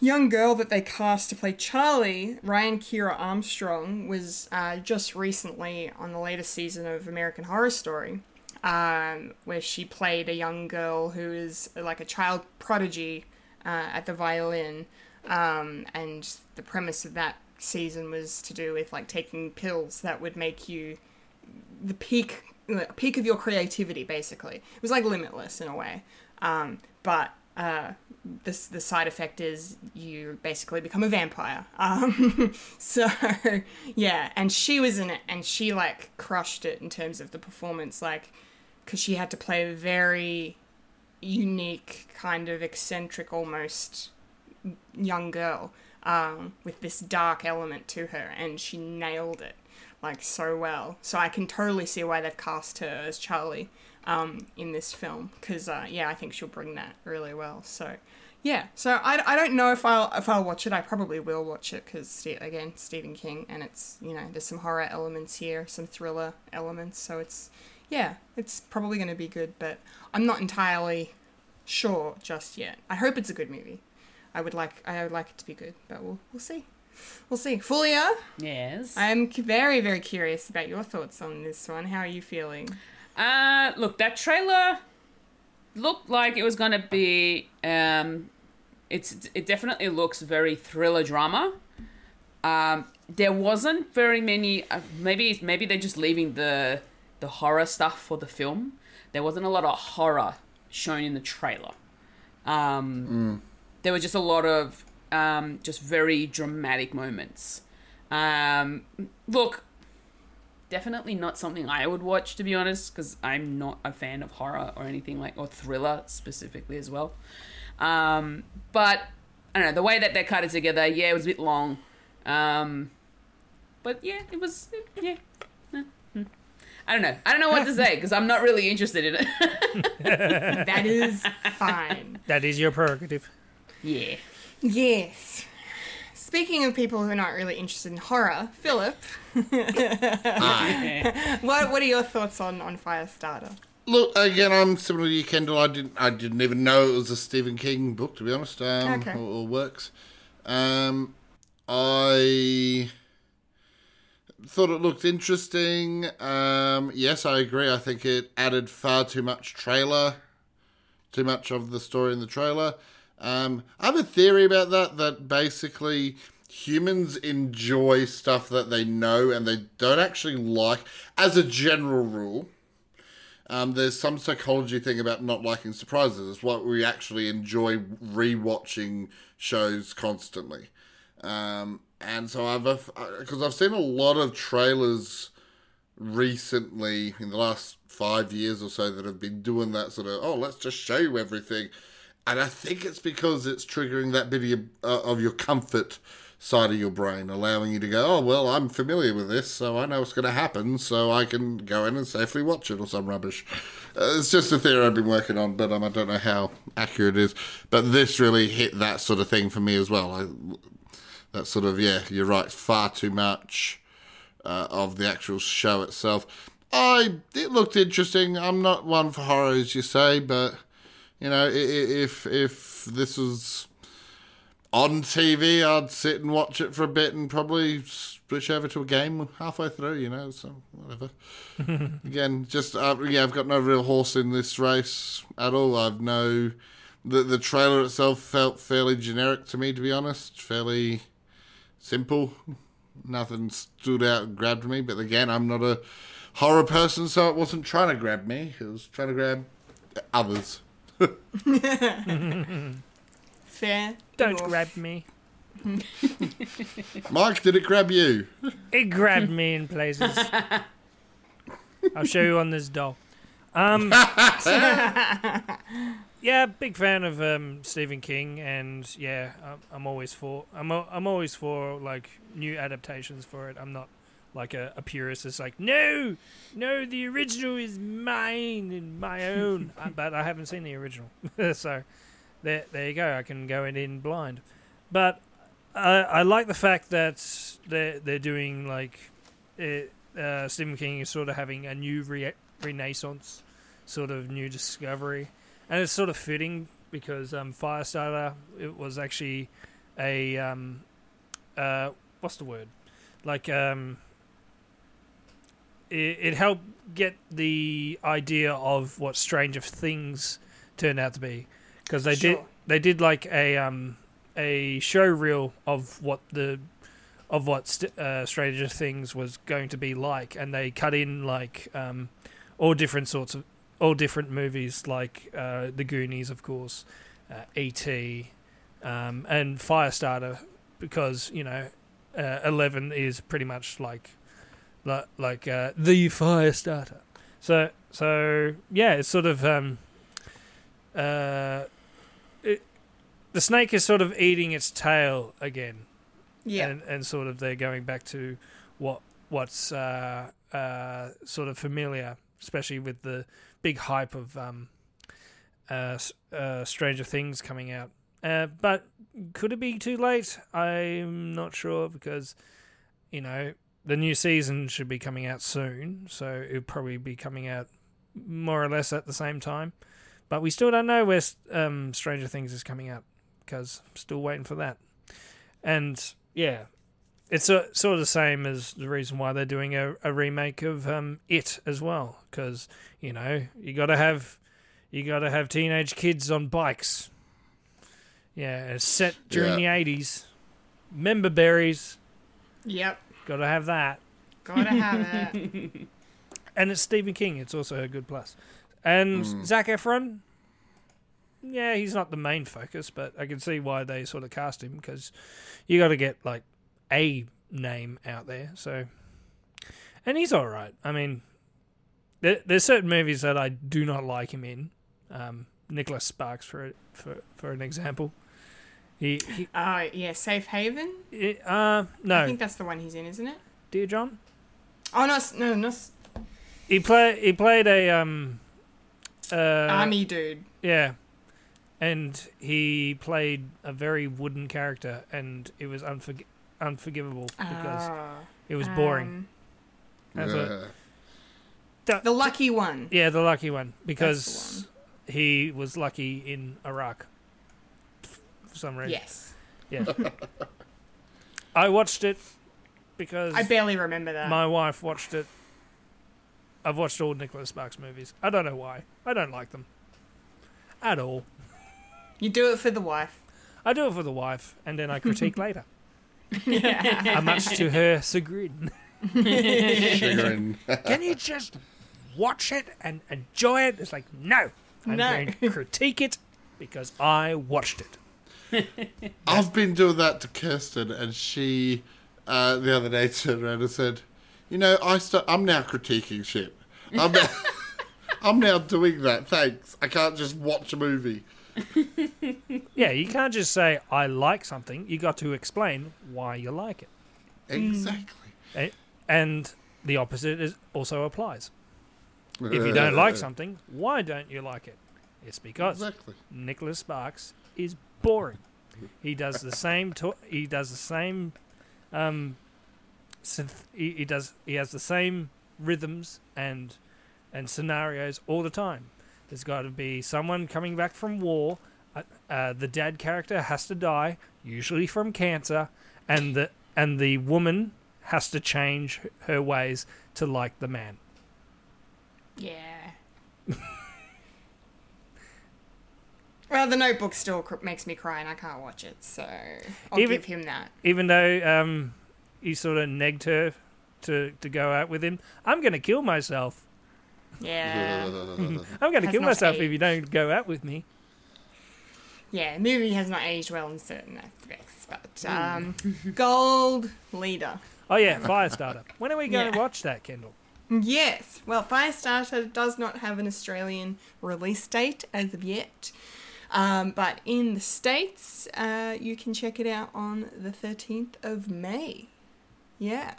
young girl that they cast to play Charlie, Ryan Kira Armstrong, was uh, just recently on the latest season of American Horror Story, um, where she played a young girl who is like a child prodigy uh, at the violin. Um, and the premise of that season was to do with like taking pills that would make you the peak the peak of your creativity basically. It was like limitless in a way. Um, but uh, this the side effect is you basically become a vampire. Um, so yeah and she was in it and she like crushed it in terms of the performance like because she had to play a very unique kind of eccentric almost young girl um, with this dark element to her and she nailed it like so well. So i can totally see why they've cast her as charlie um, in this film because uh, yeah i think she'll bring that really well. So yeah. So I, I don't know if i'll if i'll watch it. I probably will watch it because again stephen king and it's you know there's some horror elements here some thriller elements. So it's yeah it's probably going to be good but i'm not entirely sure just yet. I hope it's a good movie. I would like i would like it to be good but we'll, we'll see We'll see. Fulia, Yes. I'm very, very curious about your thoughts on this one. How are you feeling? Uh, look, that trailer looked like it was gonna be. Um, it's it definitely looks very thriller drama. Um, there wasn't very many. Uh, maybe maybe they're just leaving the the horror stuff for the film. There wasn't a lot of horror shown in the trailer. Um, There was just a lot of um, just very dramatic moments. Um, look, definitely not something I would watch to be honest, because I'm not a fan of horror or anything like or thriller specifically as well. Um, but I don't know the way that they cut it together. Yeah, it was a bit long, um, but yeah, it was yeah. hmm. I don't know. I don't know what to say because I'm not really interested in it. That is fine. That is your prerogative. yeah. Yes. Speaking of people who are not really interested in horror, Philip, what what are your thoughts on on Firestarter? Look, again, I'm similar to you, Kendall. I didn't, I didn't even know it was a Stephen King book, to be honest, um, Okay. or, or works. Um, I thought it looked interesting. Um, yes, I agree. I think it added far too much trailer, too much of the story in the trailer. Um, I have a theory about that. That basically humans enjoy stuff that they know and they don't actually like, as a general rule. Um, there's some psychology thing about not liking surprises. It's what we actually enjoy rewatching shows constantly. Um, and so I've because I've seen a lot of trailers recently in the last five years or so that have been doing that sort of oh let's just show you everything, and I think it's because it's triggering that bit of your, uh, of your comfort side of your brain, allowing you to go oh well I'm familiar with this so I know what's going to happen so I can go in and safely watch it or some rubbish. Uh, it's just a theory I've been working on, but um, I don't know how accurate it is. But this really hit that sort of thing for me as well. I, that sort of yeah, you're right, far too much uh, of the actual show itself. I it looked interesting. I'm not one for horror, as you say, but you know, if if this was on TV, I'd sit and watch it for a bit and probably switch over to a game halfway through. You know, so whatever. Again, just uh, yeah, I've got no real horse in this race at all. I've no the the trailer itself felt fairly generic to me, to be honest. Fairly simple. Nothing stood out and grabbed me. But again, I'm not a horror person, so it wasn't trying to grab me. It was trying to grab others. Fair. Don't enough. grab me. Mike, did it grab you? It grabbed me in places. I'll show you on this doll. Um, yeah, big fan of um, Stephen King, and yeah, I'm, I'm always for I'm a, I'm always for like new adaptations for it. I'm not like a, a purist. is like no, no, the original is mine and my own. Uh, but I haven't seen the original, so there there you go. I can go in, in blind, but I, I like the fact that they're they're doing like it, uh, Stephen King is sort of having a new re- renaissance, sort of new discovery, and it's sort of fitting because um, Firestarter it was actually a um, uh, what's the word like um, it, it helped get the idea of what Stranger Things turned out to be because they did they did like a um a show reel of what the of what st- uh, Stranger Things was going to be like, and they cut in like um, all different sorts of all different movies, like uh, the Goonies, of course, uh, E.T., um, and Firestarter, because you know uh, Eleven is pretty much like like like uh, the Firestarter. So so yeah, it's sort of um, uh, it, the snake is sort of eating its tail again Yeah. and, and sort of they're going back to what what's uh, uh, sort of familiar, especially with the big hype of um, uh, uh, Stranger Things coming out. Uh, but could it be too late? I'm not sure because you know the new season should be coming out soon, so it'll probably be coming out more or less at the same time. But we still don't know where um, Stranger Things is coming out because I'm still waiting for that. And yeah, it's a, sort of the same as the reason why they're doing a, a remake of um, It as well, because you know you got to have you got to have teenage kids on bikes. Yeah, it's set during Yeah. the eighties. Member berries, Yep. Got to have that. Gotta have it. And it's Stephen King. It's also a good plus. And Zac Efron, yeah, he's not the main focus, but I can see why they sort of cast him because you got to get like a name out there. So, and he's all right. I mean, there, there's certain movies that I do not like him in. Um, Nicholas Sparks, for for for an example. He, he Oh, yeah. Safe Haven? eh, uh I think that's the one he's in, isn't it? dear John. Oh, no, no, no. He play he played a um uh, Army dude. Yeah. And he played a very wooden character, and it was unforg- unforgivable because Ah, it was boring. um, That's a- Yeah. the lucky one. yeah, the lucky one because That's he was lucky in Iraq for some reason. Yes. Yeah. I watched it because I barely remember that. my wife watched it. I've watched all Nicholas Sparks movies. I don't know why. I don't like them at all. you do it for the wife. I do it for the wife, and then I critique later. Uh, much to her chagrin. Sugaring. Can you just watch it and enjoy it? It's like, no. I'm No. going to critique it because I watched it. I've been doing that to Kirsten, and she uh, the other day turned around and said, "You know, I st- I'm now critiquing shit. I'm now, I'm now doing that. Thanks. I can't just watch a movie." Yeah, you can't just say I like something. You got to explain why you like it. Exactly. Eh, And the opposite is also applies. If you don't like something, why don't you like it? It's because Exactly. Nicholas Sparks is boring. He does the same. To- he does the same. Um, synth- he, he does. He has the same rhythms and and scenarios all the time. There's got to be someone coming back from war. Uh, uh, the dad character has to die, usually from cancer, and the and the woman has to change her ways to like the man. Yeah. well, the Notebook still cr- makes me cry, and I can't watch it, so I'll Even- give him that. even though um, he sort of negged her to, to go out with him. I'm going to kill myself. Yeah. I'm going to kill myself if you don't go out with me. Yeah, movie has not aged well in certain aspects, but Hmm. um, Gold Leader. Oh yeah, Firestarter. When are we going to Yeah. watch that, Kendall? Yes, well, Firestarter does not have an Australian release date as of yet, um, but in the States, uh, you can check it out on the 13th of May. Yeah.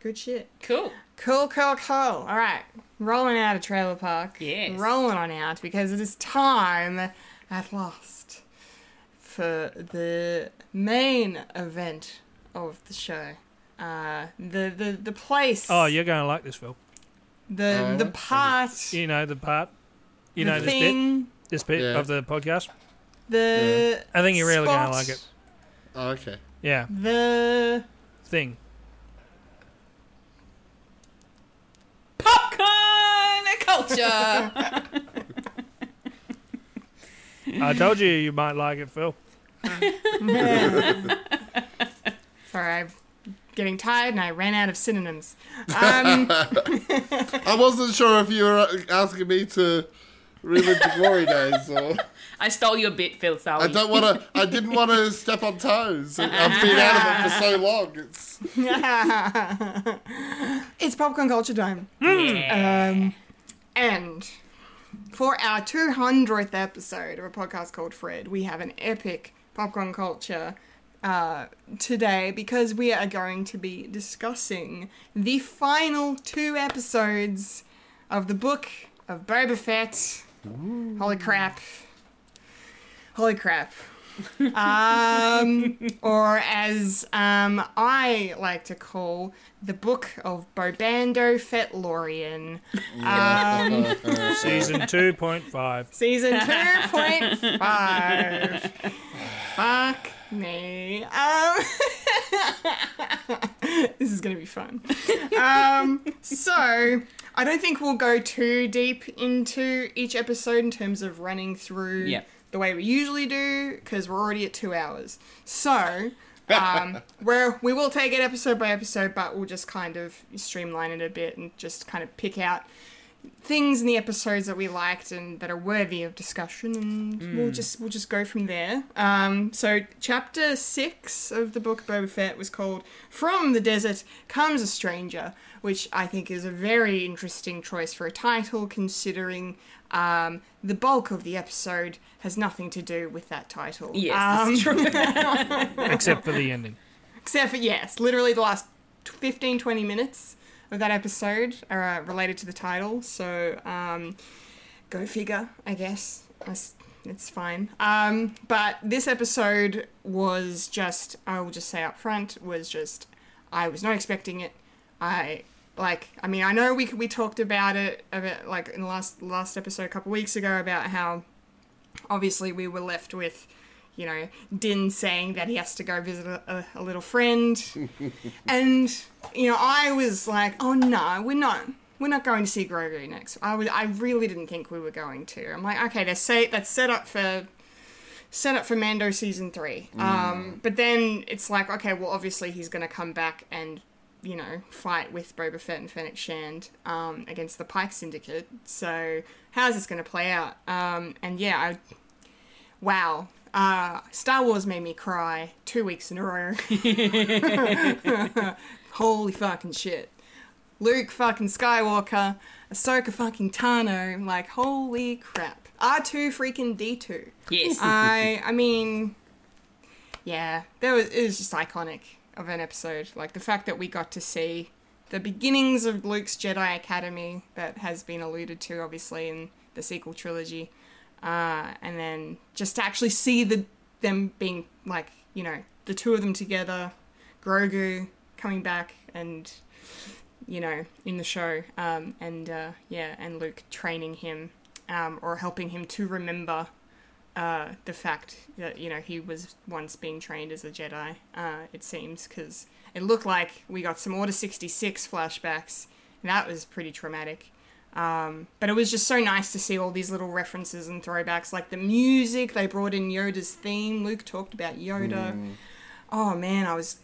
Good shit. Cool. Cool, cool, cool. All right, rolling out of Trailer Park. Yes. Rolling on out because it is time at last for the main event of the show. Uh, the the the place. Oh, you're going to like this, Phil. The Oh, the okay. part. You know the part. You the know this bit. This bit Yeah. of the podcast. The. I think you're really gonna like it. Oh, okay. Yeah, The thing. Popcorn culture. I told you you might like it, Phil. sorry, I'm getting tired and I ran out of synonyms. Um, I wasn't sure if you were asking me to relive the glory days or. I stole your bit, Phil. Sorry. I don't want to. I didn't want to step on toes. I've been out of it for so long. It's it's popcorn culture time. Um, and for our 200th episode of a podcast called Fred, we have an epic popcorn culture uh, today because we are going to be discussing the final two episodes of the book of Boba Fett. Holy crap. Holy crap. um, or as um, I like to call the book of Bobando Fetlorian. Um, Season two point five. season 2.5. Fuck me. Um, this is going to be fun. Um, so, I don't think we'll go too deep into each episode in terms of running through Yep. the way we usually do, because we're already at two hours. So, um, where we will take it episode by episode, but we'll just kind of streamline it a bit and just kind of pick out things in the episodes that we liked and that are worthy of discussion, and we'll just we'll just go from there. Um, so chapter six of the book of Boba Fett was called "From the Desert Comes a Stranger," which I think is a very interesting choice for a title, considering um, the bulk of the episode has nothing to do with that title. Yes, Um, true. Except for the ending. Except for, yes, literally the last 15, 20 minutes of that episode are uh, related to the title. So, um, go figure, I guess. It's, it's fine. Um, but this episode was just, I will just say up front, was just, I was not expecting it. I, like, I mean, I know we, we talked about it, about, like, in the last, last episode a couple weeks ago about how obviously we were left with you know din saying that he has to go visit a, a, a little friend. And you know i was like oh no we're not we're not going to see grogu next. I would i really didn't think we were going to. I'm like okay that's set that's set up for set up for mando season three. Um but then it's like okay well obviously he's going to come back and you know fight with boba fett and fennec shand um against the pike syndicate. So how's this going to play out? Um and yeah i wow. Uh, Star Wars made me cry two weeks in a row. Holy fucking shit. Luke fucking Skywalker, Ahsoka fucking Tano, like holy crap. R2 freaking D2. Yes. I I mean yeah, there was it was just iconic of an episode. Like the fact that we got to see the beginnings of Luke's Jedi Academy that has been alluded to obviously in the sequel trilogy. Uh, and then just to actually see the them being like, you know, the two of them together, Grogu coming back and you know, in the show, um, and uh, yeah, and Luke training him um, or helping him to remember uh, the fact that you know he was once being trained as a Jedi. Uh, it seems because it looked like we got some Order sixty six flashbacks, and that was pretty traumatic. Um, but it was just so nice to see all these little references and throwbacks, like the music. They brought in Yoda's theme. Luke talked about Yoda. Oh man, I was.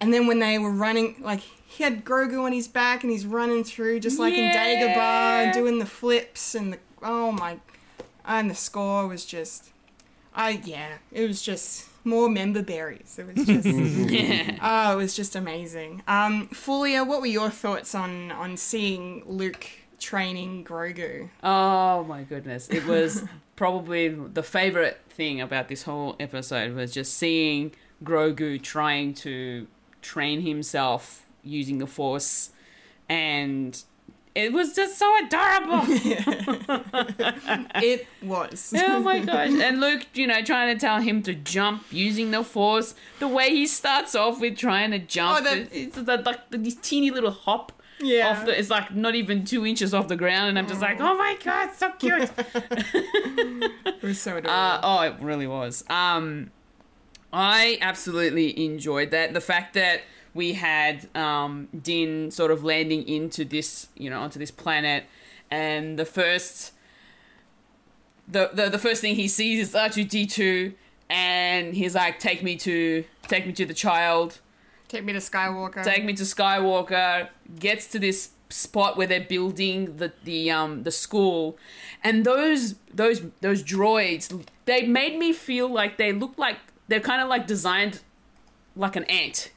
And then when they were running, like he had Grogu on his back and he's running through just like in Yeah. Dagobah, doing the flips and the oh my, and the score was just, I yeah, it was just more member berries. It was just, oh, it was just amazing. Um, Fulia, what were your thoughts on on seeing Luke training Grogu? Oh my goodness. It was probably the favorite thing about this whole episode was just seeing Grogu trying to train himself using the force and it was just so adorable. It was. oh my gosh. And Luke, you know, trying to tell him to jump using the force. The way he starts off with trying to jump, Oh, that- it's like this teeny little hop. Yeah. Off the, it's like not even two inches off the ground, and I'm just like, oh my god, so cute. It was so adorable. Uh, oh, it really was. Um, I absolutely enjoyed that. The fact that we had um, Din sort of landing into this, you know, onto this planet, and the first, the the, the first thing he sees is R two D two, and he's like, "Take me to, take me to the child." Take me to Skywalker. take me to Skywalker, gets to this spot where they're building the the um the school, and those those those droids they made me feel like they look like they're kind of like designed like an ant.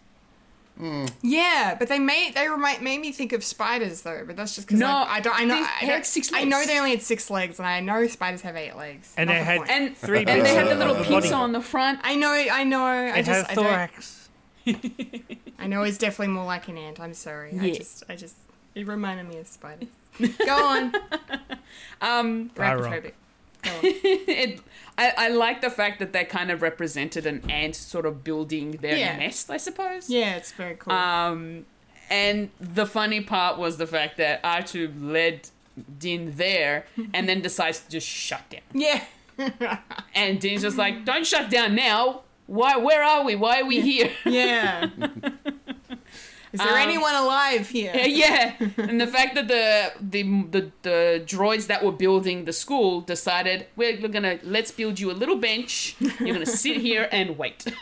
Yeah, but they made they remind, made me think of spiders though. But that's just because No, I, I don't. I know. they I, had don't- six I know they only had six legs, and I know spiders have eight legs. And Not they the had point. And Three and they had the little the pincer on the front. I know. I know. I It just. has I, thorax. I know it's definitely more like an ant. I'm sorry. I just. I just. It reminded me of spiders. Go on. Um, Arachnophobic. Go on. it, I, I like the fact that they kind of represented an ant sort of building their Yeah. nest, I suppose. Yeah, it's very cool. Um, and the funny part was the fact that R2 led Din there and then decides to just shut down. yeah. And Din's just like, don't shut down now. Why? Where are we? Why are we here? Yeah. Is there Um, anyone alive here? yeah, and the fact that the, the the the droids that were building the school decided we're, we're gonna let's build you a little bench. You're gonna sit here and wait.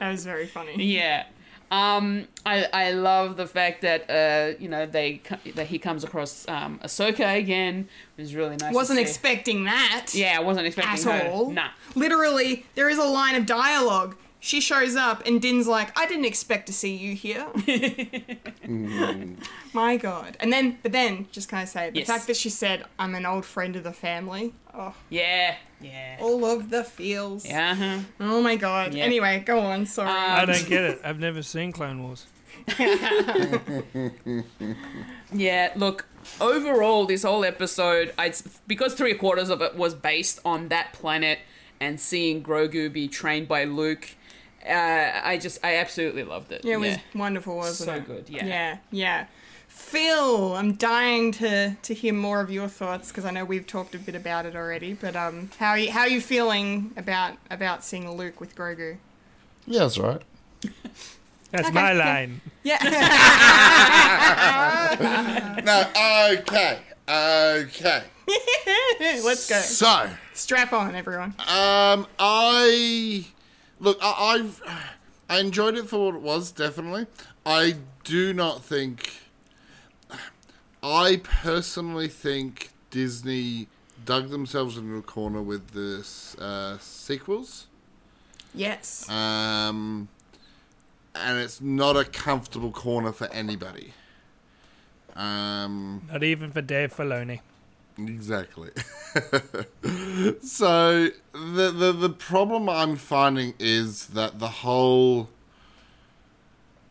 That was very funny. Yeah. Um, I I love the fact that uh you know they that he comes across um Ahsoka again. It was really nice. Wasn't see. expecting that. Yeah, I wasn't expecting that at her. all. Nah. Literally, there is a line of dialogue. She shows up, and Din's like, "I didn't expect to see you here." My God! And then, but then, just can I say the Yes. fact that she said, "I'm an old friend of the family." Oh, Yeah. Yeah. all of the feels. Yeah. uh-huh. Oh my God! Yeah. Anyway, go on. Sorry. I don't get it. I've never seen Clone Wars. Yeah. Look, overall, this whole episode, I because three quarters of it was based on that planet and seeing Grogu be trained by Luke. Uh, I just, I absolutely loved it. yeah, it was wonderful, wasn't So it? good, yeah. Yeah. Yeah. Phil, I'm dying to to hear more of your thoughts because I know we've talked a bit about it already. But um, how are you, how are you feeling about about seeing Luke with Grogu? Yeah, that's right. That's my line. Yeah. No, okay, okay. Let's go. So, Strap on, everyone. Um, I look, I, I I enjoyed it for what it was. Definitely, I do not think. I personally think Disney dug themselves into a corner with the uh, sequels. Yes. Um, and it's not a comfortable corner for anybody. Um, Not even for Dave Filoni. Exactly. so the, the the problem I'm finding is that the whole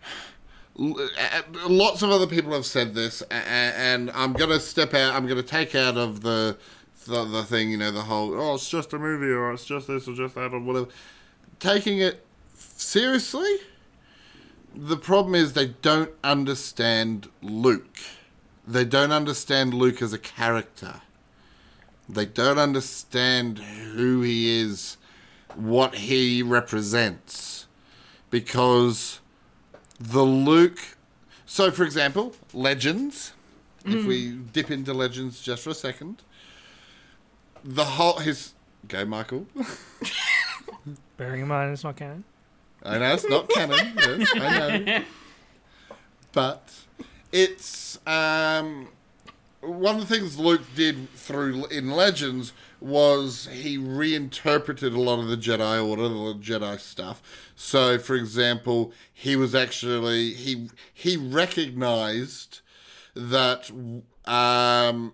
lots of other people have said this, and I'm gonna step out. I'm gonna take out of the the, the thing. You know, the whole oh, it's just a movie, or it's just this, or just that, or whatever. Taking it seriously, the problem is they don't understand Luke. They don't understand Luke as a character. They don't understand who he is, what he represents. Because the Luke. So, for example, Legends. If mm. we dip into Legends just for a second, the whole. His. Go, Michael. Bearing in mind it's not canon. I know it's not canon. Yes, I know. But it's um, one of the things Luke did through in Legends was he reinterpreted a lot of the Jedi Order, the Jedi stuff. So, for example, he was actually he he recognized that um,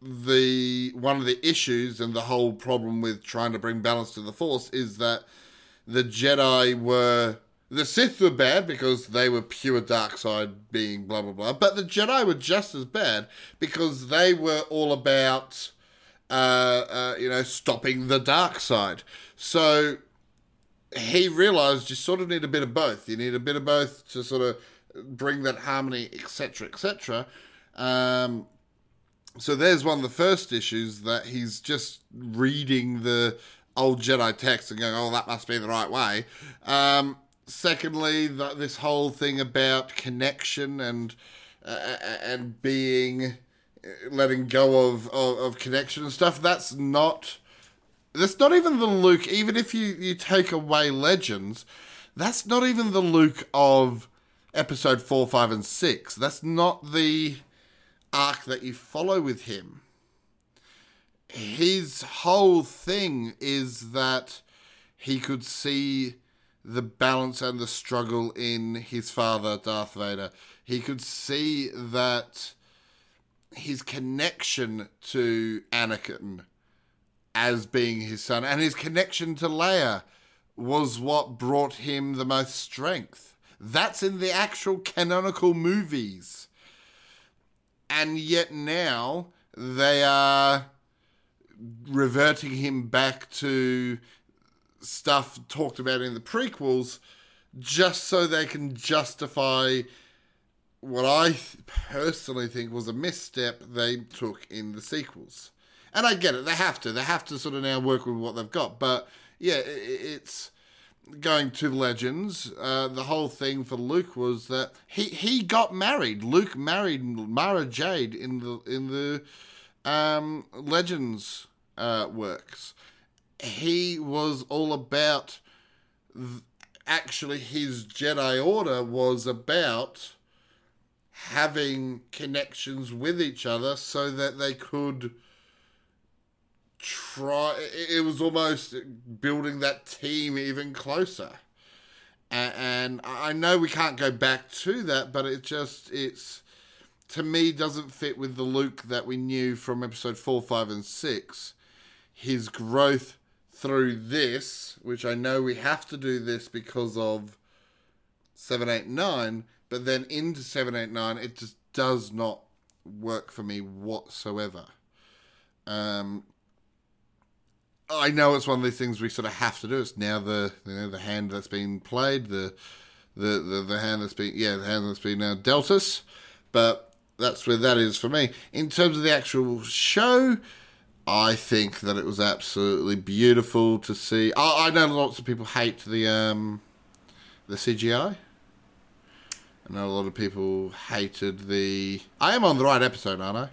the one of the issues and the whole problem with trying to bring balance to the Force is that the Jedi were the Sith were bad because they were pure dark side being blah blah blah, but the Jedi were just as bad because they were all about uh, uh, you know stopping the dark side. So he realized you sort of need a bit of both. You need a bit of both to sort of bring that harmony, etc., etc. Um, so there's one of the first issues that he's just reading the old Jedi text and going, "Oh, that must be the right way." Um, secondly, th this whole thing about connection and uh, and being letting go of, of of connection and stuff. That's not. That's not even the Luke. Even if you you take away Legends, that's not even the Luke of episode four, five, and six. That's not the arc that you follow with him. His whole thing is that he could see the balance and the struggle in his father, Darth Vader. He could see that his connection to Anakin as being his son and his connection to Leia was what brought him the most strength. That's in the actual canonical movies. And yet now they are reverting him back to stuff talked about in the prequels just so they can justify what I personally think was a misstep they took in the sequels. And I get it, they have to. They have to sort of now work with what they've got. But yeah, it's going to Legends. Uh, the whole thing for Luke was that he, he got married. Luke married Mara Jade in the in the um, Legends uh, works. He was all about actually his Jedi Order was about having connections with each other so that they could try it it was almost building that team even closer. And i know we can't go back to that but it just it's to me doesn't fit with the luke that we knew from episode 4 5 and 6 his growth through this which i know we have to do this because of 789 but then into 789 it just does not work for me whatsoever um I know it's one of these things we sort of have to do. It's now the you know the hand that's been played, the the the, the hand that's been yeah the hand that's been uh, dealt us, but that's where that is for me. In terms of the actual show, I think that it was absolutely beautiful to see. I, I know lots of people hate the um the CGI. I know a lot of people hated the. I am on the right episode, aren't I?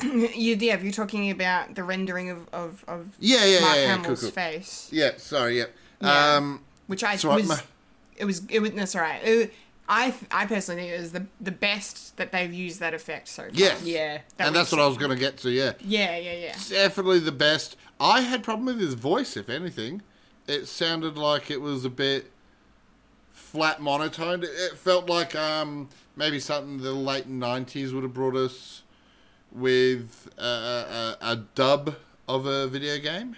You, yeah, if you're talking about the rendering of, of, of Yeah, yeah, Mark yeah, yeah, Hamill's cool, cool. face, Yeah, sorry, yeah. Yeah. Um, which I all right, was, ma- it was, it was, that's all right. It, I I personally think it was the the best that they've used that effect so far. Yes. Yeah. That and that's what I was going to get to. Yeah, Yeah, yeah, yeah. definitely the best. I had problem with his voice. If anything, it sounded like it was a bit flat monotoned. It- It felt like um maybe something the late '90s would have brought us with a, a, a dub of a video game.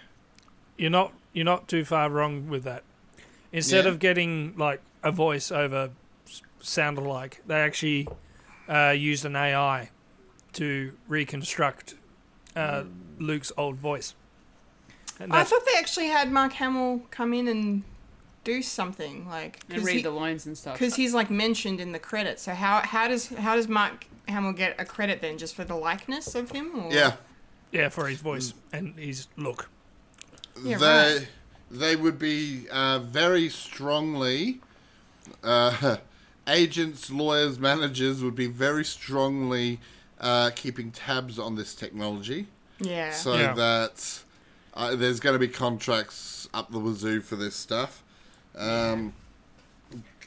You're not you're not too far wrong with that. Instead Yeah. of getting like a voice over s- sounded like, they actually uh, used an AI to reconstruct uh, Luke's old voice. And I that's, thought they actually had Mark Hamill come in and do something like And read the lines and stuff. because he's like mentioned in the credits. So how how does how does Mark Hamill get a credit then? Just for the likeness of him? Or? Yeah, yeah, for his voice and his look. Yeah, they right. they would be uh, very strongly uh, agents, lawyers, managers would be very strongly uh, keeping tabs on this technology, Yeah. so Yeah. that uh, there's going to be contracts up the wazoo for this stuff. Um,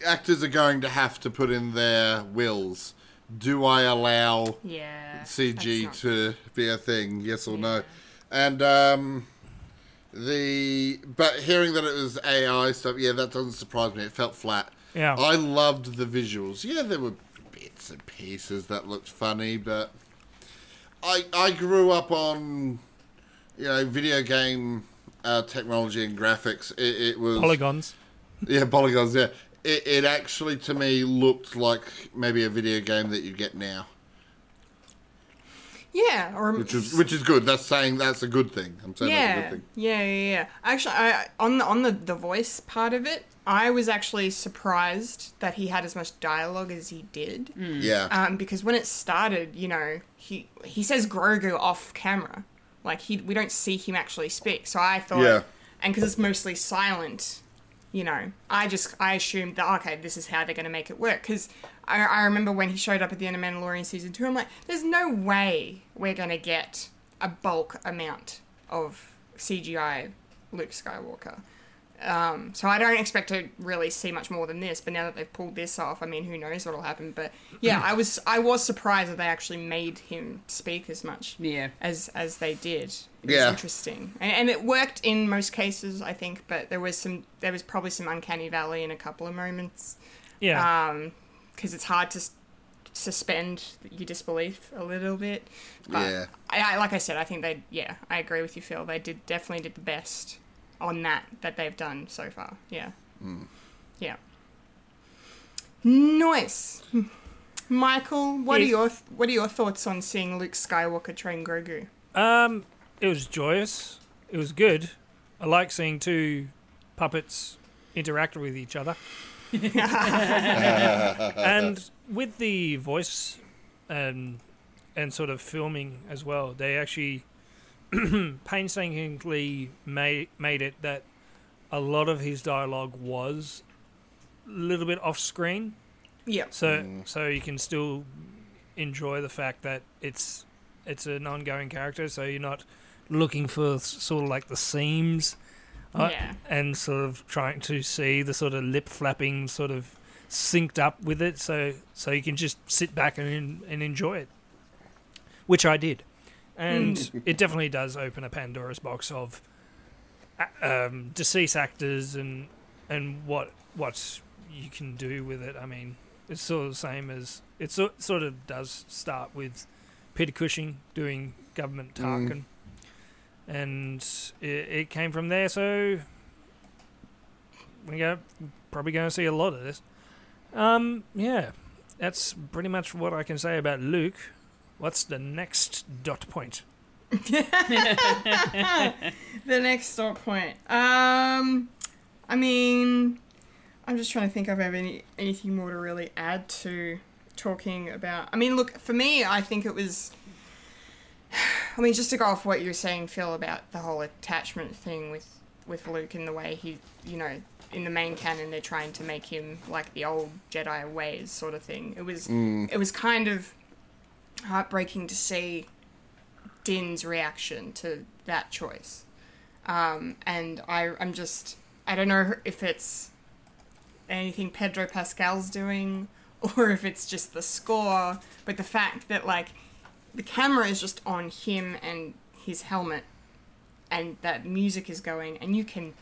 Actors are going to have to put in their wills. Do I allow yeah. CG not- to be a thing, yes or no. And um, the but hearing that it was AI stuff, yeah, that doesn't surprise me. It felt flat. Yeah. I loved the visuals. Yeah, there were bits and pieces that looked funny, but I I grew up on you know video game uh, technology and graphics. It, it was Polygons. yeah, polygons. Yeah, it, it actually to me looked like maybe a video game that you get now Yeah. Or which is which is good. That's saying that's a good thing. I'm saying that's a yeah, good thing. yeah, yeah, yeah. Actually, I, on the on the the voice part of it, I was actually surprised that he had as much dialogue as he did. Yeah, Um, because when it started, you know, he he says Grogu off camera, like he we don't see him actually speak. So I thought, Yeah. and because it's mostly silent, you know, I just I assumed that okay, this is how they're going to make it work. Because I, I remember when he showed up at the end of Mandalorian season two, I'm like, there's no way we're going to get a bulk amount of CGI Luke Skywalker. Um, so I don't expect to really see much more than this. But now that they've pulled this off, I mean, who knows what'll happen? But yeah, I was I was surprised that they actually made him speak as much Yeah. as as they did. It Yeah. was interesting, and, and it worked in most cases, I think. But there was some there was probably some uncanny valley in a couple of moments Yeah. um, because it's hard to suspend your disbelief a little bit. But Yeah. I, I, like I said, I think they, yeah, I agree with you, Phil. They did definitely did the best on that that they've done so far. Yeah, yeah. Nice, Michael. What are Yes. your what are your thoughts on seeing Luke Skywalker train Grogu? Um, it was joyous. It was good. I like seeing two puppets interact with each other. and with the voice and and sort of filming as well, they actually painstakingly made made it that a lot of his dialogue was a little bit off screen. Yeah, So so you can still enjoy the fact that it's it's an ongoing character. So you're not looking for sort of like the seams, uh, Yeah. and sort of trying to see the sort of lip flapping sort of synced up with it. So so you can just sit back and and enjoy it, which I did, and it definitely does open a Pandora's box of um, deceased actors and and what what you can do with it. I mean, it's sort of the same as it sort sort of does start with Peter Cushing doing government Tarkin, and it, it came from there. So we're go, probably going to see a lot of this. Um, yeah, that's pretty much what I can say about Luke. What's the next dot point? the next dot point. Um, I mean, I'm just trying to think if I have any anything more to really add to talking about. I mean, look, for me, I think it was. I mean, just to go off what you were saying, Phil, about the whole attachment thing with with Luke and the way he, you know, in the main canon, they're trying to make him like the old Jedi ways, sort of thing. It was it was kind of heartbreaking to see Din's reaction to that choice. Um, and I, I'm just, I don't know if it's anything Pedro Pascal's doing or if it's just the score, but the fact that like the camera is just on him and his helmet and that music is going and you can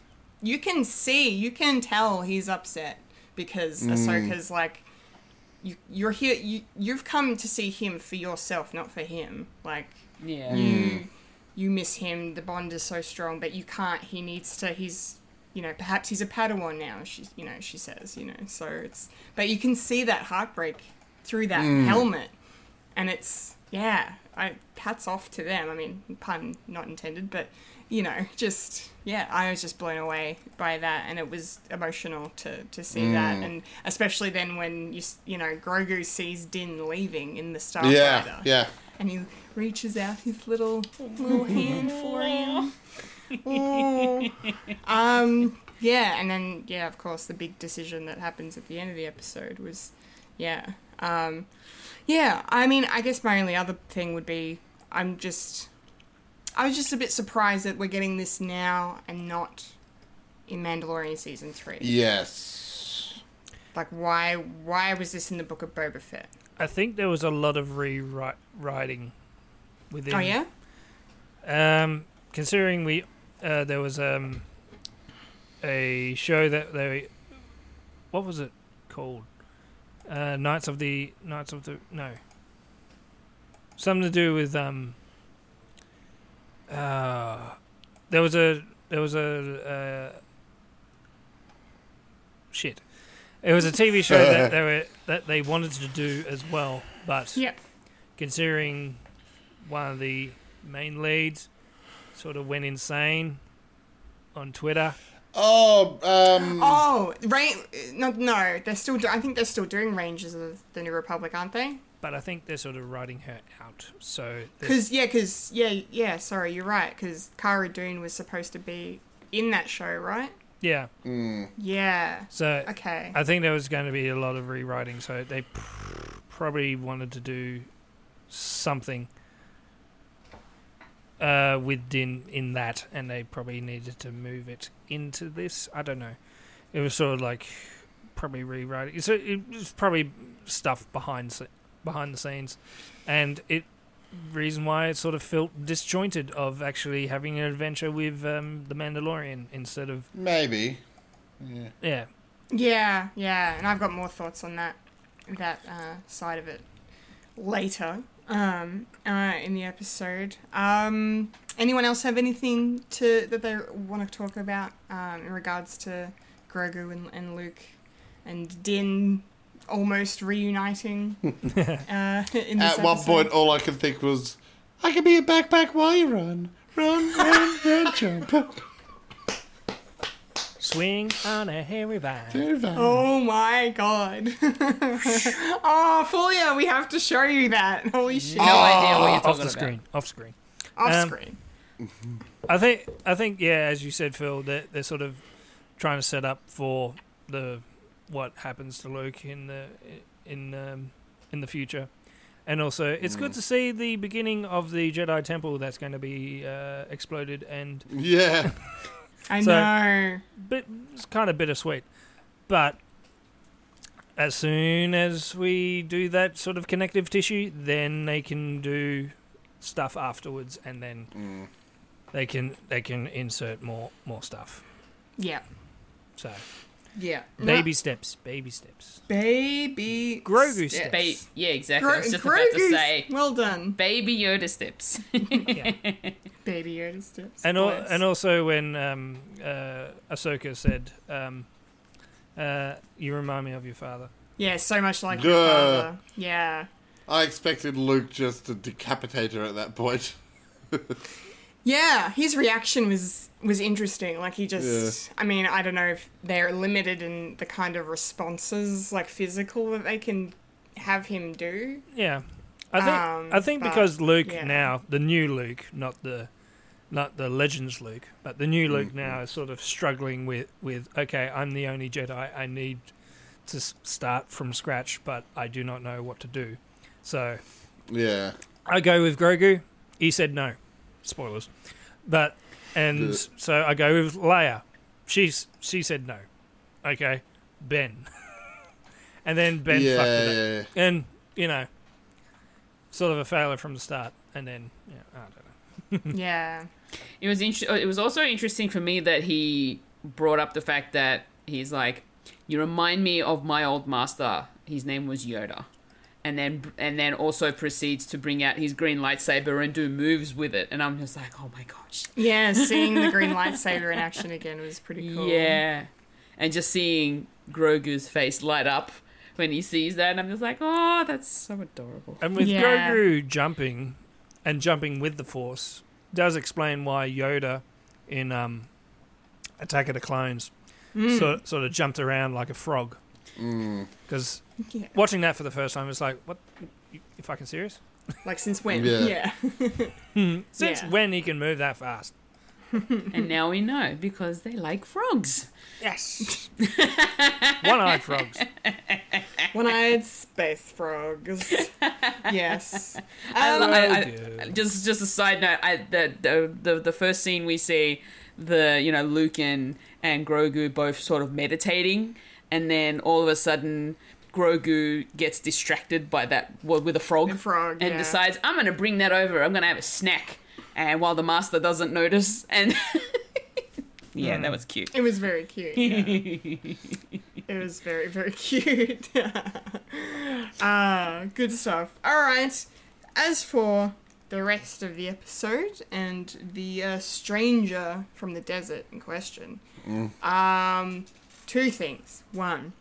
you can see, you can tell he's upset because Ahsoka's like you you're here you you've come to see him for yourself, not for him. Like Yeah. you mm. you miss him, the bond is so strong, but you can't he needs to he's you know, perhaps he's a Padawan now, she you know, she says, you know. So it's but you can see that heartbreak through that mm. helmet. And it's yeah, I hats off to them. I mean, pun not intended, but you know, just yeah, I was just blown away by that, and it was emotional to to see that, and especially then when you you know Grogu sees Din leaving in the Starfighter, Yeah, yeah. and he reaches out his little little hand for him. Oh. Um, yeah, and then yeah, of course, the big decision that happens at the end of the episode was, yeah, um, yeah. I mean, I guess my only other thing would be I'm just, I was just a bit surprised that we're getting this now and not in Mandalorian season three. Yes. Like, why? Why was this in the book of Boba Fett? I think there was a lot of rewriting within. Oh yeah. Um, considering we, uh, there was um, a show that they, what was it called? Uh, Knights of the Knights of the no. Something to do with um. Uh, there was a there was a uh, shit. It was a TV show that they were that they wanted to do as well, but Yeah. considering one of the main leads sort of went insane on Twitter. Oh, um, Oh, rain. No, no, they're still. Do- I think they're still doing Rangers of the New Republic, aren't they? But I think they're sort of writing her out. So Because yeah, because yeah, yeah. Sorry, you're right. Because Cara Dune was supposed to be in that show, right? yeah, Yeah. so Okay. I think there was going to be a lot of rewriting. So they pr- probably wanted to do something uh, with Din in that, and they probably needed to move it into this. I don't know. It was sort of like probably rewriting. So it was probably stuff behind se- behind the scenes, and it reason why it sort of felt disjointed of actually having an adventure with um, the Mandalorian instead of maybe. yeah. Yeah, yeah, yeah. and I've got more thoughts on that that uh, side of it later um, uh, in the episode. Um, anyone else have anything to that they want to talk about um, in regards to Grogu and, and Luke and Din almost reuniting? uh, in this At one episode? point, all I could think was, I could be a backpack while you run. Run, run, run, jump. Swing on a hairy vine. Oh my god. oh, Fulia, we have to show you that. Holy shit. No idea what you're talking off talking the about. screen. Off screen. Off um, screen. I think I think yeah, as you said, Phil, they're, they're sort of trying to set up for the what happens to Luke in the in um, in the future, and also it's good to see the beginning of the Jedi Temple that's going to be uh, exploded, and Yeah. I so- know. bit it's kind of bittersweet, but. As soon as we do that sort of connective tissue, then they can do stuff afterwards, and then they can they can insert more more stuff. Yeah. So Yeah. baby steps, baby steps. Baby. Grogu steps. steps. Ba- yeah, exactly. I was just about to say, Well done. baby Yoda steps. Baby Yoda steps. And al- Bless. and also when um, uh, Ahsoka said, um, uh, "You remind me of your father." Yeah, so much like your Duh. father. Yeah. I expected Luke just to decapitate her at that point. Yeah, his reaction was was interesting. Like he just I mean, I don't know if they're limited in the kind of responses like physical that they can have him do. Yeah, I think Um, I think but, because Luke yeah. now, the new Luke, not the not the Legends Luke, but the new Luke now is sort of struggling with with okay, I'm the only Jedi. I need to start from scratch, but I do not know what to do. So yeah. I go with Grogu. He said no. Spoilers. But and Good. so I go with Leia. She's she said no. Okay. Ben, and then Ben Yeah, fucked it yeah, up, and you know, sort of a failure from the start, and then yeah, I don't know. Yeah. It was int- it was also interesting for me that he brought up the fact that he's like, you remind me of my old master. His name was Yoda, and then and then also proceeds to bring out his green lightsaber and do moves with it. And I'm just like, oh my gosh, Yeah, seeing the green lightsaber in action again was pretty cool. yeah, and just seeing Grogu's face light up when he sees that, and I'm just like, oh, that's so adorable. And with Yeah. Grogu jumping and jumping with the Force, does explain why Yoda in um, Attack of the Clones sort, sort of jumped around like a frog. Because Yeah. watching that for the first time, it's like, what? You, you fucking serious? Like since when? Yeah. Yeah. Since Yeah. when he can move that fast? and now we know because they like frogs. Yes. One-eyed frogs. One-eyed space frogs. yes. I- Um, I- I- good. just just a side note, I, the, the the the first scene we see the you know Luke and and Grogu both sort of meditating, and then all of a sudden Grogu gets distracted by that well, with a frog, A frog, and yeah. decides I'm going to bring that over. I'm going to have a snack, and while the master doesn't notice, and yeah, that was cute. It was very cute. yeah. it was very, very cute. uh, good stuff. All right. As for the rest of the episode and the uh, stranger from the desert in question, um, two things. One,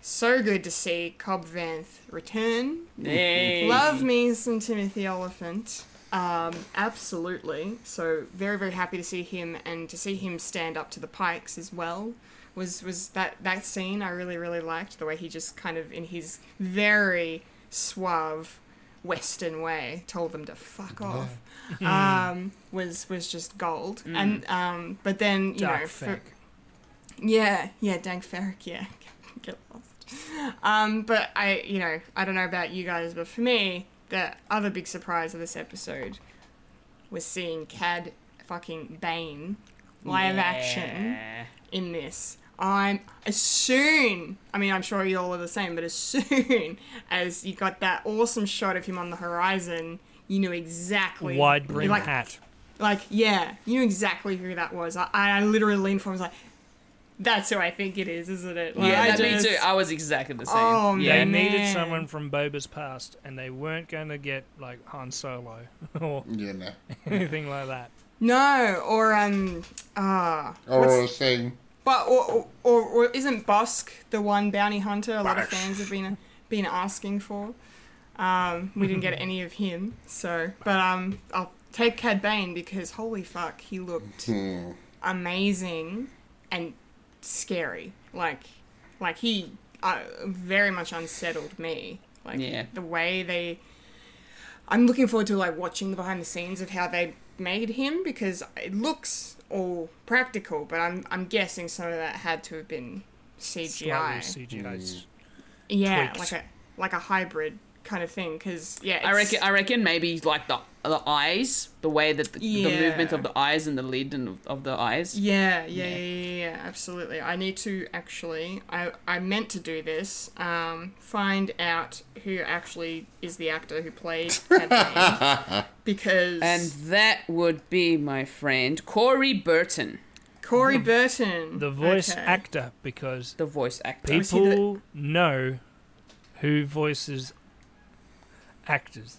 so good to see Cobb Vanth return. Hey. Love me some Timothy Olyphant. Um, absolutely. So very very happy to see him and to see him stand up to the Pikes as well. Was was that that scene I really really liked the way he just kind of in his very suave Western way told them to fuck off. Um, was was just gold. And um, but then you Dark know for, yeah, yeah, Dank Farrik, yeah. Get lost. Um, but I, you know, I don't know about you guys, but for me, the other big surprise of this episode was seeing Cad fucking Bane live action in this. I'm as soon, I mean, I'm sure you all are the same, but as soon as you got that awesome shot of him on the horizon, you knew exactly Wide brim like, hat. like, yeah, you knew exactly who that was. I, I literally leaned forward and was like, that's who I think it is, isn't it? Like, Yeah, I that, me too. I was exactly the same. Oh, yeah. They man. needed someone from Boba's past, and they weren't going to get like Han Solo or Yeah, no. anything like that. No, or, um, ah. Or what's- a thing. but, or, or, or isn't Bossk the one bounty hunter a lot of fans have been, been asking for? Um, we didn't get any of him, so, but, um, I'll take Cad Bane because holy fuck, he looked amazing and scary. Like, like he uh, very much unsettled me. Like Yeah. the way they. I'm looking forward to like watching the behind the scenes of how they made him because it looks all practical, but I'm I'm guessing some of that had to have been CGI. Slightly CGI. yeah, tweaked. like a like a hybrid kind of thing. Because yeah, I reckon. I reckon maybe like the the eyes, the way that the, the movement of the eyes and the lid and of, of the eyes. Yeah, yeah, yeah, yeah, yeah, absolutely. I need to actually. I I meant to do this. Um, find out who actually is the actor who played because And that would be my friend Corey Burton, Corey Burton, The voice Okay. actor, because the voice actor. Was he the- people know who voices actors.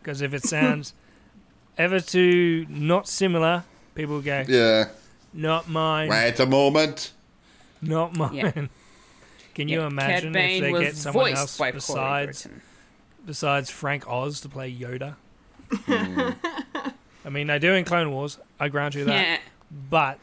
Because if it sounds ever too not similar, people go, Yeah. not mine, Wait a moment. not mine. Yeah. Can you Yeah, imagine if they get someone else besides besides Frank Oz to play Yoda? Hmm. I mean, they do in Clone Wars. I grant you that. Yeah, But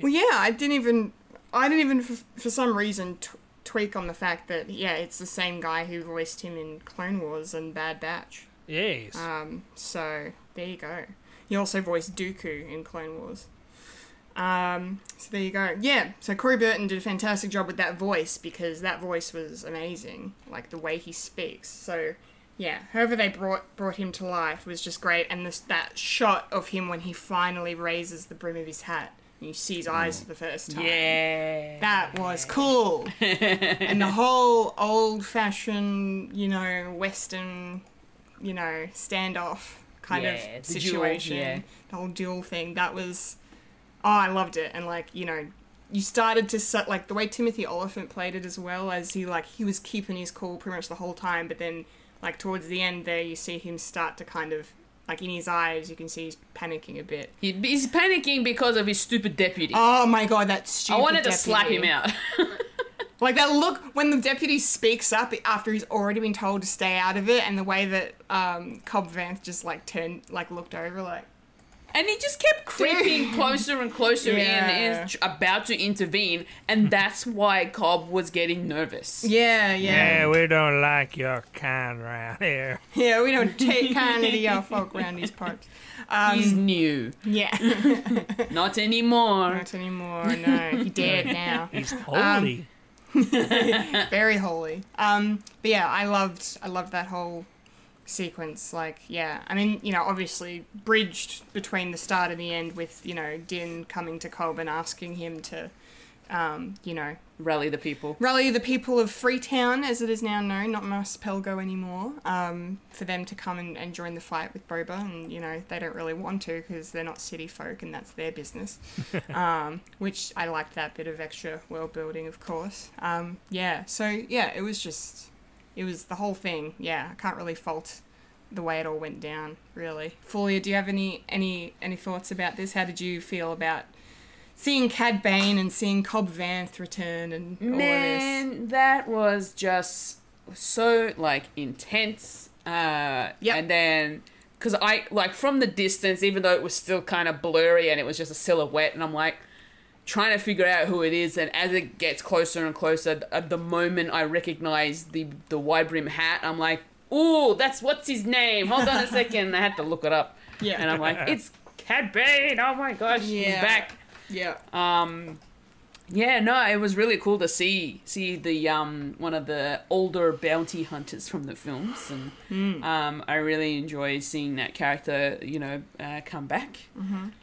Well, yeah, I didn't even. I didn't even, for, for some reason, t- tweak on the fact that yeah, it's the same guy who voiced him in Clone Wars and Bad Batch. yes, Um, so there you go. He also voiced Dooku in Clone Wars. Um, so there you go. Yeah, so Corey Burton did a fantastic job with that voice because that voice was amazing, like the way he speaks. So yeah, however they brought brought him to life was just great, and this that shot of him when he finally raises the brim of his hat you see his eyes for the first time. Yeah. That was cool. and the whole old fashioned, you know, Western, you know, standoff kind Yeah, of the duel, situation. yeah. The whole duel thing. That was. Oh, I loved it. And, like, you know, you started to set, like, the way Timothy Olyphant played it as well, as he, like, he was keeping his cool pretty much the whole time, but then, like, towards the end there, you see him start to kind of. Like in his eyes, you can see he's panicking a bit. He, he's panicking because of his stupid deputy. Oh my god, that stupid. I wanted to slap him out. Like that look when the deputy speaks up after he's already been told to stay out of it, and the way that um, Cobb Vanth just like turned, like looked over, like And he just kept creeping closer and closer Yeah. in, and is about to intervene, and that's why Cobb was getting nervous. yeah, Yeah, yeah, we don't like your kind around here. yeah. we don't take kindly to your folk around these parts. He's new. Yeah, Not anymore. not anymore. No, he dead now. He's holy. very holy. Um, but yeah, I loved I loved that whole sequence. Like, yeah, I mean, you know, obviously bridged between the start and the end with you know Din coming to Cobb and asking him to, um, you know, Rally the people. rally the people of Freetown, as it is now known, not Mos Pelgo anymore, um, for them to come and, and join the fight with Boba. And, you know, they don't really want to because they're not city folk and that's their business. um, which I liked that bit of extra world building, of course. Um, yeah, so, yeah, it was just, it was the whole thing. Yeah, I can't really fault the way it all went down, really. Fulia, do you have any, any, any thoughts about this? How did you feel about seeing Cad Bane and seeing Cobb Vanth return and all of this. Man, that was just so like intense. Uh, Yep. And then, because I like from the distance, even though it was still kind of blurry and it was just a silhouette, and I'm like trying to figure out who it is. And as it gets closer and closer, at the moment I recognize the the wide brim hat, I'm like, "Ooh, that's what's his name?" Hold on a second, I had to look it up. Yeah. And I'm like, "It's Cad Bane! Oh my gosh, he's back!" Yeah. Um, yeah, no, it was really cool to see see the um one of the older bounty hunters from the films, and um, I really enjoy seeing that character, you know, uh, come back.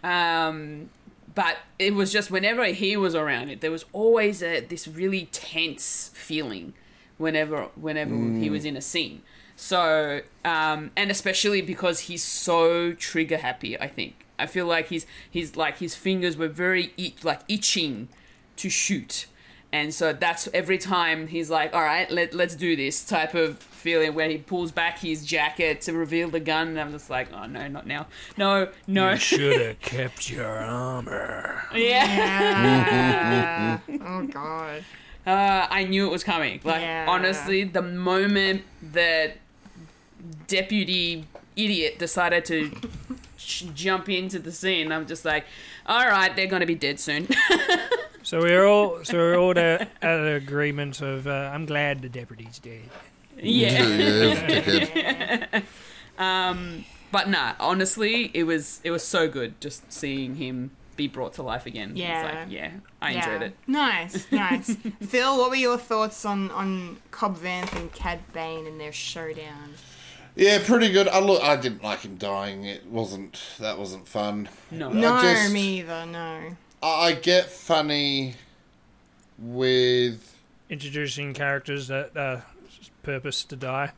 Um, but it was just whenever he was around it, there was always a, this really tense feeling whenever whenever he was in a scene. So, um, and especially because he's so trigger happy, I think. I feel like he's he's like his fingers were very itch, like itching to shoot, and so that's every time he's like, "All right, let let's do this" type of feeling where he pulls back his jacket to reveal the gun, and I'm just like, "Oh no, not now! No, no!" You should have kept your armor. yeah. Yeah. oh god. Uh, I knew it was coming. Like Yeah. honestly, the moment that deputy idiot decided to sh- jump into the scene, I'm just like, all right, they're gonna be dead soon. So we're all so we're all at, at an agreement of uh, I'm glad the deputy's dead. yeah. yeah. Um, but nah, honestly, it was it was so good just seeing him be brought to life again. It's Yeah. like, yeah, I enjoyed it. Nice, nice. Phil, what were your thoughts on on Cobb Vanth and Cad Bane and their showdown? Yeah, pretty good. I look, I didn't like him dying. It wasn't. That wasn't fun. No. No, just- me either. No. I get funny with. Introducing characters that uh, purpose to die.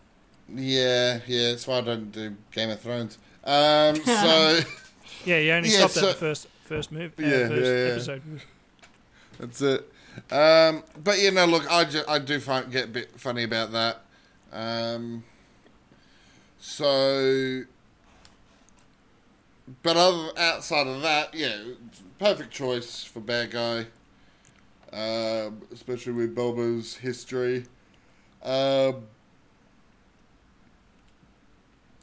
Yeah, yeah. That's why I don't do Game of Thrones. Um, so Yeah, you only Yeah, stopped at the first first move. Uh, Yeah, first yeah, yeah. episode. that's it. Um, but you know, look, I, ju- I do find get a bit funny about that. Um, so, but other outside of that, yeah, perfect choice for bad guy. Um, especially with Boba's history. Um,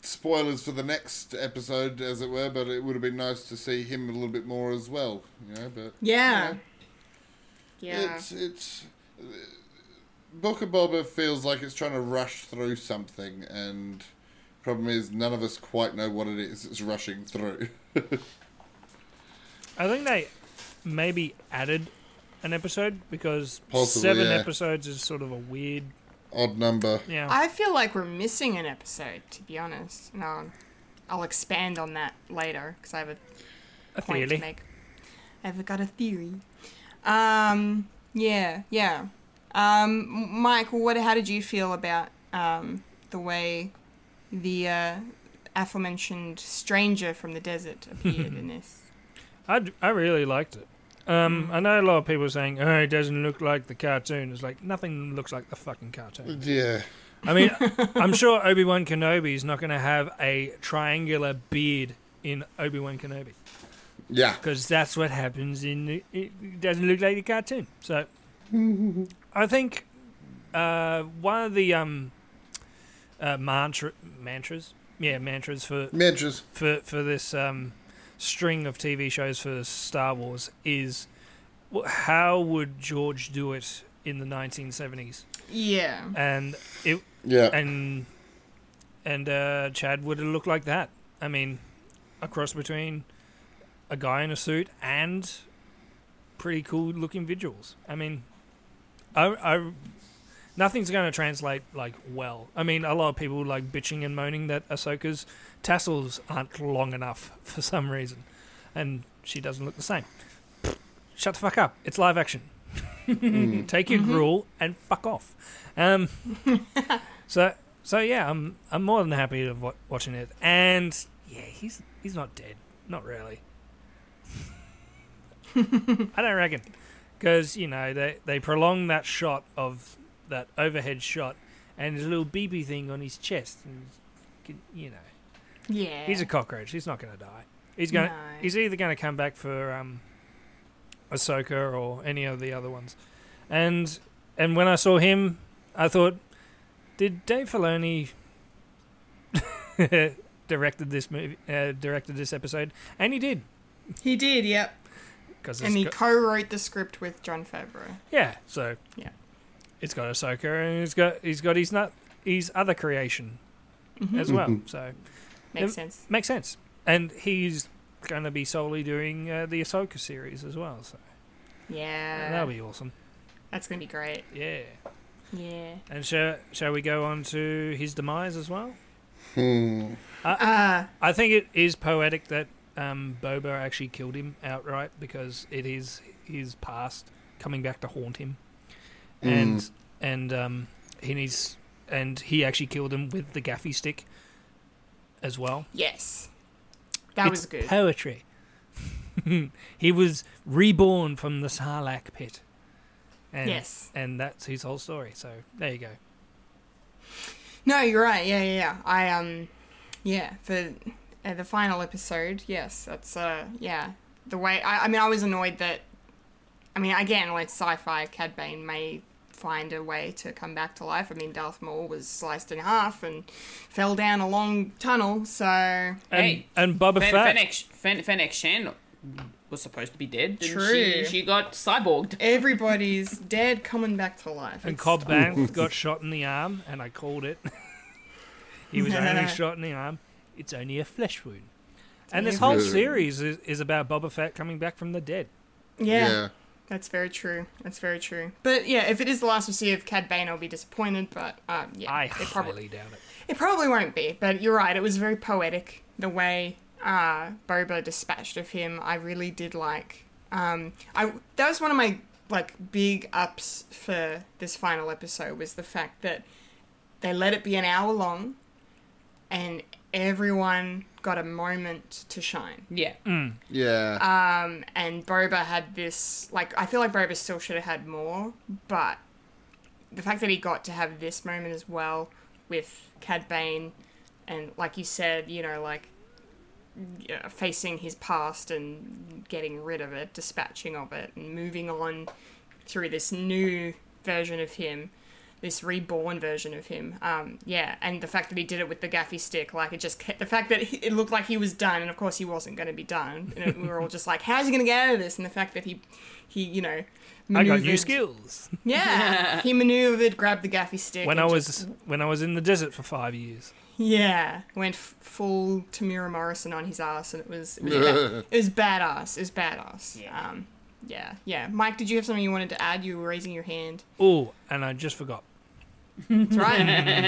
spoilers for the next episode, as it were, but it would have been nice to see him a little bit more as well. You know, but Yeah. you know, Yeah. it's it's Book of Boba feels like it's trying to rush through something, and problem is none of us quite know what it is it's rushing through. I think they maybe added an episode because Possibly, seven yeah. episodes is sort of a weird. Odd number. Yeah, I feel like we're missing an episode, to be honest. No, I'll expand on that later because I have a a point theory. to make. I've got a theory. Um, yeah, yeah. Um, M- Michael, what? How did you feel about um, the way the uh, aforementioned stranger from the desert appeared in this? I, d- I really liked it. Um, I know a lot of people are saying, "Oh, it doesn't look like the cartoon." It's like nothing looks like the fucking cartoon. Yeah. I mean, I'm sure Obi Wan Kenobi is not going to have a triangular beard in Obi Wan Kenobi Yeah. because that's what happens in. The, it doesn't look like the cartoon. So, I think uh, one of the um, uh, mantra mantras, yeah, mantras for Mantras. for for this um, string of TV shows for Star Wars is how would George do it in the 1970s? Yeah. And it Yeah. and and uh, Chad would have looked like that. I mean, a cross between a guy in a suit and pretty cool looking visuals. I mean, I, I nothing's going to translate like well. I mean, a lot of people like bitching and moaning that Ahsoka's tassels aren't long enough for some reason, and she doesn't look the same. Shut the fuck up! It's live action. Take your gruel and fuck off. Um, so so yeah, I'm I'm more than happy to wa- watching it, and yeah, he's he's not dead, not really. I don't reckon, because you know they they prolong that shot of that overhead shot and his little BB thing on his chest, and you know Yeah. he's a cockroach. He's not going to die. He's going. to No. He's either going to come back for um, Ahsoka or any of the other ones, and and when I saw him, I thought, did Dave Filoni directed this movie, uh, directed this episode, and he did He did, yep. because And he co-wrote the script with Jon Favreau. yeah, so Yeah. It's got Ahsoka and he's got he's got his nut his other creation as well, so Makes sense. makes sense, and he's going to be solely doing uh, the Ahsoka series as well, so Yeah. that'll be awesome. That's gonna be great. Yeah. Yeah. And shall, shall we go on to his demise as well? Uh, I think it is poetic that um, Boba actually killed him outright because it is his past coming back to haunt him, and and um, he needs and he actually killed him with the gaffy stick as well. yes. That it's was good. poetry. he was reborn from the Sarlacc pit. And, Yes. and that's his whole story. So there you go. No, you're right. Yeah, yeah, yeah. I um, yeah, for uh, the final episode, yes, that's uh, yeah, the way. I, I mean, I was annoyed that. I mean, again, like sci-fi, Cad Bane may find a way to come back to life. I mean, Darth Maul was sliced in half and fell down a long tunnel. So And, Hey, and Boba Fen- Fett. Fennec, Fen- Fennec Shand was supposed to be dead. True. She, she got cyborged. everybody's dead, coming back to life. And It's- Cobb Vanth got shot in the arm, and I called it. he was only shot in the arm. It's only a flesh wound. And this whole series is, is about Boba Fett coming back from the dead. yeah. Yeah. That's very true. That's very true. But yeah, if it is the last we see of Cad Bane, I'll be disappointed. But um, yeah, I it probably highly doubt it. it probably won't be. But you're right. It was very poetic the way uh, Boba dispatched of him. I really did like. Um, I that was one of my like big ups for this final episode was the fact that they let it be an hour long, and everyone got a moment to shine. Yeah. Yeah. Um, and Boba had this like I feel like Boba still should have had more, but the fact that he got to have this moment as well with Cad Bane, and like you said, you know, like yeah, facing his past and getting rid of it, dispatching of it, and moving on through this new version of him, this reborn version of him. Um, yeah, and the fact that he did it with the gaffy stick, like it just kept, the fact that he, it looked like he was done, and of course he wasn't going to be done. And it, we were all just like, "How's he going to get out of this?" And the fact that he, he, you know, I got new skills. Yeah, he maneuvered, grabbed the gaffy stick. When I was just- when I was in the desert for five years. yeah, went f- full Temuera Morrison on his ass, and it was it was, ba- it was badass. It was badass. Yeah. Um, yeah, yeah. Mike, did you have something you wanted to add? You were raising your hand. Oh, and I just forgot. That's right.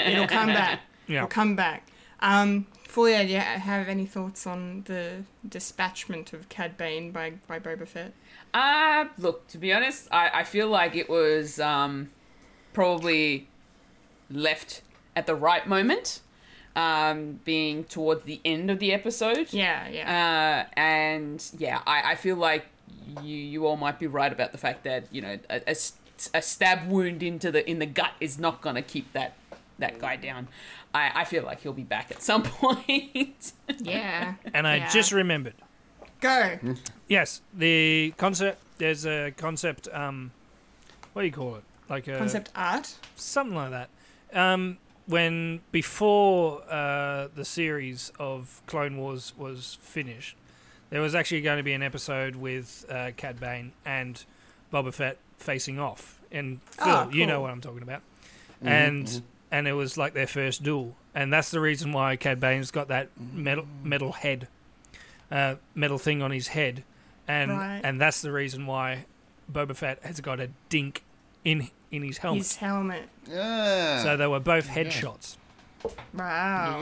It'll come back. Yeah. It'll come back. Um, Fulia, do you ha- have any thoughts on the dispatchment of Cad Bane by, by Boba Fett? Uh, look, to be honest, I, I feel like it was um, probably left at the right moment, um, being towards the end of the episode. Yeah, yeah. Uh, and yeah, I, I feel like you you all might be right about the fact that you know a, a s- a stab wound into the in the gut is not gonna keep that that guy down. I, I feel like he'll be back at some point. yeah. And I Yeah. just remembered. Go. Yes, the concept. There's a concept. Um, what do you call it? Like a Concept art. something like that. Um, when before uh, the series of Clone Wars was finished, there was actually going to be an episode with uh, Cad Bane and Boba Fett facing off. And Phil, Oh, you know what I'm talking about. And and it was like their first duel, and that's the reason why Cad Bane's got that metal metal head, uh, metal thing on his head, and Right. and that's the reason why Boba Fett has got a dink in in his helmet. His helmet. Yeah. So they were both headshots. Wow.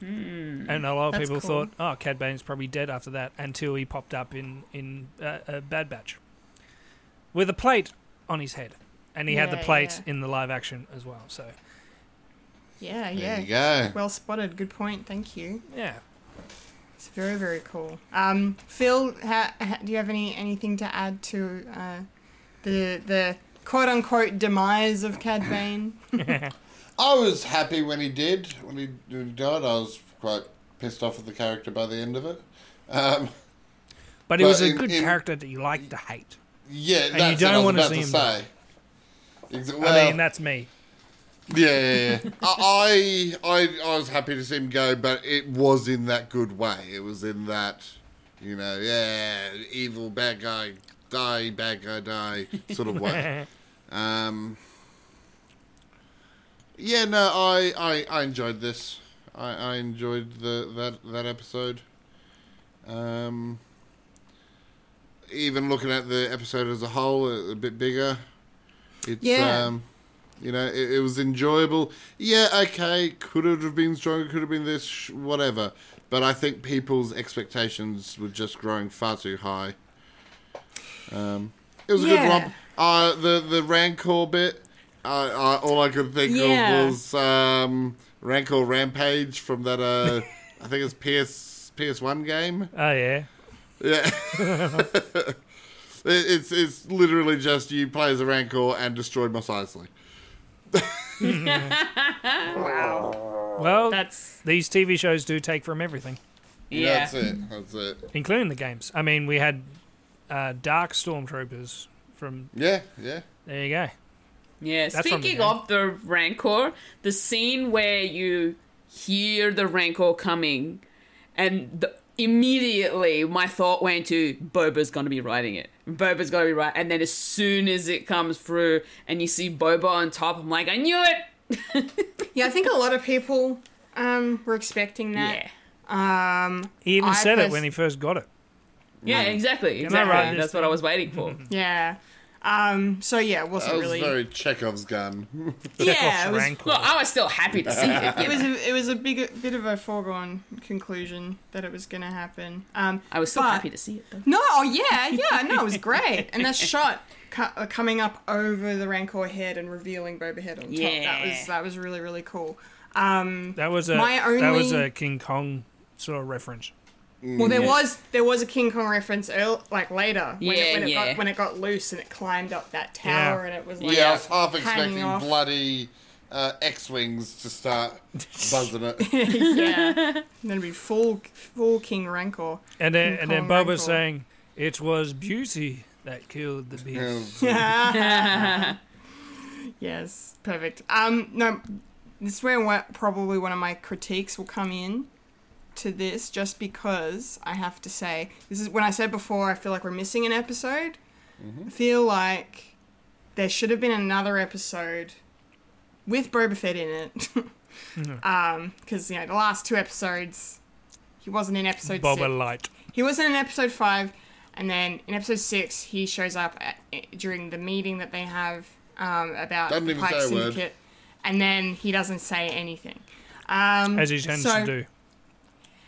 Yeah. And a lot of That's people cool. thought, oh, Cad Bane's probably dead after that until he popped up in, in uh, a Bad Batch with a plate on his head. And he had the plate yeah. in the live action as well. So, Yeah, There yeah. you go. Well spotted. Good point. Thank you. yeah. It's very, very cool. Um, Phil, ha, ha, do you have any anything to add to uh, the the quote unquote demise of Cad Bane? I was happy when he did. When he, when he died, I was quite pissed off at the character by the end of it. Um, But he was a in- good in- character that you like to hate. yeah, you that's don't what wanna I was see him to say. Exa- I mean, that's me. Yeah, yeah, yeah. I, I, I was happy to see him go, but it was in that good way. It was in that, you know, yeah, evil bad guy die, bad guy die sort of way. um, yeah, no, I, I, I enjoyed this. I, I enjoyed the that that episode. Um, even looking at the episode as a whole, a, a bit bigger. It's Yeah. um, you know, it, it was enjoyable. Yeah, okay, could it have been stronger? Could have been this, sh- whatever. But I think people's expectations were just growing far too high. Um, it was a Yeah. good romp. Uh, the the Rancor bit, I, I, all I could think Yeah. of was um, Rancor Rampage from that. Uh, I think it's PS PS One game. Oh, yeah. Yeah. It- it's it's literally just you play as a Rancor and destroy Mos Eisley. Wow. Well, That's these TV shows do take from everything, yeah. That's it. That's it. including the games. I mean, we had uh, Dark Stormtroopers from. Yeah, yeah. There you go. Yeah, That's from the speaking of the Rancor, the scene where you hear the Rancor coming, and the, immediately my thought went to Boba's gonna be riding it. Boba's gonna be right, and then as soon as it comes through and you see Boba on top, I'm like, I knew it. yeah. I think a lot of people um, were expecting that. Yeah, Um, He even I said it when he first got it. yeah, exactly, exactly. ride That's what I was waiting for. yeah. Um, so yeah, it That wasn't was really. very Chekhov's gun. yeah, it was, Rancor. Look, I was still happy to see it. it was a, it was a big bit of a foregone conclusion that it was going to happen. Um, I was still but- happy to see it though. No, oh yeah, yeah, no, it was great. And that shot cu- uh, coming up over the Rancor head and revealing Boba Head on top, that was that was really really cool. Um, That was a My that was a King Kong sort of reference. Well, there was there was a King Kong reference earl- like later when, Yeah, it, when it yeah. got when it got loose and it climbed up that tower Yeah. and it was like yeah, I was half hanging expecting off. bloody uh, X-wings to start buzzing it. yeah, and then it'd be full full King Rancor. And then King and then Kong Boba Rancor. saying it was beauty that killed the beast. Yes, perfect. Um, no, this is where what, probably one of my critiques will come in to this, just because I have to say this is when I said before I feel like we're missing an episode. I feel like there should have been another episode with Boba Fett in it. um, because you know the last two episodes, he wasn't in episode Boba six. Light. He wasn't in episode five, and then in episode six, he shows up at, during the meeting that they have um, about Doesn't the even Pike say word. Syndicate, and then he doesn't say anything. Um, As he tends so- to do.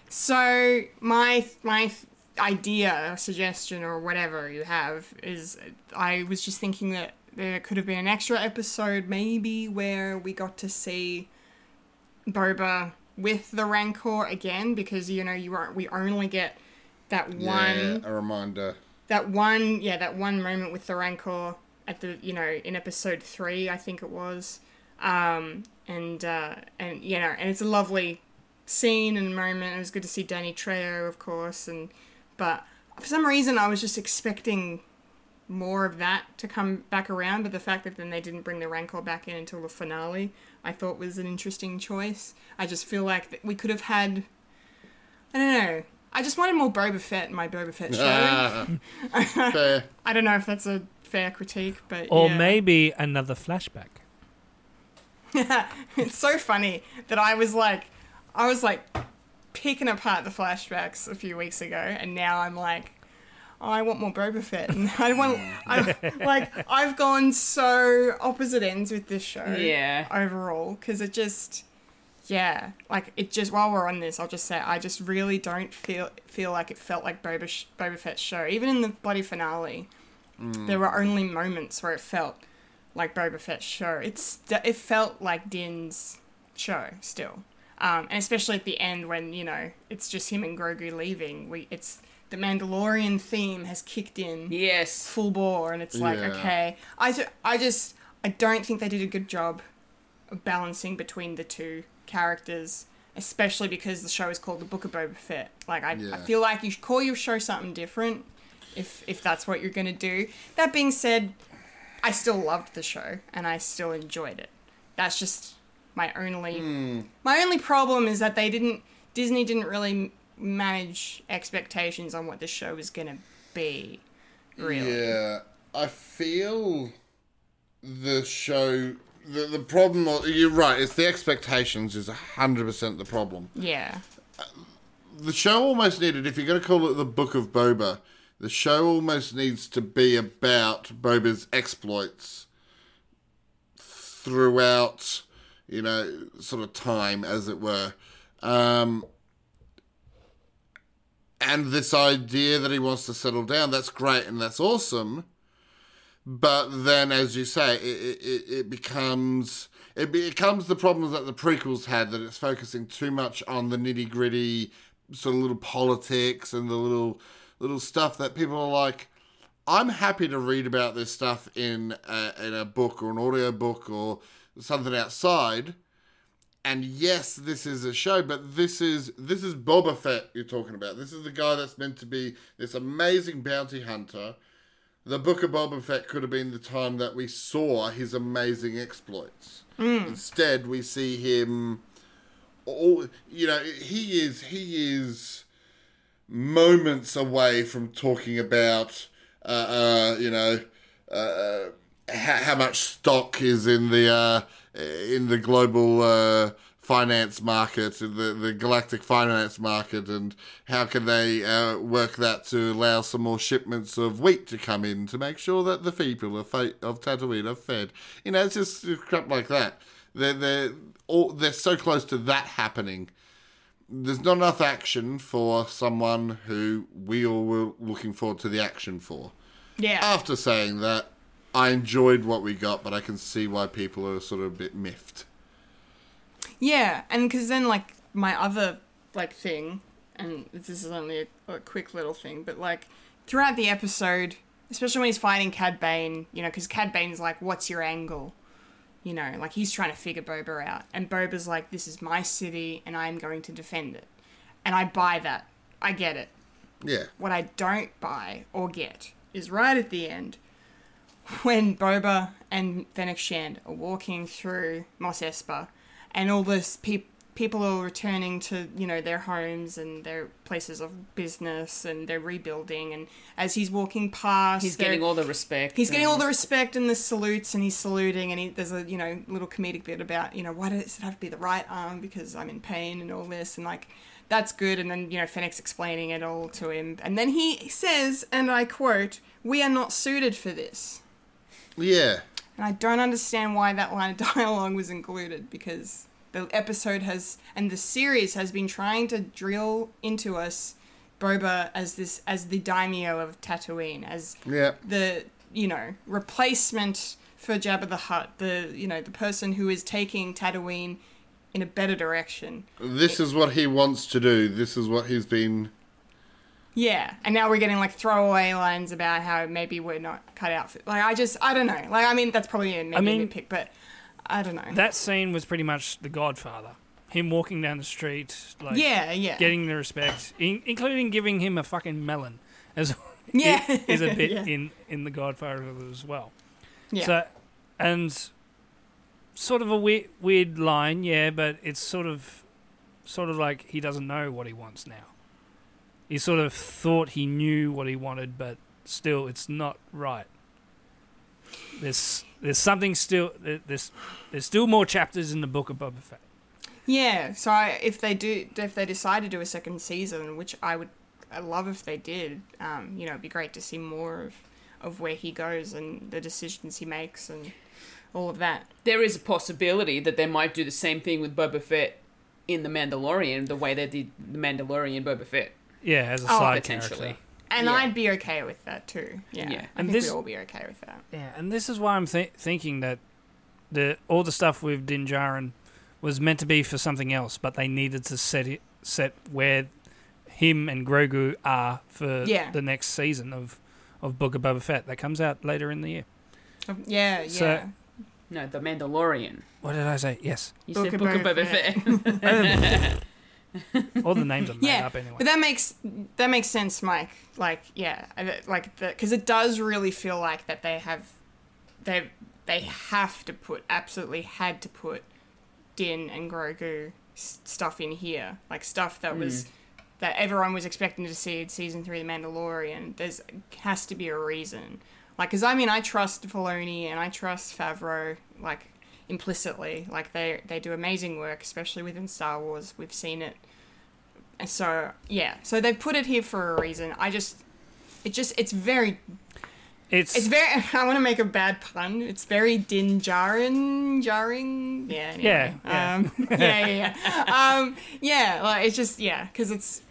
So my my idea, suggestion, or whatever you have is, I was just thinking that there could have been an extra episode, maybe where we got to see Boba with the Rancor again, because you know you are we only get that one Yeah, a reminder. that one yeah that one moment with the rancor at the you know in episode three i think it was um and uh and you know and it's a lovely scene and moment it was good to see danny trejo of course and but for some reason i was just expecting more of that to come back around but the fact that then they didn't bring the rancor back in until the finale i thought was an interesting choice i just feel like we could have had i don't know I just wanted more Boba Fett in my Boba Fett show. Ah, fair. I don't know if that's a fair critique, but Or yeah. maybe another flashback. it's so funny that I was like, I was like picking apart the flashbacks a few weeks ago, and now I'm like, oh, I want more Boba Fett, and I want, I, like, I've gone so opposite ends with this show, Yeah. overall, because it just, yeah, like it just. While we're on this, I'll just say I just really don't feel feel like it felt like Boba sh- Boba Fett's show, even in the bloody finale. Mm. There were only moments where it felt like Boba Fett's show. It's it felt like Din's show still, um, and especially at the end when you know it's just him and Grogu leaving. We it's the Mandalorian theme has kicked in Yes. full bore, and it's like Yeah. okay, I ju- I just I don't think they did a good job of balancing between the two characters. Especially because the show is called The Book of Boba Fett. Like I, I feel like you should call your show something different if if that's what you're gonna do. That being said, I still loved the show and I still enjoyed it. That's just my only hmm. my only problem is that they didn't Disney didn't really manage expectations on what the show was gonna be. Really, Yeah, I feel the show. The, the problem, you're right, it's the expectations is 100% the problem. yeah, The show almost needed, if you're going to call it the Book of Boba, the show almost needs to be about Boba's exploits throughout, you know, sort of time, as it were. Um, and this idea that he wants to settle down, that's great and that's awesome. But then, as you say, it, it, it becomes it becomes the problems that the prequels had that it's focusing too much on the nitty gritty sort of little politics and the little little stuff that people are like. I'm happy to read about this stuff in a, in a book or an audio book or something outside. And yes, this is a show, but this is this is Boba Fett you're talking about. This is the guy that's meant to be this amazing bounty hunter. The Book of Boba Fett could have been the time that we saw his amazing exploits. Instead, we see him. All you know, he is he is moments away from talking about, uh, uh, you know, uh, how, how much stock is in the uh, in the global uh, finance market, the the galactic finance market, and how can they uh, work that to allow some more shipments of wheat to come in to make sure that the people of fa- of Tatooine are fed. You know, it's just crap like that. They're they're all, they're so close to that happening there's not enough action for someone who we all were looking forward to the action for. yeah. After saying that, I enjoyed what we got, but I can see why people are sort of a bit miffed. Yeah, and because then like my other like thing, and this is only a, a quick little thing, but like throughout the episode, especially when he's fighting Cad Bane, you know, because Cad Bane's like, "What's your angle?" You know, like he's trying to figure Boba out, and Boba's like, "This is my city, and I'm going to defend it," and I buy that. I get it. Yeah. What I don't buy or get is right at the end when Boba and Fennec Shand are walking through Mos Espa and all this pe- people are returning to, you know, their homes and their places of business and they're rebuilding and as he's walking past He's getting all the respect. He's getting all the respect and the salutes, and he's saluting, and he, there's a you know little comedic bit about you know why does it have to be the right arm because I'm in pain and all this, and like that's good. And then you know Fennec's explaining it all to him, and then he says, and I quote, "We are not suited for this." Yeah. And I don't understand why that line of dialogue was included because the episode has and the series has been trying to drill into us Boba as this as the daimyo of Tatooine, as Yeah. the you know replacement for Jabba the Hutt, the you know the person who is taking Tatooine in a better direction. This is what he wants to do. This is what he's been. Yeah, and now we're getting like throwaway lines about how maybe we're not cut out for. Like I just I don't know. Like I mean that's probably a maybe I mean- nitpick, but I don't know. That scene was pretty much The Godfather. Him walking down the street, like yeah, yeah, getting the respect, in, including giving him a fucking melon, as Yeah. is a bit Yeah. in in The Godfather as well. yeah. So, and sort of a weird, weird line, yeah, but it's sort of, sort of like he doesn't know what he wants now. He sort of thought he knew what he wanted, but still, it's not right. There's there's something still there's there's still more chapters in the book of Boba Fett. Yeah, so I, if they do, if they decide to do a second season, which I would, I love if they did. Um, you know, it'd be great to see more of, of where he goes and the decisions he makes and all of that. There is a possibility that they might do the same thing with Boba Fett in The Mandalorian, the way they did The Mandalorian Boba Fett. Yeah, as a Oh, side potentially. character. And Yeah. I'd be okay with that too. Yeah, Yeah. I And think this- we'd all be okay with that. Yeah, and this is why I'm th- thinking that the all the stuff with Din Djarin was meant to be for something else, but they needed to set it set where him and Grogu are for Yeah. the next season of of Book of Boba Fett that comes out later in the year. Yeah, yeah. So- No, The Mandalorian. What did I say? Yes, You Book said of Book of Boba Boba Fett. Um, all the names are made yeah, up anyway. but that makes that makes sense, Mike. Like, yeah, like because it does really feel like that they have they they have to put absolutely had to put Din and Grogu s- stuff in here, like stuff that was mm. that everyone was expecting to see in season three of The Mandalorian. There's has to be a reason, like because I mean I trust Filoni and I trust Favreau like implicitly, like they they do amazing work, especially within Star Wars. We've seen it and so yeah, so they put it here for a reason. I just, it just, it's very, it's it's very. I want to make a bad pun. It's very din jarring, jarring. Yeah. Anyway. Yeah, yeah. Um, yeah, yeah, yeah. um, yeah. Like it's just yeah, because it's,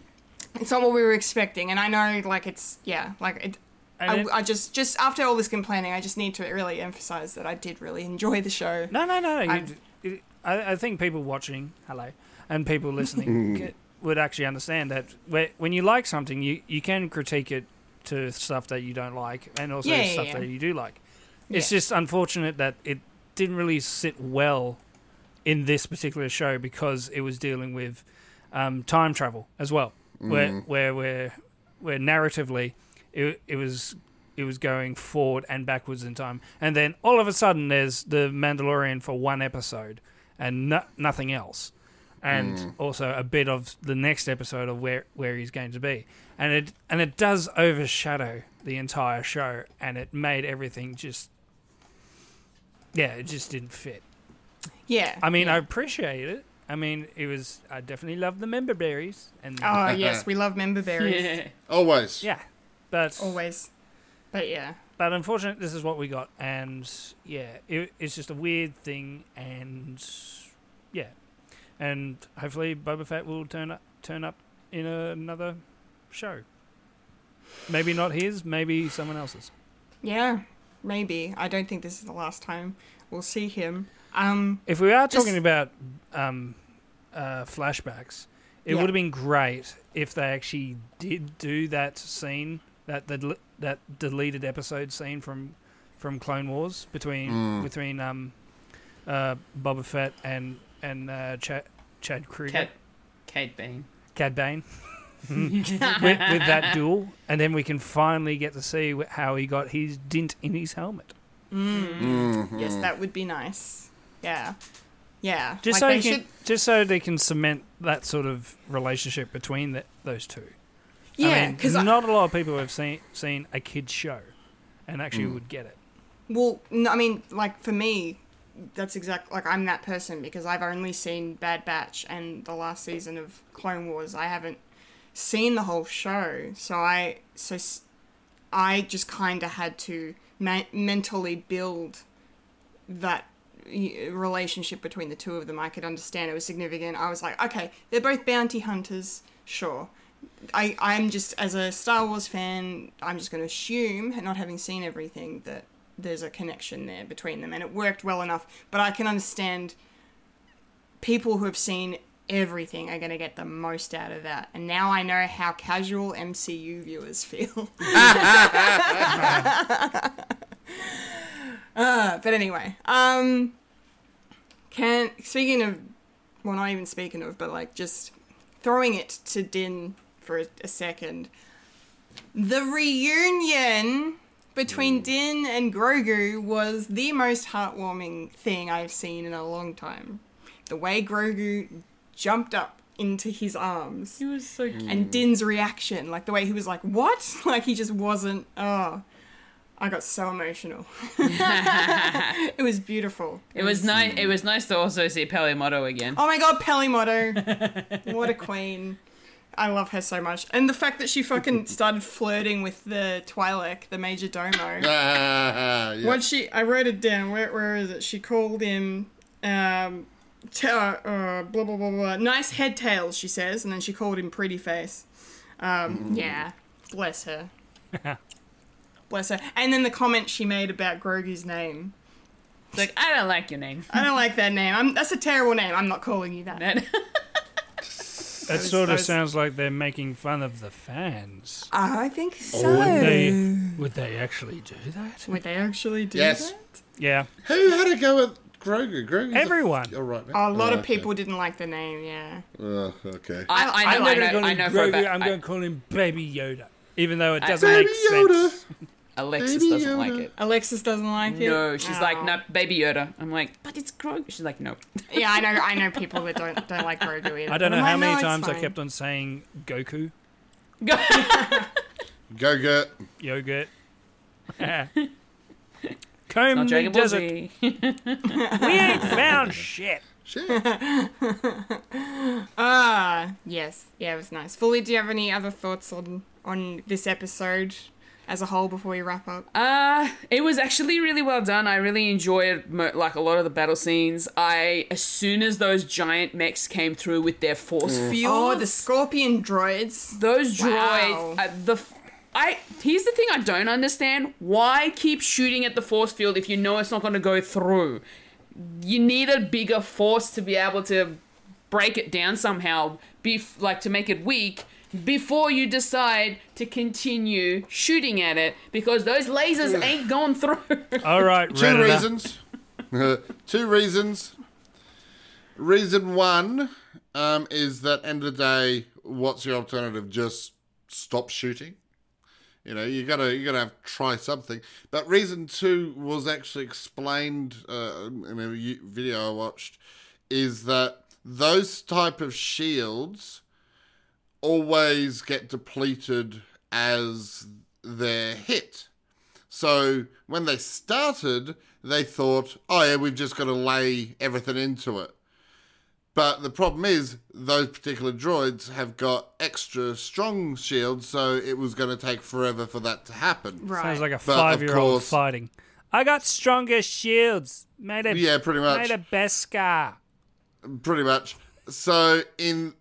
it's not what we were expecting, and I know like it's yeah, like it. And I, it- I just, just after all this complaining, I just need to really emphasize that I did really enjoy the show. No, no, no. I'm- You, it, I, I think people watching, hello, and people listening get, would actually understand that when you like something, you, you can critique it to stuff that you don't like and also Yeah, yeah, stuff yeah. that you do like. It's Yeah. just unfortunate that it didn't really sit well in this particular show because it was dealing with um, time travel as well, where where where where narratively it, it was it was going forward and backwards in time, and then all of a sudden there's the Mandalorian for one episode and no, nothing else, and hmm. also a bit of the next episode of where where he's going to be, and it and it does overshadow the entire show, and it made everything just yeah, it just didn't fit. Yeah. I mean, yeah. I appreciate it. I mean, it was. I definitely love the member berries, and Oh yes, we love member berries Yeah. Always. yeah, but always, but yeah. but unfortunately, this is what we got, and yeah, it, it's just a weird thing, and yeah, and hopefully Boba Fett will turn up turn up in another show. Maybe not his, maybe someone else's. Yeah, maybe. I don't think this is the last time we'll see him. Um, If we are Just- talking about um, uh, flashbacks, it Yeah. would have been great if they actually did do that scene, that that that deleted episode scene from from Clone Wars between between um, uh, Boba Fett and and uh, Chad Chad Kruger, Cat, Kate Bane. Cad Bane. with, with that duel, and then we can finally get to see how he got his dint in his helmet. yes, that would be nice. Yeah, yeah. Just Like, so they can, should- just so they can cement that sort of relationship between the, those two. Yeah, I mean, because not a lot of people have seen seen a kids show, and actually mm. would get it. Well, no, I mean, like for me, that's exact. Like I'm that person because I've only seen Bad Batch and the last season of Clone Wars. I haven't seen the whole show, so I so s- I just kind of had to ma- mentally build that relationship between the two of them, I could understand it was significant. I was like, okay, they're both bounty hunters, sure. I, I'm just, as a Star Wars fan, I'm just going to assume, not having seen everything, that there's a connection there between them. And it worked well enough. But I can understand people who have seen everything are going to get the most out of that. And now I know how casual MCU viewers feel. uh, but anyway, um, can speaking of, well, not even speaking of, but like just throwing it to Din for a, a second. The reunion between hmm. Din and Grogu was the most heartwarming thing I've seen in a long time. The way Grogu jumped up into his arms It was so cute. and Din's reaction, like the way he was like, "What?" Like he just wasn't. Oh, I got so emotional. it was beautiful. It was nice. Hmm. It was nice to also see Peli Motto again. Oh my god, Peli Motto! what a queen! I love her so much, and the fact that she fucking started flirting with the Twi'lek, the Major Domo. Ah, yeah. What she? I wrote it down. Where where is it? She called him. Um, t- uh, uh, blah blah blah blah. Nice head tails, she says, and then she called him pretty face. Um, yeah, bless her. bless her. And then the comment she made about Grogu's name. It's like I don't like your name. I don't like that name. I'm, that's a terrible name. I'm not calling you that. That- That sort that of sounds like they're making fun of the fans. I think oh, so. Would they? Would they actually do that? Would they actually do Yes. that? Yeah. Who had a go at Grogu? Grogu's a- Everyone. All right. A lot of oh, okay. people didn't like the name. Yeah. Oh, okay. I, I, I know, like I it. know, I know for a Grogu, fact. I'm I- going to call him Baby Yoda, even though it doesn't Baby make Yoda. sense. Alexis Baby doesn't Yoda. like it. Alexis doesn't like it. No, she's like, Oh. no, Baby Yoda. I'm like, but it's Grogu. She's like, no. Yeah, I know. I know people that don't don't like Grogu either. I don't know how like, many "No, it's times I kept on saying Goku, Go get. yogurt. Not Comb the Dragon Ball desert. Z. We ain't found shit. Shit. Ah, yes. Yeah, it was nice. Fulia, do you have any other thoughts on on this episode as a whole before we wrap up? Uh, it was actually really well done. I really enjoyed like a lot of the battle scenes. I as soon as those giant mechs came through with their force field, Oh, the scorpion droids. those Wow. droids, uh, the f- I here's the thing I don't understand. Why keep shooting at the force field if you know it's not going to go through? You need a bigger force to be able to break it down somehow, be like to make it weak before you decide to continue shooting at it because those lasers ain't going through. All right, Two Redditor. reasons. Two reasons. Reason one um, is that end of the day, what's your alternative? Just stop shooting. You know, you gotta you gotta have, try something. But reason two was actually explained uh, in a video I watched, is that those type of shields always get depleted as they're hit. So when they started, they thought, oh yeah, we've just got to lay everything into it. But the problem is, those particular droids have got extra strong shields, so it was going to take forever for that to happen. Right. Sounds like a five-year-old fighting. I got stronger shields. Made a Yeah, pretty much. made a Beskar. Pretty much. So in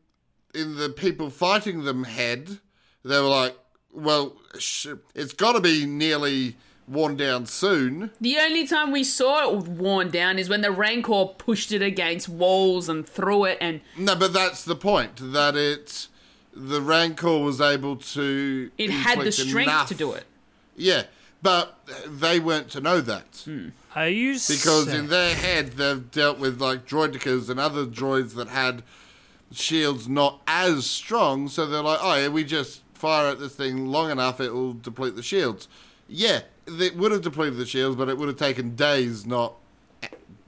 in the people fighting them had, they were like, well, sh- it's got to be nearly worn down soon. the only time we saw it worn down is when the Rancor pushed it against walls and threw it and No, but that's the point. That it, the Rancor was able to. it had the strength enough- to do it. Yeah, but they weren't to know that hmm. Are you because saying- in their head they've dealt with like droidekas and other droids that had shields not as strong. So they're like, oh yeah, we just fire at this thing long enough, it will deplete the shields. Yeah, it would have depleted the shields, but it would have taken days, not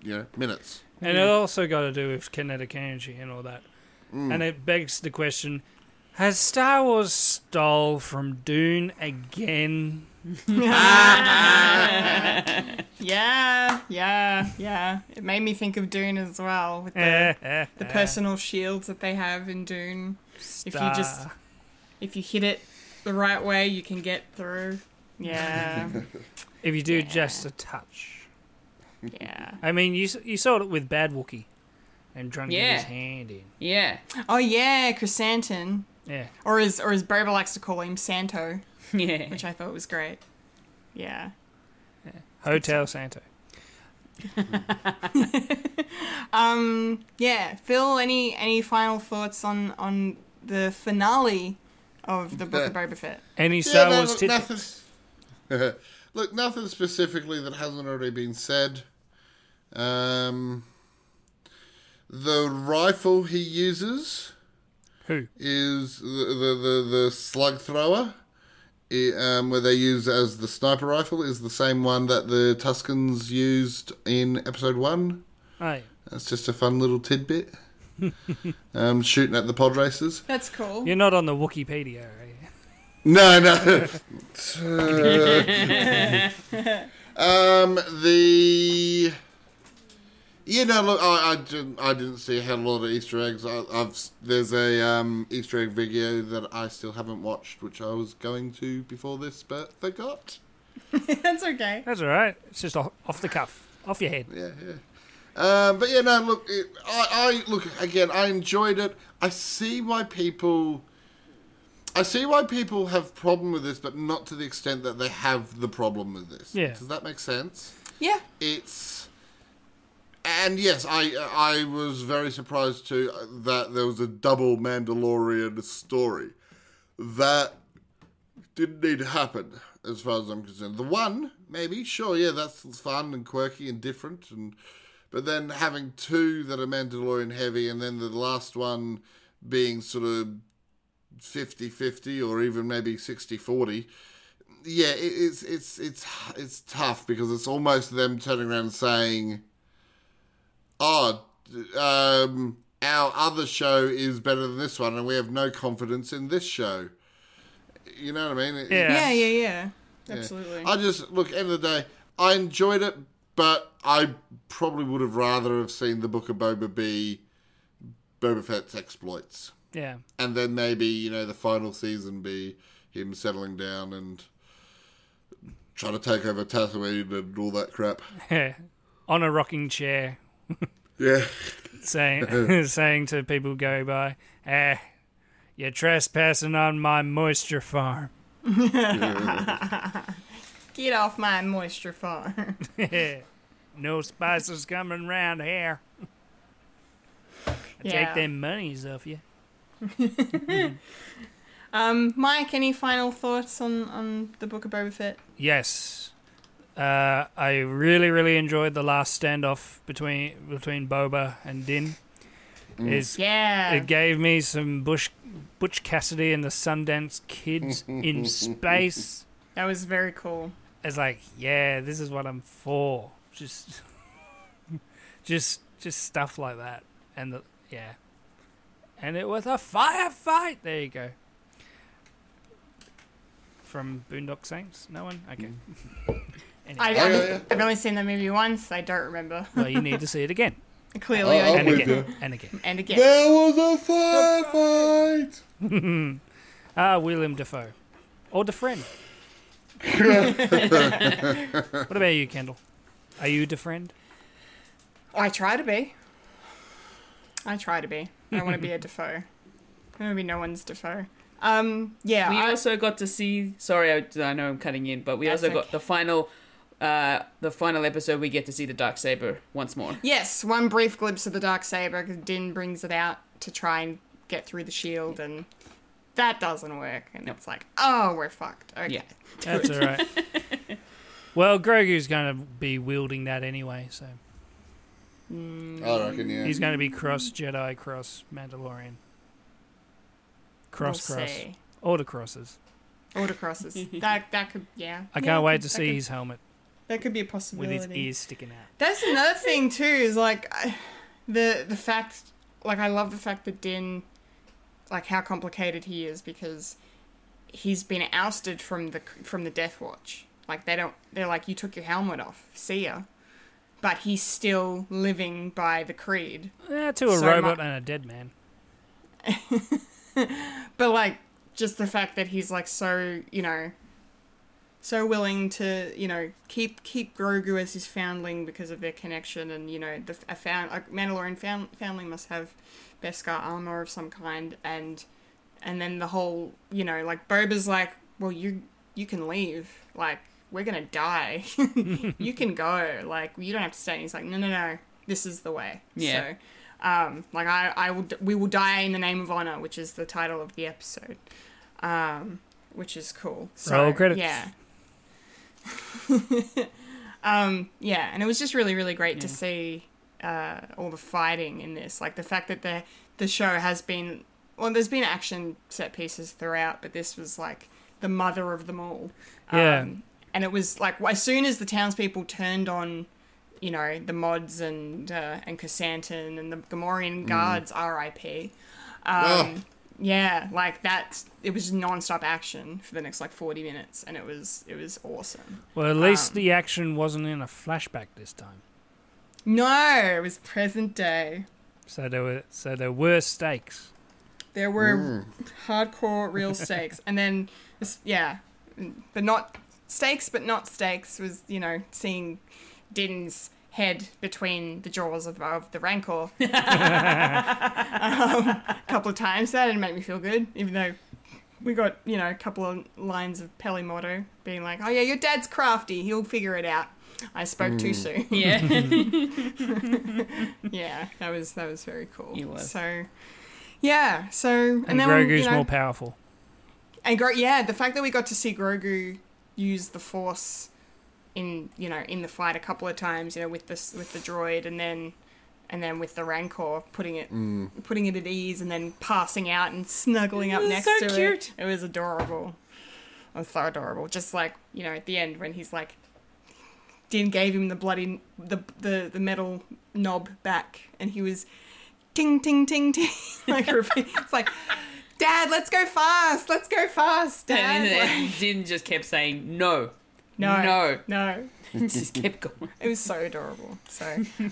you know minutes. And it also got to do with kinetic energy and all that. Mm. And it begs the question Has Star Wars stole from Dune again? Yeah, yeah, yeah. It made me think of Dune as well with the, the personal shields that they have in Dune. If you just if you hit it the right way, you can get through. Yeah. If you do just a touch. Yeah. I mean, you s- you saw it with Bad Wookie, and trying to get his hand in. Yeah. Oh yeah, Chrysanthemum, Yeah, or as or as Boba likes to call him, Santo, Yeah. which I thought was great. Yeah. Hotel Santo. Um. Yeah. Phil, any any final thoughts on on the finale of the Book of Boba Fett? Any Star no, Wars look, tidbits? nothing. Look, nothing specifically that hasn't already been said. Um, the rifle he uses Who? is the the, the, the slug thrower, i- um, where they use as the sniper rifle, is the same one that the Tuskens used in Episode One. Oh. That's just a fun little tidbit. um, shooting at the pod races. That's cool. You're not on the Wikipedia, are you? No, no. um, the yeah, no. Look, I, I didn't. I didn't see a hell of a lot of Easter eggs. I, I've there's a um, Easter egg video that I still haven't watched, which I was going to before this, but forgot. That's okay. That's all right. It's just off, off the cuff, off your head. Yeah, yeah. Um, but yeah, no. Look, it, I, I look again. I enjoyed it. I see why people. I see why people have problem with this, but not to the extent that they have the problem with this. Yeah. Does that make sense? Yeah. It's and yes, I I was very surprised too uh, that there was a double Mandalorian story. That didn't need to happen, as far as I'm concerned. The one, maybe, sure, yeah, that's fun and quirky and different, and but then having two that are Mandalorian heavy, and then the last one being sort of 50-50 or even maybe 60-40 yeah it, it's it's it's it's tough because it's almost them turning around and saying oh um our other show is better than this one and we have no confidence in this show you know what i mean It- Yeah. Yeah. Yeah. Yeah. yeah. Absolutely. i just look end of the day i enjoyed it but i probably would have rather have seen the book of boba be boba fett's exploits Yeah. and then maybe you know the final season be him settling down and trying to take over Tatooine and all that crap. Yeah. On a rocking chair, Yeah, saying saying to people go by, "Eh, you're trespassing on my moisture farm." Get off my moisture farm. no spices coming round here. I Yeah. Take them monies off you. um, Mike, any final thoughts on on the Book of Boba Fett? Yes. Uh, I really, really enjoyed the last standoff between between Boba and Din. Is Yeah. it gave me some Bush Butch Cassidy and the Sundance Kids in space. That was very cool. It's like, yeah, this is what I'm for. Just, just, just stuff like that, and the yeah, and it was a firefight. There you go. From Boondock Saints, no one. Okay. Anyway, I, yeah, I've, yeah. I've only seen that movie once. I don't remember. well, you need to see it again Clearly, Oh, and again and again. And again. there was a firefight. Ah, William Dafoe or the friend. what about you, Kendall? Are you the friend? I try to be. I try to be. I want to be a Dafoe. I don't want to be no one's Dafoe. Um, yeah. We I, also got to see. Sorry, I, I know I'm cutting in, but we That's also got okay. the final, uh, the final episode. We get to see the dark saber once more. yes, one brief glimpse of the dark saber because Din brings it out to try and get through the shield, and that doesn't work. And it's like, oh, we're fucked. Okay. Yeah. That's all right. well, Grogu's going to be wielding that anyway, so I reckon, yeah. he's going to be cross Jedi, cross Mandalorian, cross We'll cross, see. order crosses. Autocrosses. that that could yeah. I can't wait to see could- his helmet That could be a possibility. with his ears sticking out. That's another thing too. Is like I, the the fact, like I love the fact that Din, like how complicated he is because he's been ousted from the from the Death Watch. Like they don't. They're like you took your helmet off. See ya. But he's still living by the creed. Yeah, to a So robot and a dead man. But like just the fact that he's like so you know so willing to you know keep keep Grogu as his foundling because of their connection, and you know the a found a Mandalorian found, foundling must have Beskar armor of some kind, and and then the whole you know like Boba's like, well you you can leave, like we're gonna die, you can go, like you don't have to stay. And he's like, no no no, this is the way. Yeah. So, um, like I, I will, we will die in the name of honor, which is the title of the episode, um, which is cool. So, Roll credits. Yeah. um, yeah, and it was just really, really great to see uh, all the fighting in this. Like the fact that the the show has been well, there's been action set pieces throughout, but this was like the mother of them all. Yeah. Um, and it was like as soon as the townspeople turned on, you know, the mods and uh, and Krrsantan and the Gamorrean guards, R.I.P. Um, Ugh. Yeah, like that. It was non-stop action for the next like forty minutes, and it was it was awesome. Well, at least Um, the action wasn't in a flashback this time. No, it was present day. So there were so there were stakes. There were hardcore real stakes, and then this- yeah, but not stakes, but not stakes was you know seeing Din's head between the jaws of, of the Rancor um, a couple of times. That didn't make me feel good, even though we got you know a couple of lines of Peli Motto being like, "Oh yeah, your dad's crafty; he'll figure it out." I spoke too soon. Yeah. yeah, that was that was very cool. He was. So, yeah, so and, And, then Grogu's you know, more powerful. and Gro- yeah, the fact that we got to see Grogu use the Force in you know in the fight a couple of times, you know, with this with the droid, and then and then with the Rancor, putting it mm. putting it at ease, and then passing out and snuggling up next to It It was so to cute. it. It was adorable. It was so adorable. Just like you know, at the end when he's like, Din gave him the bloody the the the metal knob back, and he was ting ting ting ting like repeat. It's like. Dad, let's go fast. Let's go fast, Dad. and Like- Din just kept saying no. No, No. no. It just kept going. It was so adorable. So,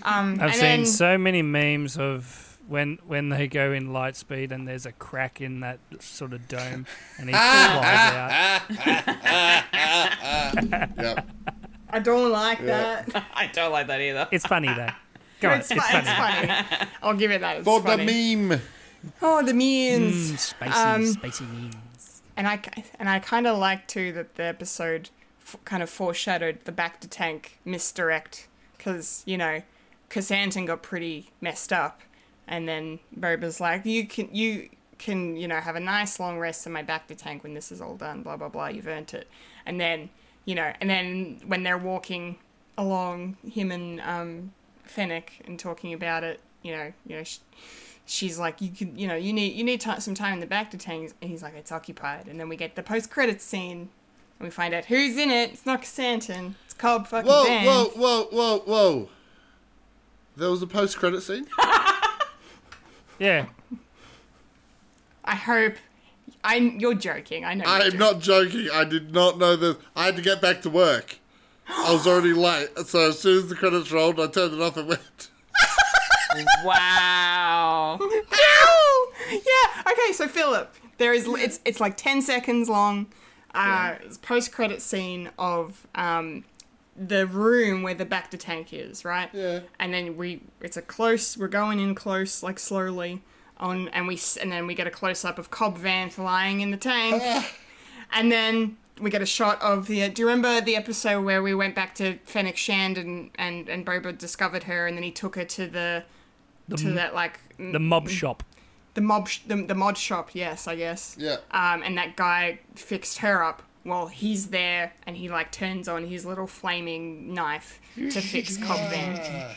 um, I've and seen then, so many memes of when when they go in light speed and there's a crack in that sort of dome and he flies out. Yep. I don't like that. I don't like that either. It's funny though. Go on, It's, it's, funny. it's funny. I'll give it that. It's For funny. the meme. Oh, the memes. Mm, spicy, Um, spicy memes. And I and I kind of like too that the episode f- kind of foreshadowed the bacta tank misdirect because you know, Krrsantan got pretty messed up, and then Boba's like, you can you can you know have a nice long rest in my bacta tank when this is all done. Blah blah blah. You've earned it. And then you know, and then when they're walking along, him and um, Fennec and talking about it, you know, you know. Sh- she's like, you could, you know, you need you need ti some time in the back to tank, and he's like, it's occupied. And then we get the post credits scene, and we find out who's in it. It's not Santon. It's Cobb fucking Whoa, Vanth. whoa, whoa, whoa, whoa. There was a post credit scene? Yeah, I hope. I'm. you're joking. I know. I you're am joking. not joking. I did not know this. I had to get back to work. I was already late. So as soon as the credits rolled, I turned it off and went. Wow. yeah. Okay. So Philip, there is. It's it's like ten seconds long. Uh, post credit scene of um, the room where the bacta tank is, right? Yeah. And then we, it's a close. We're going in close, like slowly on, and we, and then we get a close up of Cobb Vanth lying in the tank, and then we get a shot of the. Do you remember the episode where we went back to Fennec Shand and and and Boba discovered her, and then he took her to the. to that like the mob shop. The mob sh- the, the mod shop yes i guess Yeah. um and that guy fixed her up well he's there and he like turns on his little flaming knife to fix Cobb Vanth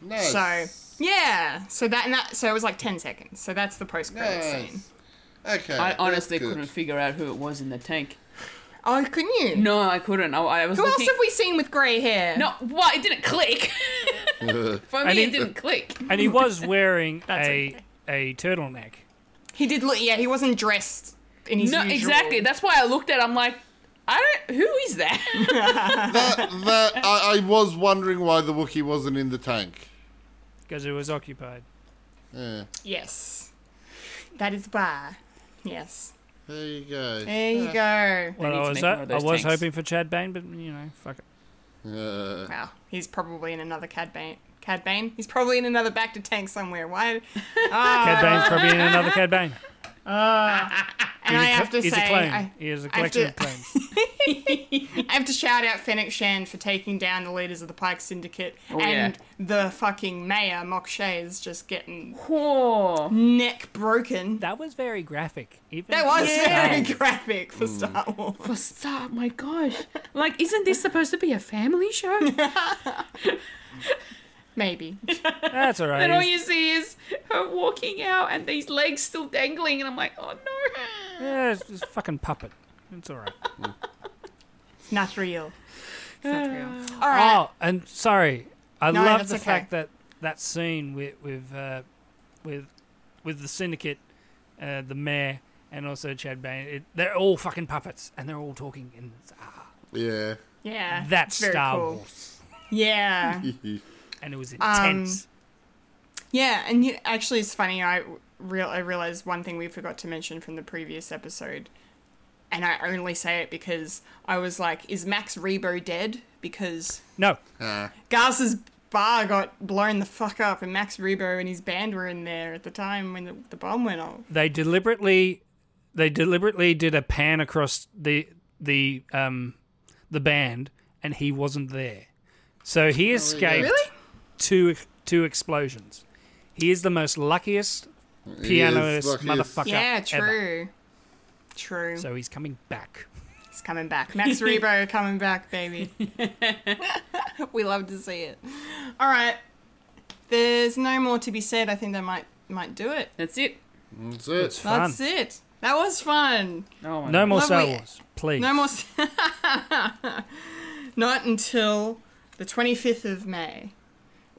Nice. so yeah so that and that so it was like 10 seconds so that's the post-credit Nice. scene Okay. I honestly couldn't figure out who it was in the tank. oh couldn't you No, I couldn't. I, I was who else have we seen with grey hair No, what? It didn't click. For And me, it- it didn't click. And he was wearing That's a okay. A turtleneck. he did look yeah he wasn't dressed in his No, usual exactly. That's why I looked at. it, I'm like, I don't. Who is that? that, that, I, I was wondering why the Wookiee wasn't in the tank. because it was occupied. Yeah. yes that is why yes There you go. There you go. Well, I was, make more ho- I was hoping for Cad Bane, but you know, fuck it. Uh, Wow, he's probably in another Cad Bane. Cad Bane? He's probably in another bacta tank somewhere. Why? Oh. Cad Bane's probably in another Cad Bane. Uh, and I He's a have cl- to he's say, a clone. I, he is a I have collection to- of clones. I have to shout out Fennec Shand for taking down the leaders of the Pike Syndicate, Oh, and the fucking mayor Mok Shaiz is just getting Oh. neck broken. That was very graphic. Even That was Yeah. very graphic for mm. Star Wars. For start, my gosh. Like, isn't this supposed to be a family show? Maybe. That's all right. and all you see is her walking out and these legs still dangling, and I'm like, oh no. Yeah, it's just a fucking puppet. It's all right. It's not real. It's not real. All right. Oh, and sorry, I No, love that's the okay. fact that that scene with with uh, with with the syndicate, uh, the mayor, and also Cad Bane. It, they're all fucking puppets, and they're all talking in. Ah, yeah. Yeah. that's it's very Star cool. Wars, Yeah. and it was Um, intense. Yeah, and you, actually, it's funny. I real I realized one thing we forgot to mention from the previous episode, and I only say it because I was like, "Is Max Rebo dead?" Because no, Uh, Garsa's bar got blown the fuck up, and Max Rebo and his band were in there at the time when the, the bomb went off. they deliberately they deliberately did a pan across the the um the band, and he wasn't there. So he escaped Really? Two two explosions. He is the most luckiest he pianist luckiest. motherfucker Yeah, ever. true. True. So he's coming back. He's coming back. Max Rebo coming back, baby. we love to see it. All right. There's no more to be said. I think that might might do it. That's it. That's It's it. fun. That's it. That was fun. Oh my No God. more Star Wars, please. No more. Not until the 25th of May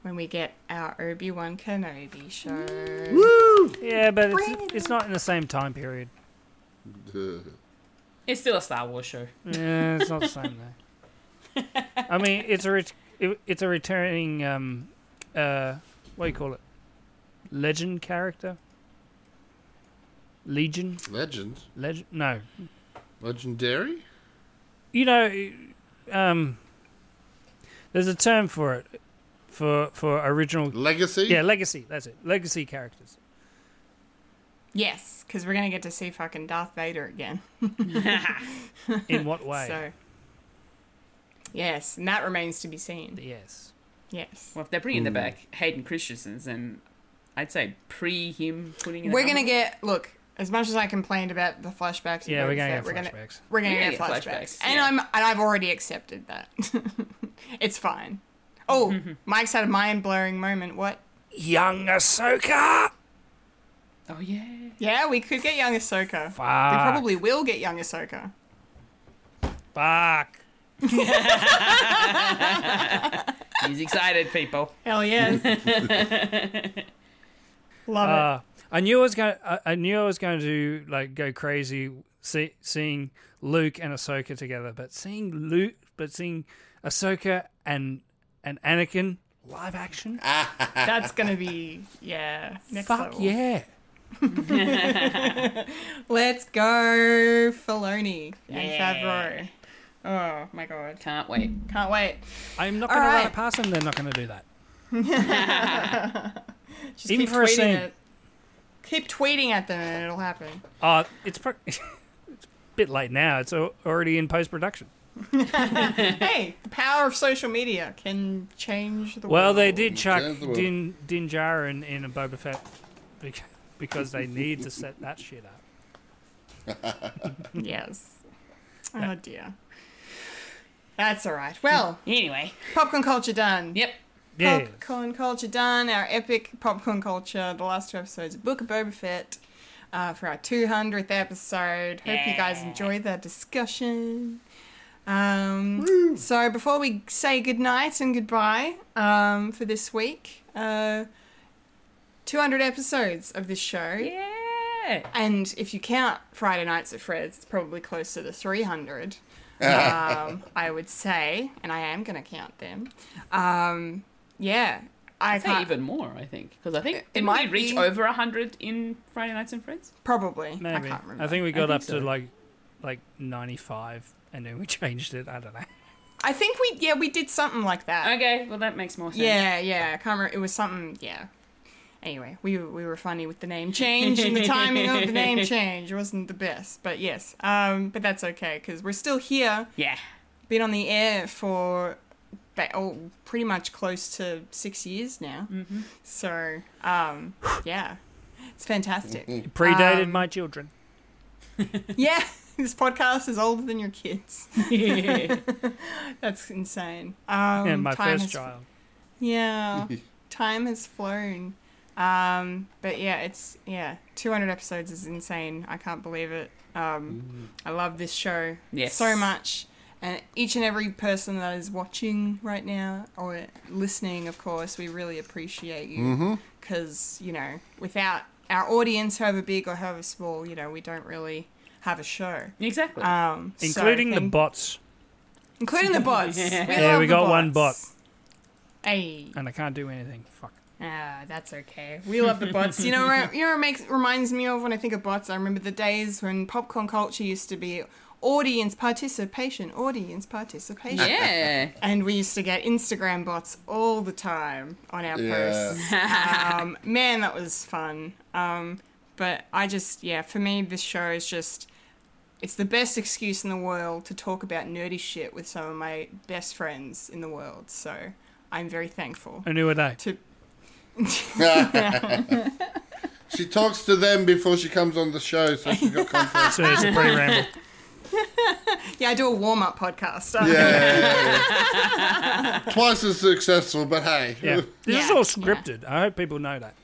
when we get our Obi Wan Kenobi show. Yeah, but it's, it's not in the same time period. It's still a Star Wars show. Yeah, it's not the same though. I mean, it's a ret- it, it's a returning um uh what do you call it? Legend character. Legion, legend. legend. No, Legendary? you know, um, there's a term for it, for for original. Legacy? Yeah, legacy. That's it. Legacy characters. Yes, because we're going to get to see fucking Darth Vader again. In what way? So, yes, and that remains to be seen. yes. Yes. Well, if they're bringing the hmm. back Hayden Christensen, then I'd say pre him putting in. We're going to number. get, look, as much as I complained about the flashbacks, Yeah, we're gonna get we're gonna- flashbacks. We're going to We're get gonna flashbacks. get flashbacks, And, yeah. I'm, and I've already accepted that. it's fine. Oh, Mike's had a mind blowing moment. What? Young Ahsoka. Oh yeah. Yeah, we could get young Ahsoka. Fuck. We probably will get young Ahsoka. Fuck. He's excited, people. Hell yes. Love Uh, I knew I was going. I, I knew I was going to like go crazy see, seeing Luke and Ahsoka together, but seeing Luke, but seeing Ahsoka and and Anakin live action. That's going to be, yeah, next Fuck level. yeah! Let's go, Filoni and Yeah. Favreau. Oh my god. Can't wait. Can't wait. I'm not All going to run right. it past them. They're not going to do that. Just Even keep for a tweeting scene. it. Keep tweeting at them and it'll happen. Uh, it's pro- it's a bit late now. It's al- already in post production. hey, the power of social media can change the Well, world. Well, they did chuck Change the. Din Din Djarin in a Boba Fett bec- because they need to set that shit up. Yes. Oh dear. That's all right. Well, Anyway. popcorn culture done. Yep. Yeah. Popcorn culture done. Our epic popcorn culture. The last two episodes of Book of Boba Fett. Uh, for our 200th episode. Hope you guys enjoyed that discussion. Um, so before we say goodnight and goodbye um, for this week, uh, 200 episodes of this show. Yeah. And if you count Friday nights at Fred's, it's probably closer to the 300. um, I would say, and I am going to count them. Um, yeah, I I'd say can't even more. I think because I think It didn't might reach be. over hundred in Friday Nights and Friends? probably. I Maybe. can't remember. I think we got think up so. to like like 95 and then we changed it. I don't know. I think we yeah we did something like that. Okay, well that makes more sense. Yeah, yeah. I can't remember. It was something. Yeah. Anyway, we we were funny with the name change and the timing of the name change. It wasn't the best, but yes. Um, but that's okay because we're still here. Yeah. Been on the air for ba- oh, pretty much close to six years now. Mm-hmm. So um, yeah, it's fantastic. Predated Um, my children. yeah, this podcast is older than your kids. That's insane. Um, and my time first has- child. Yeah, time has flown. Um, but yeah, it's yeah, 200 episodes is insane. I can't believe it. Um, I love this show Yes. so much, and each and every person that is watching right now or listening, of course, we really appreciate you because you know, without our audience, however big or however small, you know, we don't really have a show. Exactly. Um, so Including the bots. including the bots. Yeah, Yeah, we the got one bot. Hey. And I can't do anything. Fuck. Ah, that's okay. We love the bots. You know, what- you know, what it makes reminds me of when I think of bots. I remember the days when popcorn culture used to be audience participation, audience participation. yeah. And we used to get Instagram bots all the time on our Yeah. posts. Um, man, that was fun. Um, but I just, yeah, for me, this show is just, it's the best excuse in the world to talk about nerdy shit with some of my best friends in the world. So I'm very thankful And who are they? to She talks to them before she comes on the show, so she's got context. So it's a pretty ramble. Yeah, I do a warm up podcast. Yeah, yeah, yeah. Twice as successful, but hey. Yeah. This is Yeah, all yeah. scripted. I hope people know that.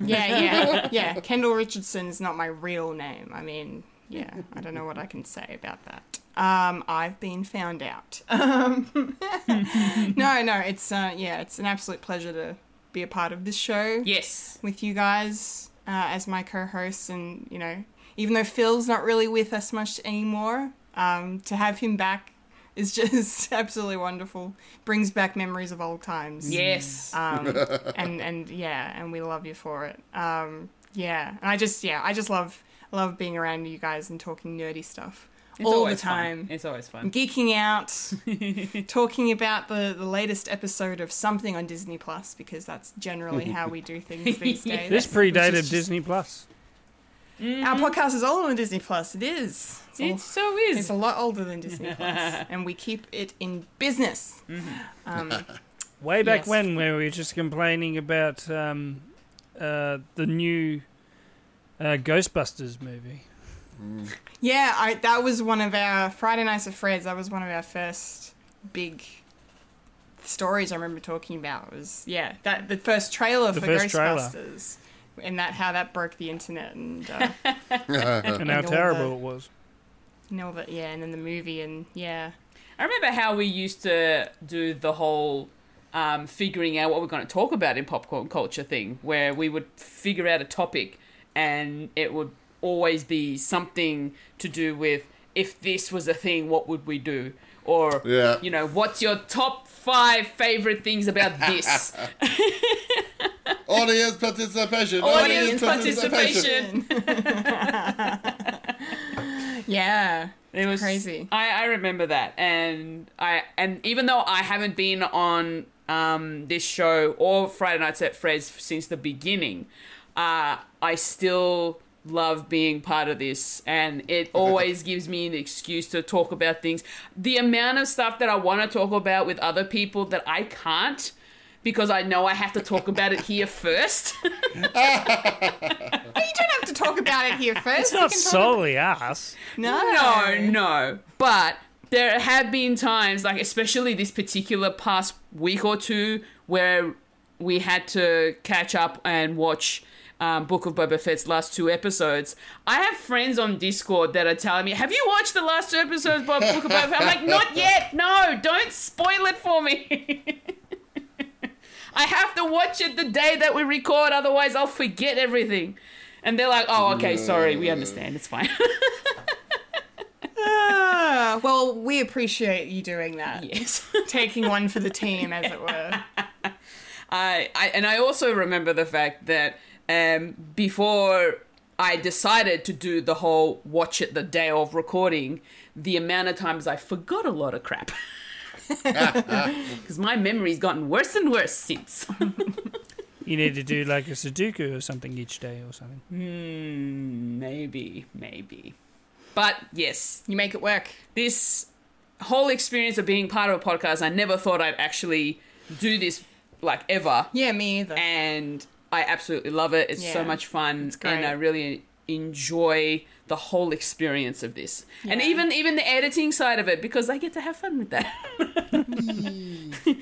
yeah, yeah, yeah. Kendall Richardson is not my real name. I mean, yeah, I don't know what I can say about that. Um, I've been found out. Um, no, no, it's uh, yeah, it's an absolute pleasure to be a part of this show Yes. with you guys uh, as my co-hosts, and you know, even though Phil's not really with us much anymore, um, to have him back is just absolutely wonderful. Brings back memories of old times. Yes. Um, and and yeah, and we love you for it. Um, yeah, and I just yeah, I just love love being around you guys and talking nerdy stuff It's all the always fun. time. It's always fun. Geeking out, talking about the, the latest episode of something on Disney Plus because that's generally how we do things these days. This Which predated just- Disney Plus. Our podcast is older than Disney Plus. It is. It's, It all- so is. it's a lot older than Disney Plus, and we keep it in business. Um, Way back Yes. when, where we were just complaining about um, uh, the new uh, Ghostbusters movie. Yeah, I, that was one of our Friday Nights at Fred's. That was one of our first big stories I remember talking about. Was yeah, that the first trailer The for first trailer. Ghostbusters, and that how that broke the internet and uh, And how terrible the- it was. and all that. Yeah, and then the movie and yeah, I remember how we used to do the whole um, figuring out what we're going to talk about in popcorn culture thing, where we would figure out a topic and it would always be something to do with if this was a thing, what would we do? Or, Yeah. you know, what's your top five favorite things about this? Audience participation. Audience participation. yeah. It was Crazy. I, I remember that, and I and even though I haven't been on um, this show or Friday Nights at Fred's since the beginning, uh, I still love being part of this, and it always gives me an excuse to talk about things. The amount of stuff that I want to talk about with other people that I can't. Because I know I have to talk about it here first. You don't have to talk about it here first. It's not can talk solely us. No, No, no. But there have been times, like especially this particular past week or two, where we had to catch up and watch um, Book of Boba Fett's last two episodes. I have friends on Discord that are telling me, "Have you watched the last two episodes of Book of Boba Fett?" I'm like, "Not yet. No, don't spoil it for me." I have to watch it the day that we record, otherwise I'll forget everything. And they're like, "Oh, okay, sorry, we understand. It's fine." Ah, well, we appreciate you doing that. yes. Taking one for the team, as it were. I, I and I also remember the fact that um, before I decided to do the whole watch it the day of recording, the amount of times I forgot a lot of crap. Because my memory's gotten worse and worse since. You need to do like a Sudoku or something each day or something. Hmm, maybe, maybe. But yes, You make it work. this whole experience of being part of a podcast, I never thought I'd actually do this like ever. Yeah, me either. And I absolutely love it. It's so much fun. it's great. And I really enjoy the whole experience of this. And even even the editing side of it because I get to have fun with that.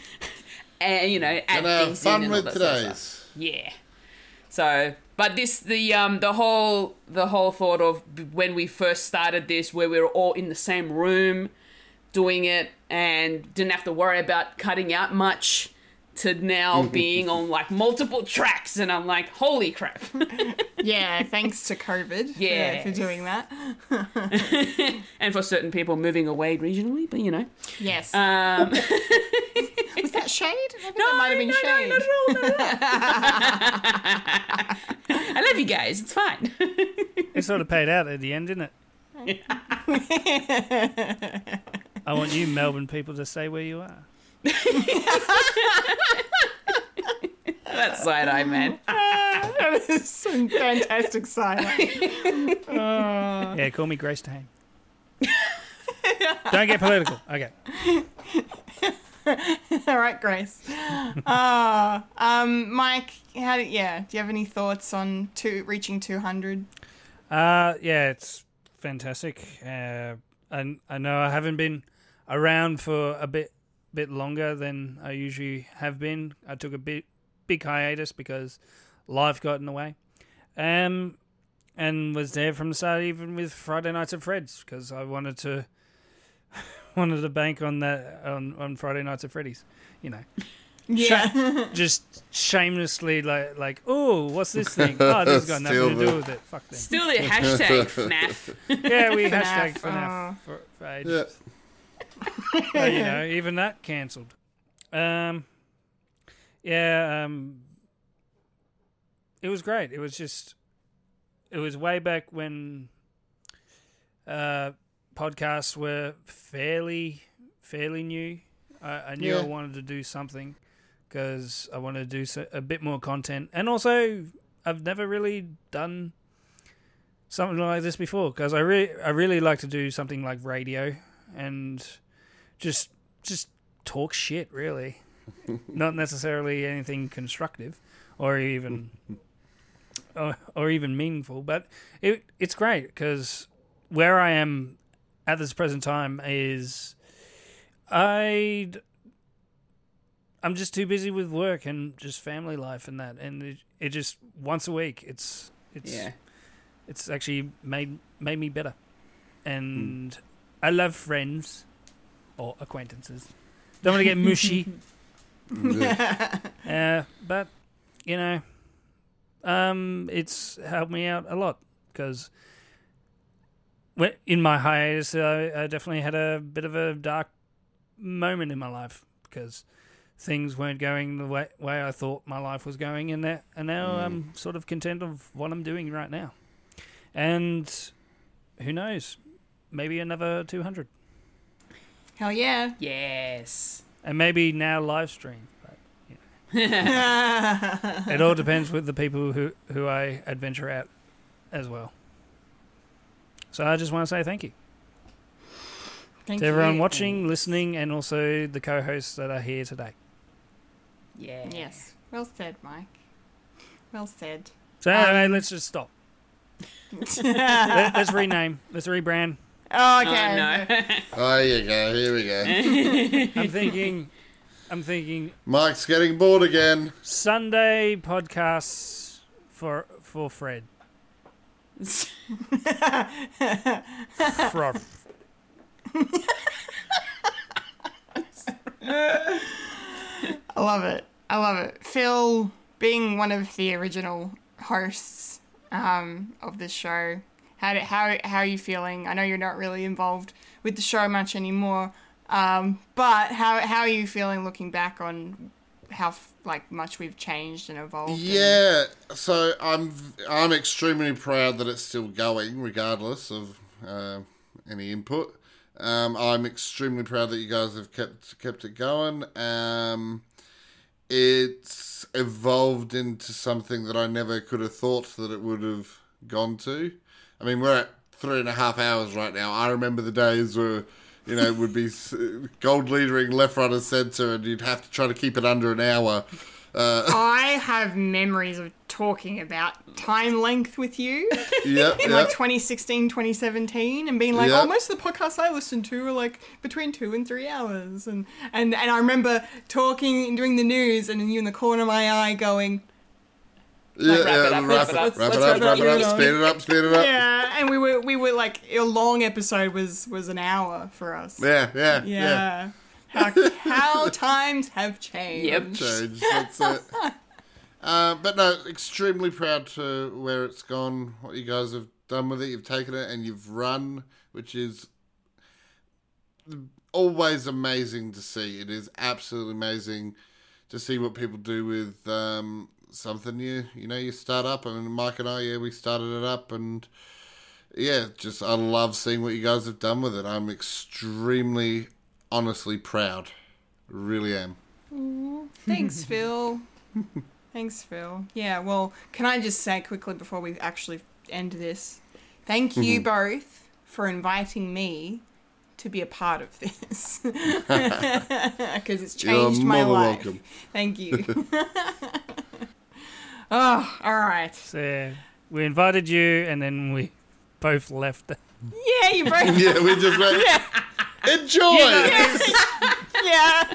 and you know, add Gonna have fun in with that stuff. today's. Yeah. So, but this the um the whole the whole thought of when we first started this, where we were all in the same room doing it and didn't have to worry about cutting out much. To now being on like multiple tracks, and I'm like, holy crap! yeah, thanks to COVID for- Yes. for, doing that. and for certain people moving away regionally, but you know, Yes. um, Was that shade? I think that might have been no, shade. no, not at all, no. I love you guys. It's fine. It sort of paid out at the end, didn't it? I want you Melbourne people to say where you are. That's side eye, man. that is some fantastic silence. Yeah, call me Grace Tame. Don't get political. Okay. All right, Grace. Uh, um, Mike, how do, yeah, do you have any thoughts on two, reaching 200? Uh, yeah, it's fantastic. Uh, I, I know I haven't been around for a bit bit longer than I usually have been. I took a bit big hiatus because life got in the way. Um, and was there from the start, even with Friday nights at Fred's, because I wanted to wanted to bank on that on, on Friday nights at Freddy's. You know, Yeah. just shamelessly like like oh, what's this thing? Oh, this has got nothing to do the- with it. Fuck them. Still the hashtag FNAF. Yeah, we FNAF, hashtag oh. FNAF for, for Yeah. ages. But, you know, even that cancelled. Um, yeah, um, it was great. It was just, it was way back when uh, podcasts were fairly, fairly new. I, I knew I wanted to do something because I wanted to do so, a bit more content, and also I've never really done something like this before because I really I really like to do something like radio and just just talk shit really not necessarily anything constructive or even or, or even meaningful but it it's great because where I am at this present time is I I'm just too busy with work and just family life and that and it, it just once a week it's it's Yeah. it's actually made made me better. Hmm. And I love friends or acquaintances. Don't want to get mushy. uh, but you know, um, it's helped me out a lot because in my hiatus, I, I definitely had a bit of a dark moment in my life because things weren't going the way, way I thought my life was going, and that, and now I'm sort of content of what I'm doing right now. And who knows, maybe another 200, Hell yeah. Yes. and maybe now live stream. But you know. it all depends with the people who who I adventure out as well. So I just want to say thank you Thank to everyone you. watching, listening, and also the co-hosts that are here today. Yeah. Yes. Well said, Mike. Well said. So anyway, um, let's just stop. Let, us rename. Let's rebrand. Oh, Oh, okay. no. Oh, there you go. Here we go. I'm thinking. I'm thinking Mike's getting bored again. Sunday podcasts for for Fred. Froth. I love it. I love it. Phil, being one of the original hosts um, of this show, how, how, how are you feeling? I know you're not really involved with the show much anymore, um, but how, how are you feeling looking back on how like much we've changed and evolved. and- Yeah, so I'm I'm extremely proud that it's still going, regardless of uh, any input. Um, I'm extremely proud that you guys have kept kept it going. Um, it's evolved into something that I never could have thought that it would have gone to. I mean, we're at three and a half hours right now. I remember the days where you know it would be gold leadering left, right, and centre, and you'd have to try to keep it under an hour. Uh, I have memories of talking about time length with you yep, in yep. like 2016, 2017, and being like, Yeah. oh, most of the podcasts I listened to were like between two and three hours. And, and, and I remember talking and doing the news, and you in the corner of my eye going, Yeah, wrap it yeah, up, wrap wrap it it up, wrap it up, wrap it up, it up, you know. speed it up, speed it up. yeah, and we were we were like a long episode was was an hour for us. Yeah, yeah, yeah. Yeah. How, how times have changed. Yep. Change, that's it. Uh, but no, extremely proud to where it's gone, what you guys have done with it. You've taken it and you've run, which is always amazing to see. It is absolutely amazing to see what people do with um, something new. You know, you start up, and Mike and I, yeah, we started it up, and yeah, just I love seeing what you guys have done with it. I'm extremely, honestly proud. Really am. Thanks, Phil. Thanks, Phil. Yeah, well, can I just say quickly before we actually end this? Thank you Mm-hmm. both for inviting me to be a part of this. Because it's changed my life. welcome. Thank you. Oh, all right. So we invited you, and then we both left. Yeah, you both. Yeah, we just went, enjoy. yeah.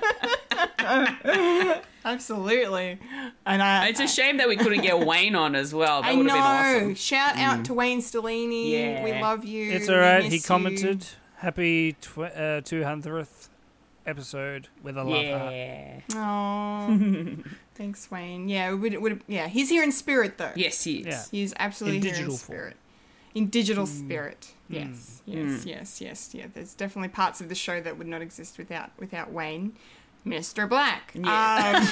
Absolutely. And I. It's a shame that we couldn't get Wayne on as well. That I would know. have been awesome. Shout out to Wayne Stellini. Yeah. We love you. It's We all right. He miss you. commented, "Happy tw- uh, 200th episode with a love heart." Yeah. Oh, thanks, Wayne. Yeah, would, would, yeah. He's here in spirit, though. Yes, he is. Yeah. He's absolutely In here digital in form. spirit. In digital spirit. Yes, yes, yes, yes, yeah. There's definitely parts of the show that would not exist without without Wayne. Mr. Black um,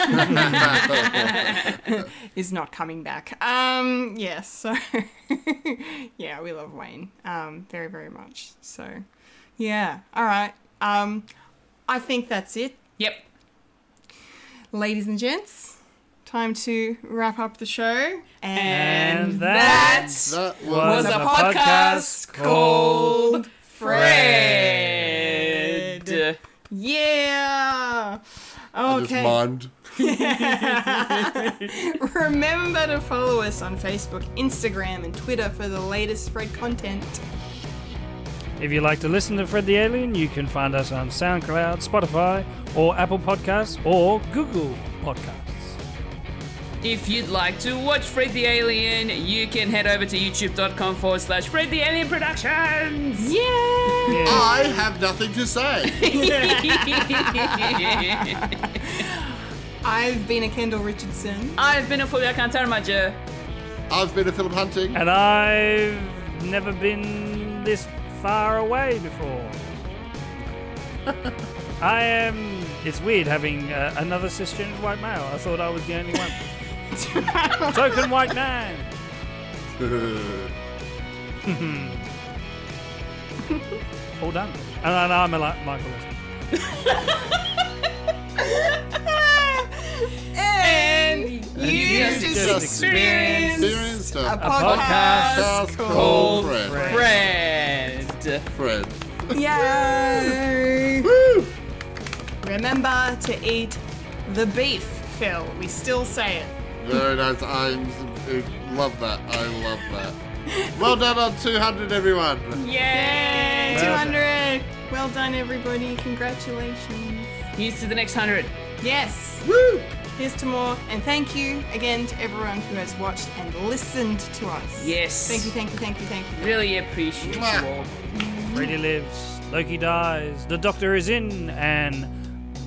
is not coming back. Um, yes, so yeah, we love Wayne um, very, very much. So yeah, all right. Um, I think that's it Yep. ladies and gents, time to wrap up the show. And that That was was, a a podcast podcast called Fred. Fred. Yeah. I just Okay. mind. Remember to follow us on Facebook, Instagram, and Twitter for the latest Fred content. If you like to listen to Fred the Alien, you can find us on SoundCloud, Spotify, or Apple Podcasts, or Google Podcasts. If you'd like to watch Fred the Alien, you can head over to youtube.com forward slash Fred the Alien Productions. Yeah. I have nothing to say. I've been a Kendall Richardson. I've been a Fulia Kantarmaja. I've been a Philip Hunting. And I've never been this far away before. I am. It's weird having uh, another cisgendered white male. I thought I was the only one. Token white man. All done. And I know I'm a li- Michael. and you just just experienced Experienced a a podcast podcast called called Fred. Fred. Fred. Yay! Woo! Remember to eat the beef, Phil. We still say it. Very nice. I love that. I love that. Well done on 200, everyone. Yay! 200! Well done, everybody. Congratulations. Here's to the next hundred. Yes. Woo! Here's to more. And thank you again to everyone who has watched and listened to us. Yes. Thank you, thank you, thank you, thank you. Really appreciate you all. Freddy lives. Loki dies. The Doctor is in, and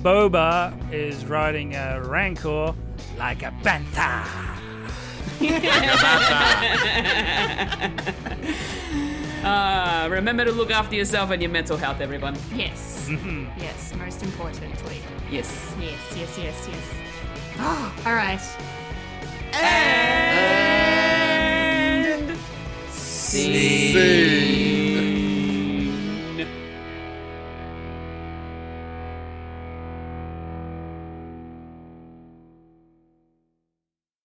Boba is riding a Rancor like a panther. Uh, remember to look after yourself and your mental health, everyone. Yes. yes, most importantly. Yes. Yes, yes, yes, yes. All right. And. See